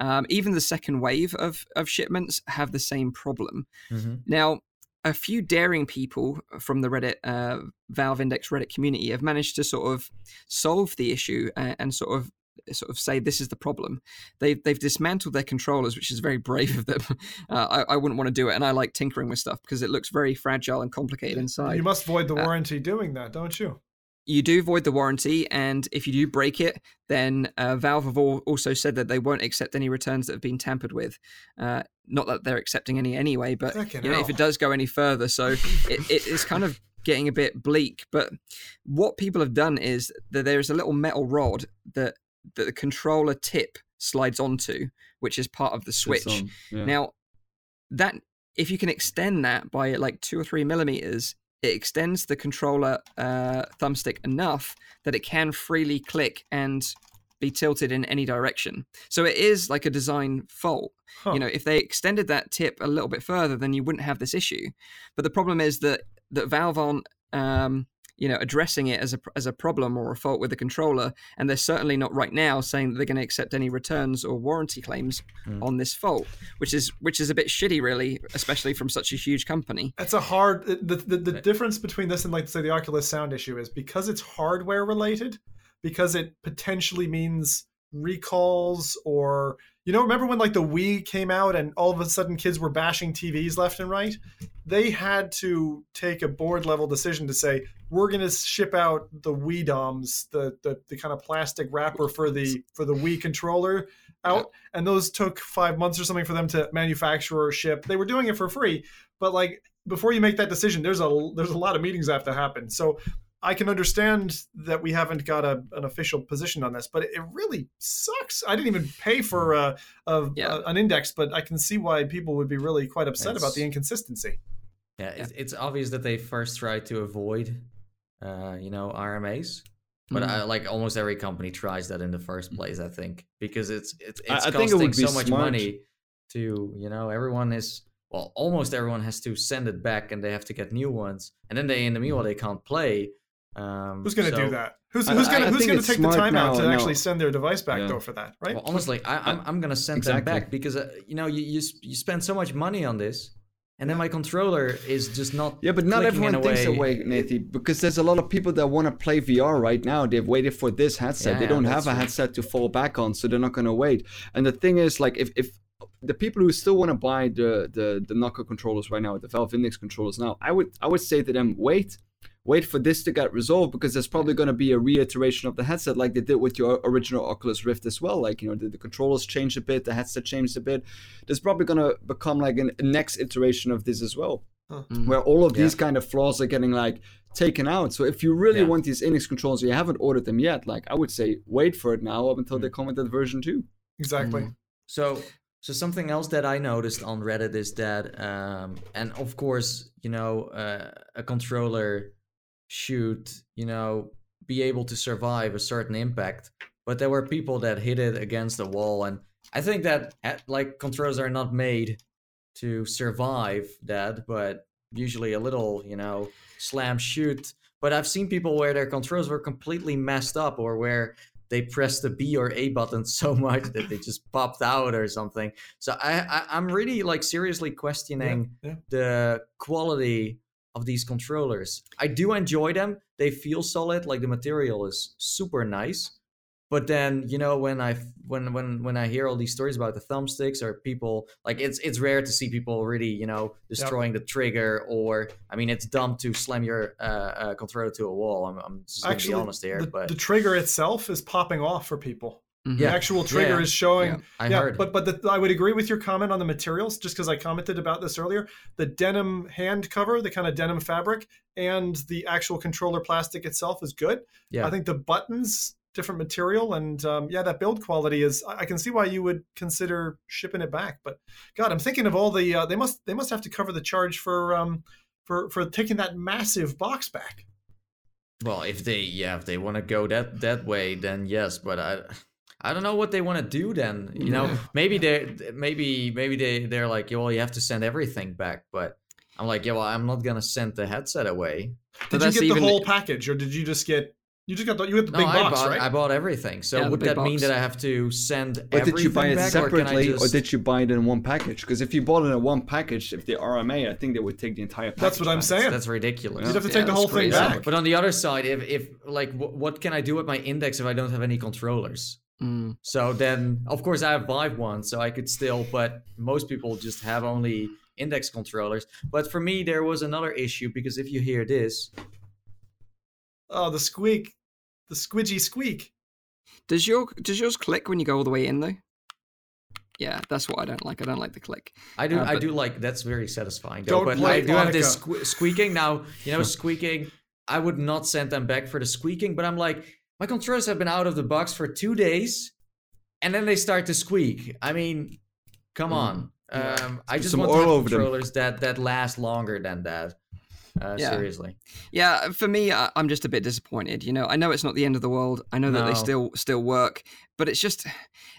Um, even the second wave of of shipments have the same problem. Mm-hmm. now a few daring people from the Reddit uh, Valve Index Reddit community have managed to sort of solve the issue and, and sort of sort of say this is the problem. They've they've dismantled their controllers, which is very brave of them. Uh, I, I, wouldn't want to do it, and I like tinkering with stuff because it looks very fragile and complicated inside. You must void the uh, warranty uh, doing that, don't you? You do void the warranty, and if you do break it, then uh, Valve have also said that they won't accept any returns that have been tampered with. Uh, not that they're accepting any anyway, but you know, if it does go any further, so it, it is kind of getting a bit bleak. But what people have done is that there is a little metal rod that that the controller tip slides onto, which is part of the switch. Yeah. Now, that if you can extend that by like two or three millimeters, it extends the controller uh, thumbstick enough that it can freely click and be tilted in any direction. So it is like a design fault. Huh. You know, if they extended that tip a little bit further, then you wouldn't have this issue. But the problem is that that Valve aren't, um, you know, addressing it as a as a problem or a fault with the controller, and they're certainly not right now saying that they're going to accept any returns or warranty claims Hmm. on this fault, which is which is a bit shitty, really, especially from such a huge company. It's a hard. The, the, the difference between this and like say the Oculus Sound issue is because it's hardware related, because it potentially means recalls or you know remember when like the Wii came out and all of a sudden kids were bashing TVs left and right. They had to take a board level decision to say we're going to ship out the Wii DOMs, the, the the kind of plastic wrapper for the for the Wii controller out, and those took five months or something for them to manufacture or ship. They were doing it for free, but like before you make that decision, there's a there's a lot of meetings that have to happen. So I can understand that we haven't got a, an official position on this, but it really sucks. I didn't even pay for a, a, Yeah. an index, but I can see why people would be really quite upset about the inconsistency. Yeah, it's, it's obvious that they first tried to avoid, uh, you know, RMAs. But Mm. I, like almost every company tries that in the first place, I think, because it's it's it's I costing think it would be so much smart. money to you know everyone is well almost everyone has to send it back and they have to get new ones and then they in the meanwhile they can't play. Um, Who's going to so- do that? Who's, I- who's I- going I to who's going to take the smart time out to now- actually send their device back Yeah. though for that, right? Well, honestly, I, I'm I'm gonna send them Exactly. back because uh, you know you, you you spend so much money on this, and then my controller is just not. Yeah, but not everyone a thinks that way- way, Nathie, because there's a lot of people that want to play VR right now. They've waited for this headset. Yeah, they don't have a true. headset to fall back on, so they're not going to wait. And the thing is, like, if, if the people who still want to buy the the the Knuckle controllers right now, the Valve Index controllers now, I would I would say to them, wait. Wait for this to get resolved because there's probably going to be a reiteration of the headset like they did with your original Oculus Rift as well. Like, you know, the, the controllers changed a bit, the headset changed a bit. There's probably going to become like an, a next iteration of this as well where all of these kind of flaws are getting like taken out. So if you really Yeah. want these Index controls, you haven't ordered them yet. Like I would say, wait for it now up until they come with that version two. Exactly. Mm. So, so something else that I noticed on Reddit is that, um, and of course, you know, uh, a controller should, you know, be able to survive a certain impact. But there were people that hit it against the wall, and I think that uh, like controllers are not made to survive that, but usually a little, you know, slam shoot. But I've seen people where their controls were completely messed up, or where they pressed the B or A button so much that they just popped out or something. So I, I I'm really like seriously questioning yeah. the quality of these controllers. I do enjoy them. They feel solid, like the material is super nice. But then, you know, when I when when when I hear all these stories about the thumbsticks or people like it's it's rare to see people really, you know, destroying the trigger or I mean, it's dumb to slam your uh, uh, controller to a wall. I'm, I'm just gonna Actually, be honest here, the, but the trigger itself is popping off for people. Mhm. The actual trigger Yeah. is showing. Yeah. I yeah, heard. but but the, I would agree with your comment on the materials, just because I commented about this earlier. The denim hand cover, the kind of denim fabric, and the actual controller plastic itself is good. yeah, I think the buttons, different material, and um, yeah, that build quality is. I I can see why you would consider shipping it back. But God, I'm thinking of all the. Uh, they must they must have to cover the charge for um for for taking that massive box back. Well, if they yeah, if they want to go that that way, then yes. But I, I don't know what they want to do. Then you know, maybe they maybe maybe they they're like, well, you have to send everything back. But I'm like, yeah, well, I'm not gonna send the headset away. But Did you that's get even- the whole package, or did you just get you just got the you got the No, big I box, bought right? I bought everything. So Yeah, would big that mean that I have to send everything? But everything did you buy it back, or can I separately, or, just? did you buy it in one package? Because if you bought it in one package, if the RMA, I think they would take the entire package. That's what I'm back. saying. That's ridiculous. You'd have to Yeah, take the that's whole thing back. But on the other side, if if like wh- what can I do with my index if I don't have any controllers? Mm. So then, of course, I have Vive one, so I could still. But most people just have only index controllers. But for me, there was another issue because if you hear this, Oh, the squeak, the squidgy squeak. Does your does yours click when you go all the way in though? Yeah, that's what I don't like. I don't like the click. I do, Uh, I do like that's very satisfying. Though, Don't but play I do have this sque- squeaking now. You know, squeaking. I would not send them back for the squeaking, but I'm like, my controllers have been out of the box for two days, and then they start to squeak. I mean, come on. Yeah. Um, I just Some want to have oil over them. controllers that that last longer than that. Uh, Yeah. Seriously. Yeah, for me, I- I'm just a bit disappointed. You know, I know it's not the end of the world. I know that they still still work, but it's just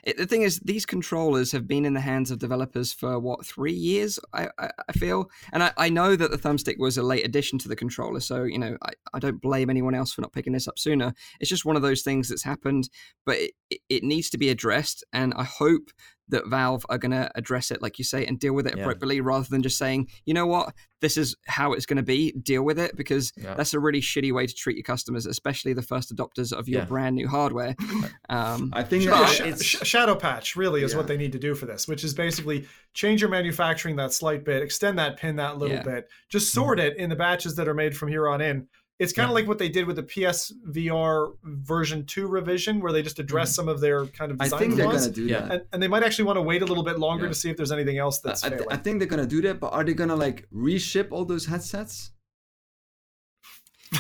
it, the thing is these controllers have been in the hands of developers for what three years. I I, I feel, and I, I know that the thumbstick was a late addition to the controller, so you know I, I don't blame anyone else for not picking this up sooner. It's just one of those things that's happened, but it, it needs to be addressed, and I hope that Valve are going to address it, like you say, and deal with it Yeah. appropriately, rather than just saying, you know what, this is how it's going to be. Deal with it because Yeah. that's a really shitty way to treat your customers, especially the first adopters of your Yeah. brand new hardware. Um, I think Sh- sh- it's- sh- shadow patch really is Yeah. what they need to do for this, which is basically change your manufacturing that slight bit, extend that pin that little Yeah. bit, just sort it in the batches that are made from here on in. It's kind of Yeah. like what they did with the PSVR version 2 revision, where they just address some of their kind of I design think they're flaws. gonna do Yeah. that. And, and they might actually want to wait a little bit longer Yeah. to see if there's anything else that's I, I th- I think they're gonna do that, but are they gonna like reship all those headsets?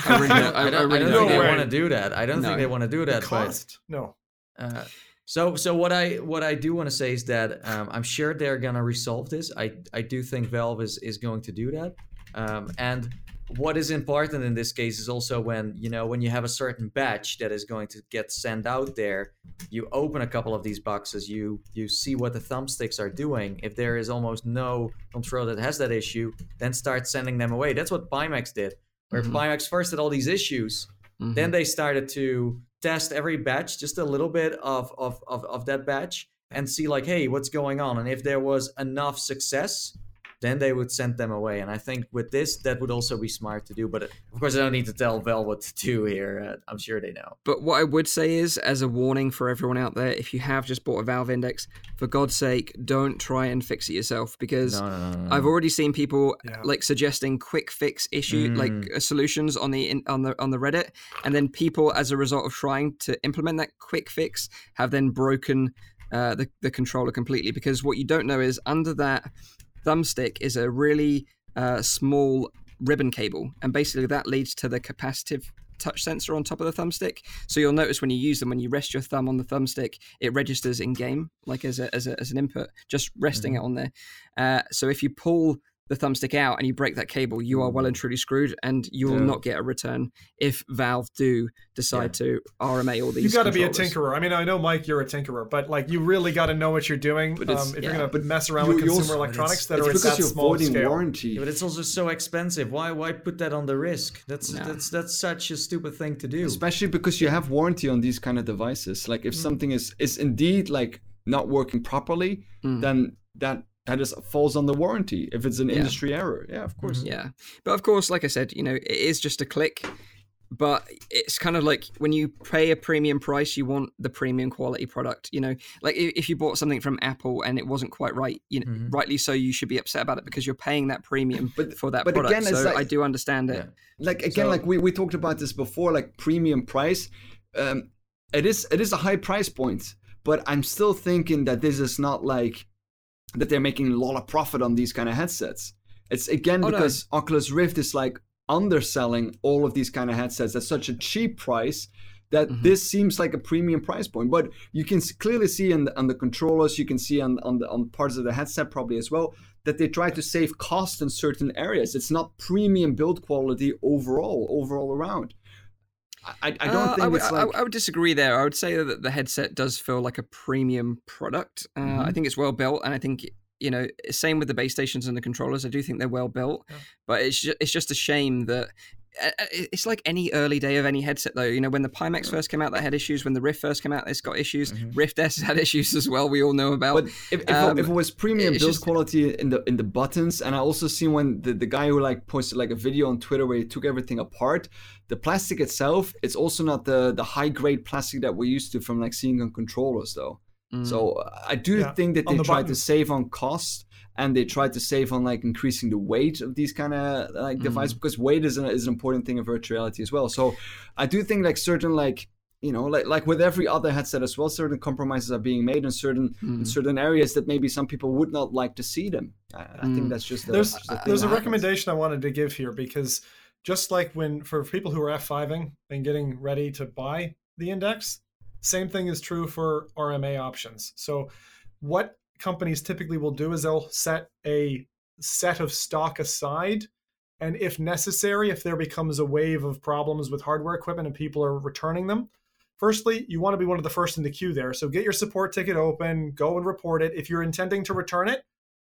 I really, don't- I, I I don't, I don't don't think they want to do that. I don't No. think they want to do the that. But cost? No. Uh, so so what I what I do want to say is that um, I'm sure they're gonna resolve this. I I do think Valve is is going to do that. Um, and what is important in this case is also when you know when you have a certain batch that is going to get sent out there, you open a couple of these boxes, you you see what the thumbsticks are doing. If there is almost no control that has that issue, then start sending them away. That's what Pimax did. Where Mhm. Pimax first had all these issues, Mhm. then they started to test every batch, just a little bit of, of, of, of that batch, and see like, hey, what's going on? And if there was enough success, then they would send them away. And I think with this, that would also be smart to do. But of course, I don't need to tell Valve what to do here. Uh, I'm sure they know. But what I would say is, as a warning for everyone out there, if you have just bought a Valve Index, for God's sake, don't try and fix it yourself because No, no, no, no, no. I've already seen people Yeah. like suggesting quick fix issue Mm. like uh, solutions on the in, on the on the Reddit, and then people, as a result of trying to implement that quick fix, have then broken uh, the the controller completely. Because what you don't know is under that thumbstick is a really uh, small ribbon cable, and basically that leads to the capacitive touch sensor on top of the thumbstick. So you'll notice when you use them, when you rest your thumb on the thumbstick, it registers in game, like as a, as, a, as an input, just resting it on there. Uh, so if you pull the thumbstick out and you break that cable, you are well and truly screwed, and you will Yeah. not get a return if Valve do decide to RMA all these. You've got to be a tinkerer. I mean, I know Mike, you're a tinkerer, but like you really got to know what you're doing But um, if yeah, you're going to mess around You- with consumer also- electronics it's, that are at because that you're small scale. warranty. Yeah, but it's also so expensive. Why why put that on the risk? That's No. that's that's such a stupid thing to do. especially because you have warranty on these kind of devices like if something is is indeed like not working properly Mm. then that that is falls on the warranty if it's an Yeah. industry error yeah of course Yeah, but of course, like I said, you know, it is just a click. But it's kind of like when you pay a premium price, you want the premium quality product. You know, like if you bought something from Apple and it wasn't quite right, you know, Mhm. rightly so, you should be upset about it because you're paying that premium But- for that but product. again, so like- I do understand it. Yeah. like again So- like we, we talked about this before like premium price um it is it is a high price point but i'm still thinking that this is not like that they're making a lot of profit on these kind of headsets it's again Oh, no. because oculus rift is like underselling all of these kind of headsets at such a cheap price that Mhm. this seems like a premium price point but you can clearly see on the, on the controllers you can see on, on the on parts of the headset probably as well that they try to save cost in certain areas it's not premium build quality overall overall around i, I don't Uh, think I would, it's I- like I would disagree there. I would say that the headset does feel like a premium product. Uh, Mm-hmm. I think it's well built, and I think you know, same with the base stations and the controllers. I do think they're well built, Yeah. but it's just, it's just a shame that it's like any early day of any headset, though. You know, when the Pimax first came out, that had issues. When the Rift first came out, it's got issues. Mhm. Rift S had issues as well. We all know about. But if, if, Um, if it was premium it's build just- quality in the in the buttons, and I also seen when the, the guy who like posted like a video on Twitter where he took everything apart, the plastic itself, it's also not the the high grade plastic that we're used to from like seeing on controllers though. Mm. So I do Yeah, think that on they the tried to save on cost and they tried to save on like increasing the weight of these kind of like Mm. devices because weight is an, is an important thing of virtual reality as well. So I do think like certain like you know like like with every other headset as well, certain compromises are being made in certain in Mm. certain areas that maybe some people would not like to see them. I, I think Mm. that's just a, there's just a thing there's a happens. recommendation I wanted to give here because just like when for people who are F5ing and getting ready to buy the index, same thing is true for RMA options. So what companies typically will do is they'll set a set of stock aside And if necessary, if there becomes a wave of problems with hardware equipment and people are returning them, firstly, you want to be one of the first in the queue there. So get your support ticket open, go and report it. If you're intending to return it,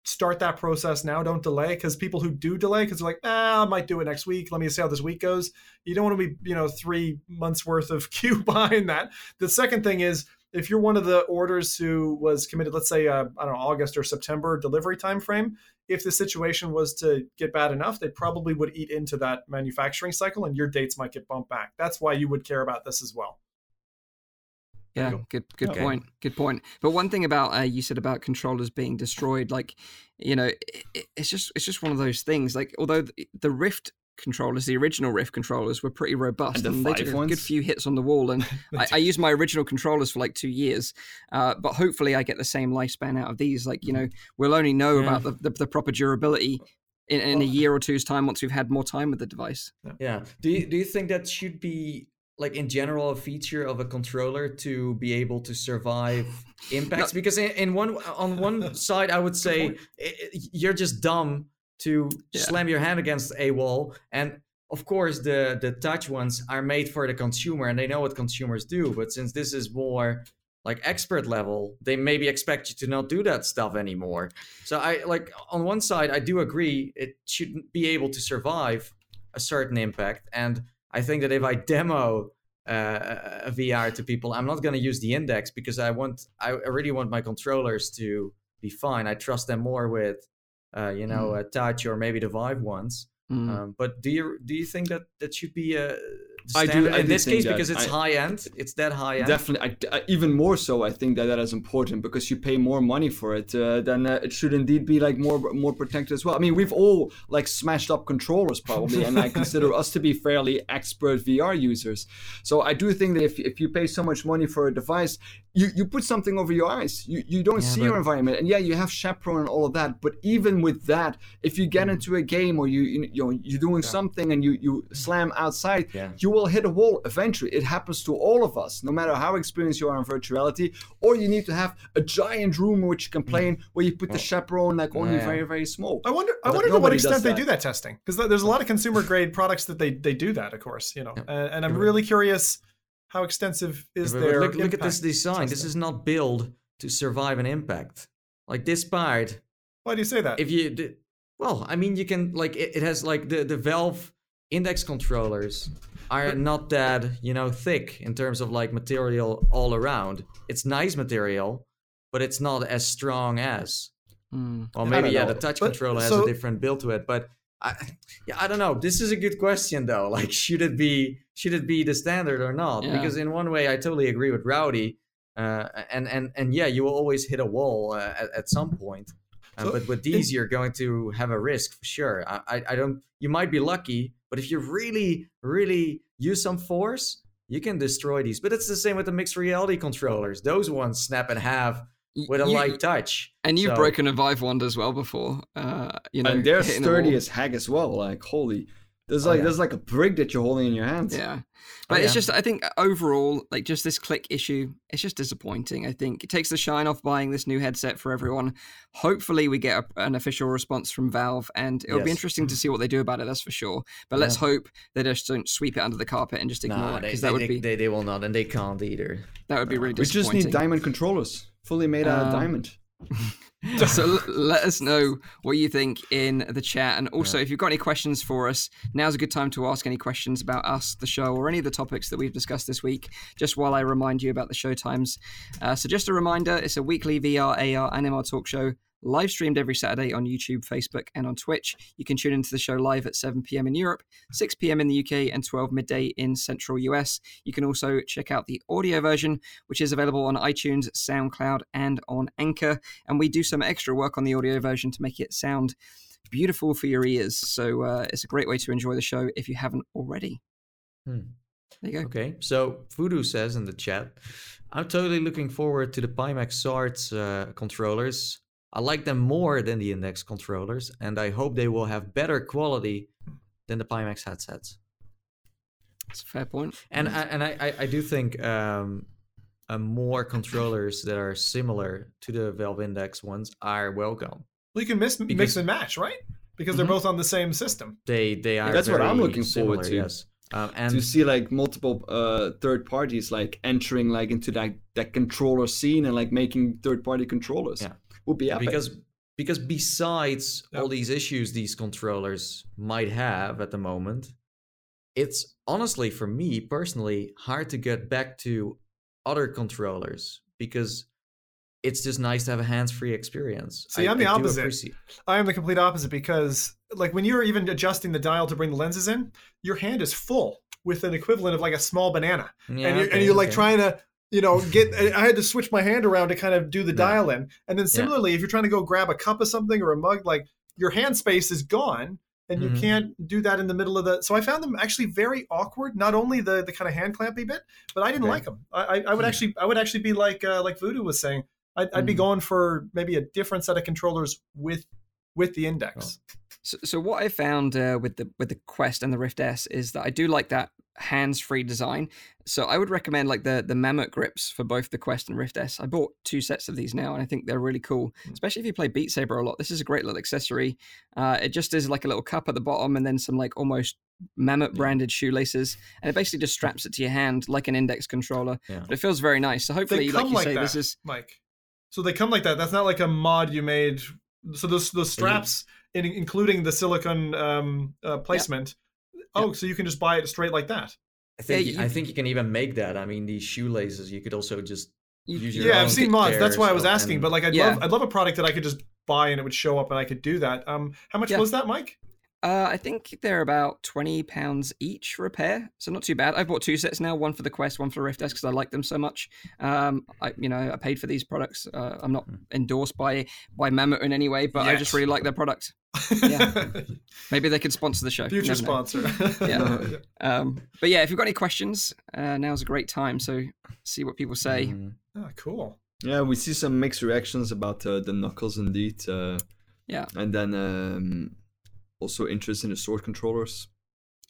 start that process now. Don't delay because people who do delay, because they're like, ah, I might do it next week. Let me see how this week goes. You don't want to be, you know, three months worth of queue behind that. The second thing is if you're one of the orders who was committed, let's say, uh, I don't know, August or September delivery timeframe, if the situation was to get bad enough, they probably would eat into that manufacturing cycle and your dates might get bumped back. That's why you would care about this as well. Yeah, good good Okay. point. Good point. But one thing about uh, you said about controllers being destroyed, like you know, it, it- it's just it's just one of those things. Like although the, the Rift controllers, the original Rift controllers, were pretty robust And the they five took a good few hits on the wall, and I, I used my original controllers for like two years. Uh, but hopefully, I get the same lifespan out of these. Like you know, mm-hmm. we'll only know Yeah. about the, the, the proper durability. In, in a year or two's time, once we've had more time with the device, Yeah. Do you, do you think that should be like in general a feature of a controller to be able to survive impacts? Because in, in one on one side, I would say i- i- eh, eh, you're just dumb to Yeah. slam your hand against a wall, and of course the the touch ones are made for the consumer, and they know what consumers do. But since this is more like expert level, they maybe expect you to not do that stuff anymore. So I like on one side, I do agree it shouldn't be able to survive a certain impact, and I think that if I demo uh, a VR to people, I'm not going to use the index because I want I really want my controllers to be fine. I trust them more with uh, you know a touch or maybe the Vive ones. Mm. Um, but do you do you think that that should be a I do- I in this case because it's I- high end? It's that high end. Definitely, I, I- even more so. I think that that is important because you pay more money for it. Uh, then uh, it should indeed be like more more protected as well. I mean, we've all like smashed up controllers probably, and I consider us to be fairly expert VR users. So I do think that if if you pay so much money for a device, you you put something over your eyes. You you don't Yeah, see but- your environment, and yeah, you have chaperone and all of that. But even with that, if you get into a game or you you, you know you're doing something and you you slam outside, Yeah. you will hit a wall eventually. It happens to all of us, no matter how experienced you are in virtuality. Or you need to have a giant room in which you can mm. play in, where you put the oh. chaperone like only Yeah. very very small. I wonder. I But wonder to what extent they that. do that testing because there's a lot of consumer grade products that they they do that, of course, you know. Yeah. And, and I'm really curious how extensive is Yeah, but their look, look at this impact design. This is not built to survive an impact. Like this part, Why do you say that? if you d- well i mean you can like it, it has like the the valve index controllers are not that you know thick in terms of like material all around it's nice material but it's not as strong as Mm. well maybe yeah know. the touch But- controller has so- a different build to it but I, yeah, I don't know. This is a good question though. Like, should it be should it be the standard or not? Yeah. Because in one way, I totally agree with Rowdy, uh, and and and yeah, you will always hit a wall uh, at, at some point. Uh, So but with these, you're going to have a risk for sure. I, I I don't. You might be lucky, but if you really really use some force, you can destroy these. But it's the same with the mixed reality controllers. Those ones snap in half with a you- light touch. And you've So- broken a Vive wand as well before. Uh, you know, and they're hitting the sturdy as heck as well. Like holy, there's Oh, like yeah. there's like a brick that you're holding in your hands. Yeah. But Oh, it's yeah. just, I think overall, like just this click issue, it's just disappointing. I think it takes the shine off buying this new headset for everyone. Hopefully, we get a, an official response from Valve, and it'll be interesting to see what they do about it, that's for sure. But let's hope they just don't sweep it under the carpet and just ignore Nah, it, because they, that would they, be they, they will not, and they can't either. that would be really disappointing. We just need diamond controllers, fully made out of Um, diamond. so l- let us know what you think in the chat. And also if you've got any questions for us now's a good time to ask any questions about us the show or any of the topics that we've discussed this week just while i remind you about the show times. Uh, so just a reminder it's a weekly vr ar and mr talk show live streamed every saturday on youtube facebook and on twitch you can tune into the show live at 7pm in europe 6pm in the uk and 12 midday in central us you can also check out the audio version which is available on itunes soundcloud and on anchor and we do some extra work on the audio version to make it sound beautiful for your ears. So uh, it's a great way to enjoy the show if you haven't already. Hmm. There you go. Okay, so Voodoo says in the chat, I'm totally looking forward to the Pimax Swords uh, controllers. I like them more than the Index controllers, and I hope they will have better quality than the Pimax headsets. That's a fair point. And I, and I, I, I do think um, uh, more controllers that are similar to the Valve Index ones are welcome. well, you can miss, mix because- and match, right? because they're Mhm. both on the same system. They they are. That's what I'm very looking forward to. Yes. Um, and to see like multiple uh, third parties like entering like into that that controller scene and like making third party controllers Yeah. Would be epic. because because besides Yep. all these issues these controllers might have at the moment it's honestly for me personally hard to get back to other controllers because it's just nice to have a hands-free experience See, I'm the do opposite. I am the complete opposite because, like, when you're even adjusting the dial to bring the lenses in, your hand is full with an equivalent of like a small banana, Yeah, and you're okay, and you're like okay. trying to, you know, get. I had to switch my hand around to kind of do the Yeah. dial in, and then similarly, if you're trying to go grab a cup of something or a mug, like your hand space is gone. And you Mhm. can't do that in the middle of the. So I found them actually very awkward. Not only the the kind of hand clampy bit, but I didn't Okay. like them. I, I, would Hmm. actually I would actually be like uh, like Voodoo was saying. I'd, I'd be Mhm. going for maybe a different set of controllers with with the index. So, so what I found uh, with the with the Quest and the Rift S is that I do like that hands-free design. So I would recommend like the the Mammoth grips for both the Quest and Rift S. I bought two sets of these now, and I think they're really cool, especially if you play Beat Saber a lot. This is a great little accessory. Uh, it just is like a little cup at the bottom, and then some like almost Mammoth branded shoelaces, and it basically just straps it to your hand like an index controller. Yeah. But it feels very nice. So hopefully, like you like say, that, this is Mike. So they come like that. That's not like a mod you made. So those those straps, in, including the silicon um, uh, placement. Oh, so you can just buy it straight like that. I think Yeah, I you- think you can even make that. I mean, these shoelaces you could also just use your Yeah, own I've seen mods. That's why I was asking. and- But like, I'd Yeah. love I'd love a product that I could just buy and it would show up and I could do that. Um, how much Yeah. was that, Mike? Uh, I think they're about twenty pounds each for a pair, so not too bad. I've bought two sets now, one for the Quest, one for the Rift S, because I like them so much. Um, I, you know, I paid for these products. Uh, I'm not endorsed by by Mammoth in any way, but I just really like their product. Yeah. Maybe they could sponsor the show. Future sponsor. Yeah. Um, but yeah, if you've got any questions, uh, now's a great time. So see what people say. Mm. Ah, cool. yeah, we see some mixed reactions about uh, the knuckles indeed. Uh, Yeah. and then um, also interest in the sword controllers.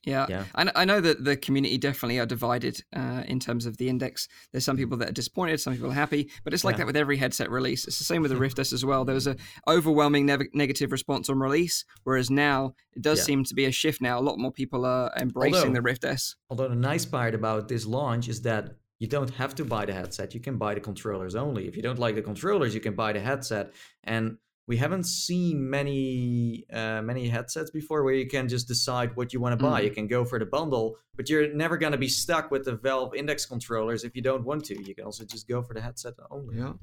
Yeah, Yeah. I, I know that the community definitely are divided uh, in terms of the index. There's some people that are disappointed, some people are happy, but it's like Yeah. that with every headset release. It's the same with the Rift S as well. There was a overwhelming nev- negative response on release, whereas now it does Yeah. seem to be a shift. Now a lot more people are embracing Although- the Rift S. Although the nice part about this launch is that you don't have to buy the headset. You can buy the controllers only. If you don't like the controllers, you can buy the headset. And we haven't seen many uh, many headsets before where you can just decide what you want to buy. Mm. You can go for the bundle, but you're never going to be stuck with the Valve Index controllers if you don't want to. You can also just go for the headset only. Yeah.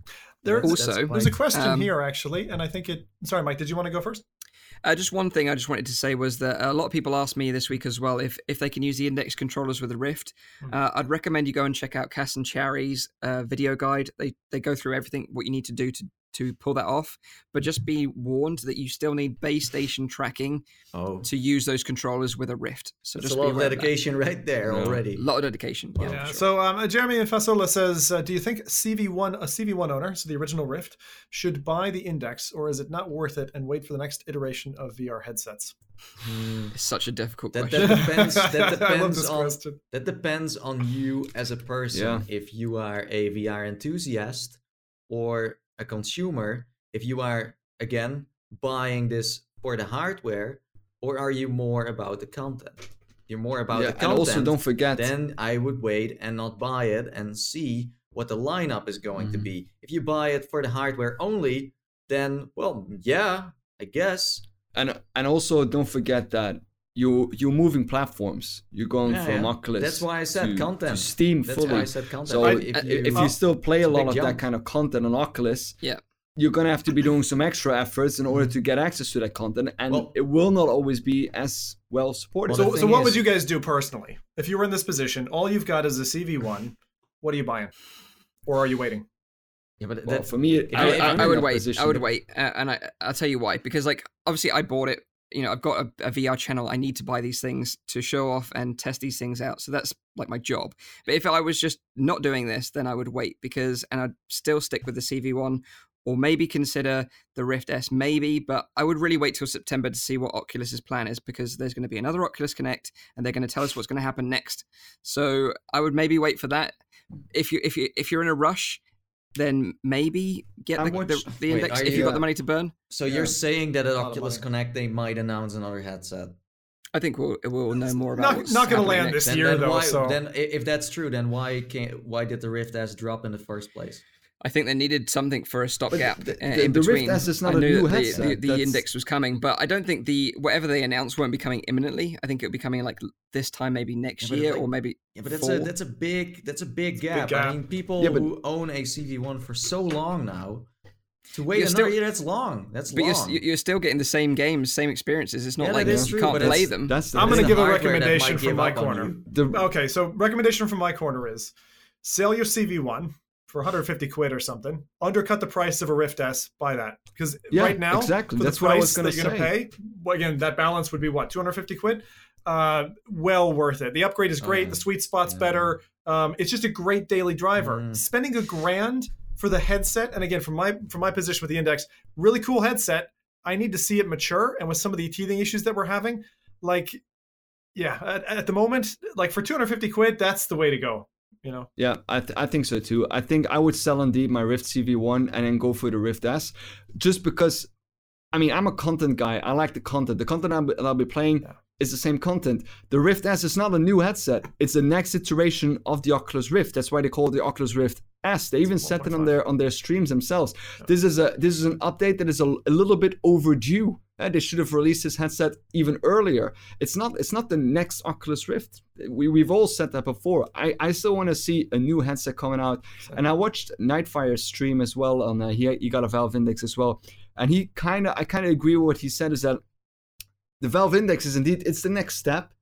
There- That's- that's Also- There's a question Um, here actually, and I think it. Sorry, Mike. Did you want to go first? Uh, just one thing I just wanted to say was that a lot of people asked me this week as well if if they can use the index controllers with the Rift. Hmm. Uh, I'd recommend you go and check out Cas and Chary's uh, video guide. They they go through everything what you need to do to to pull that off. But just be warned that you still need base station tracking Oh, to use those controllers with a Rift. So that's just a lot be of aware of that. dedication right there Yeah. already. A lot of dedication. Yeah, Yeah. sure. So um, Jeremy and Fasola says, uh, do you think CV1 a CV1 owner, so the original Rift, should buy the Index, or is it not worth it and wait for the next iteration of VR headsets? Hmm. it's such a difficult That, question. that depends. That depends on question. That depends on you as a person. Yeah. If you are a VR enthusiast or a consumer, if you are again buying this for the hardware, or are you more about the content? You're more about yeah, the and content. also don't forget. then I would wait and not buy it and see what the lineup is going to Mhm. be. If you buy it for the hardware only, then well, yeah, I guess. and and also don't forget that you you're moving platforms. You're going Yeah, from yeah. Oculus. That's why I said to, content. To Steam That's fully. why I said content. So I- if, if you, you, still play a it's a lot big of that kind of content on Oculus, Yeah. you're gonna have to be doing some extra efforts in order to get access to that content, and Well- it will not always be as well supported. Well, So, so thing what would you guys do personally if you were in this position? All you've got is a CV1. What are you buying, or are you waiting? yeah, but well, that, for me, if I, I- I you're in would wait. position, I would but- wait, uh, and I, I'll tell you why. Because like obviously I bought it. You know, I've got a, a VR channel. I need to buy these things to show off and test these things out. So that's like my job. But if I was just not doing this, then I would wait because, and I'd still stick with the CV1, or maybe consider the Rift S, maybe. But I would really wait till September to see what Oculus's plan is because there's going to be another Oculus Connect, and they're going to tell us what's going to happen next. So I would maybe wait for that. If you if you if you're in a rush, then maybe get I the, the, the index are if you- you've got uh, the money to burn. So Yeah. you're saying that at lot Oculus. Connect they might announce another headset? I think we'll we'll know more about. Not- what's not gonna land next. this Then, year, then though, why? so- Then if that's true, then why can't? Why did the Rift S drop in the first place? I think they needed something for a stopgap the- uh, the- in the Rift between. S is not I a knew new that the, The, the index was coming, but I don't think the whatever they announced won't be coming imminently. I think it'll be coming like this time, maybe next Yeah, year, like- or maybe Yeah, but that's four. a that's a big that's a big gap. gap. I mean, people Yeah, but- who own a CV1 for so long now to wait You're another still- year that's long. That's but you're, long. s- you're still getting the same games, same experiences. It's not Yeah, like you true, can't play them. That's the I'm gonna give a hardware that recommendation from my corner. Okay, so recommendation from my corner is sell your CV1 for 150 quid or something. Undercut the price of a Rift S. Buy that because Yeah, right now, exactly. for That's the what I price was gonna that you're gonna say. pay, well, again, that balance would be what 250 quid. Uh, well worth it. The upgrade is great. yeah. The sweet spot's Yeah. better. Um, it's just a great daily driver. Mm. Spending a grand for the headset, and again, from my from my position with the Index, really cool headset. I need to see it mature, and with some of the teething issues that we're having, like, yeah, at, at the moment, like for 250 quid, that's the way to go. You know, Yeah, I, th- I think so too. I think I would sell indeed my Rift CV1 and then go for the Rift S, just because. I mean, I'm a content guy. I like the content. The content I'll be, I'll be playing Yeah. is the same content. The Rift S is not a new headset. It's the next iteration of the Oculus Rift. That's why they call it the Oculus Rift S. They even said it on their on their streams themselves. This is a this is an update that is a, a little bit overdue. Uh, they should have released this headset even earlier. It's not it's not the next Oculus Rift. We we've all said that before. I I still want to see a new headset coming out. And I watched Nightfire's stream as well. On uh, he he got a Valve Index as well, and he kind of I kind of agree with what he said is that the Valve Index is indeed it's the next step,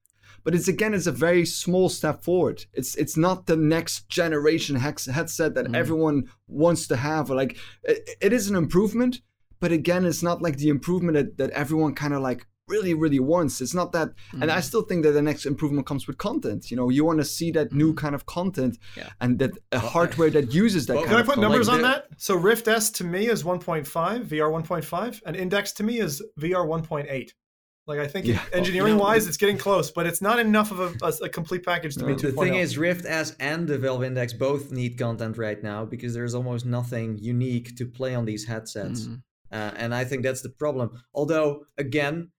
but it's again it's a very small step forward. It's it's not the next generation hex, headset that Mm. everyone wants to have. Like it, it is an improvement, but again it's not like the improvement that, that everyone kind of like really really wants. It's not that, and Mm. I still think that the next improvement comes with content. You know, you want to see that new kind of content. Yeah. and that a hardware that uses that. Well, kind can I of put content. numbers like on that? So Rift S to me is 1.5, VR 1.5, and Index to me is VR 1.8. Like I think Yeah. engineering wise, it's getting close, but it's not enough of a, a, a complete package to No. be The 2.0. thing is, Rift S and the Valve Index both need content right now because there's almost nothing unique to play on these headsets. Mm. Uh, and I think that's the problem. Although, again,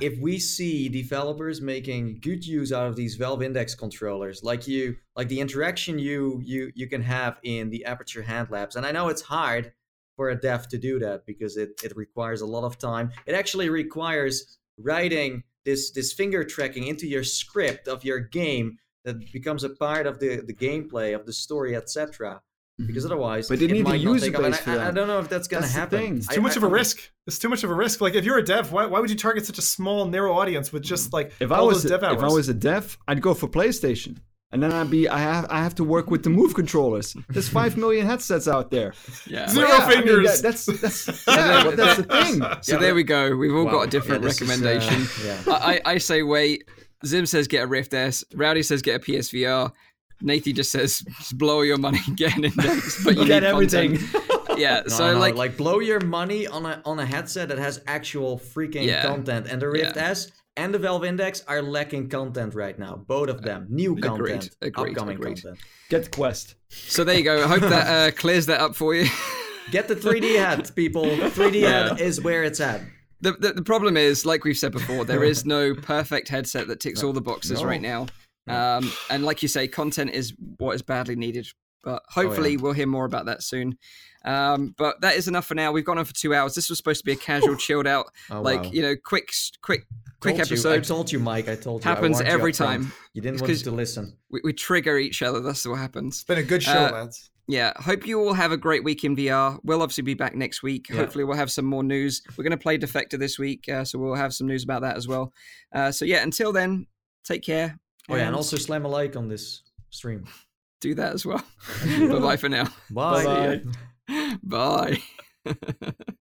if we see developers making good use out of these Valve Index controllers, like you, like the interaction you you you can have in the Aperture Hand Labs, and I know it's hard for a dev to do that because it it requires a lot of time. It actually requires writing this this finger tracking into your script of your game that becomes a part of the the gameplay of the story, etc. Because otherwise, But they it need the might not user take off. Base for I, I don't know if that's gonna That's happen. thing. It's I- too much I- of a risk. It's too much of a risk. Like if you're a dev, why, why would you target such a small, narrow audience with just like If I all was those dev a, hours? if I was a dev, I'd go for PlayStation, and then I'd be I have I have to work with the Move controllers. There's five million headsets out there. Yeah. Zero Yeah, I mean, fingers. that- that's that's yeah, but that's the thing. So there we go. We've all Wow. got a different Yeah, this is, uh, recommendation. yeah. I, I I say wait. Zim says get a Rift S. Rowdy says get a PSVR. Nathie just says just blow your money and get an index, but you Get need everything. content. Yeah. No, so no, like, like blow your money on a on a headset that has actual freaking Yeah. content, and the Rift Yeah. S and the Valve Index are lacking content right now. Both of them, new content, agreed, upcoming agreed. content. Get Quest. so there you go. I hope that uh, clears that up for you. Get the 3D head, people. 3D head is where it's at. The, the, the problem is, like we've said before, there is no perfect headset that ticks all the boxes No. right now. Um, and like you say, content is what is badly needed. But hopefully, we'll hear more about that soon. Um, but that is enough for now. We've gone on for two hours. This was supposed to be a casual, chilled out, Oh, like wow. you know, quick, quick, quick Told you. I told you, Mike. I told you. Happens warned you every time. You didn't It's want 'cause- to listen. We, we trigger each other. That's what happens. it's been a good show, Uh, lads. Yeah, hope you all have a great week in VR. We'll obviously be back next week. Yeah. Hopefully, we'll have some more news. We're going to play Defector this week, uh, so we'll have some news about that as well. Uh, so, yeah, until then, take care. Oh yeah, and also slam a like on this stream. do that as well. bye bye for now. Bye. Bye-bye. Bye.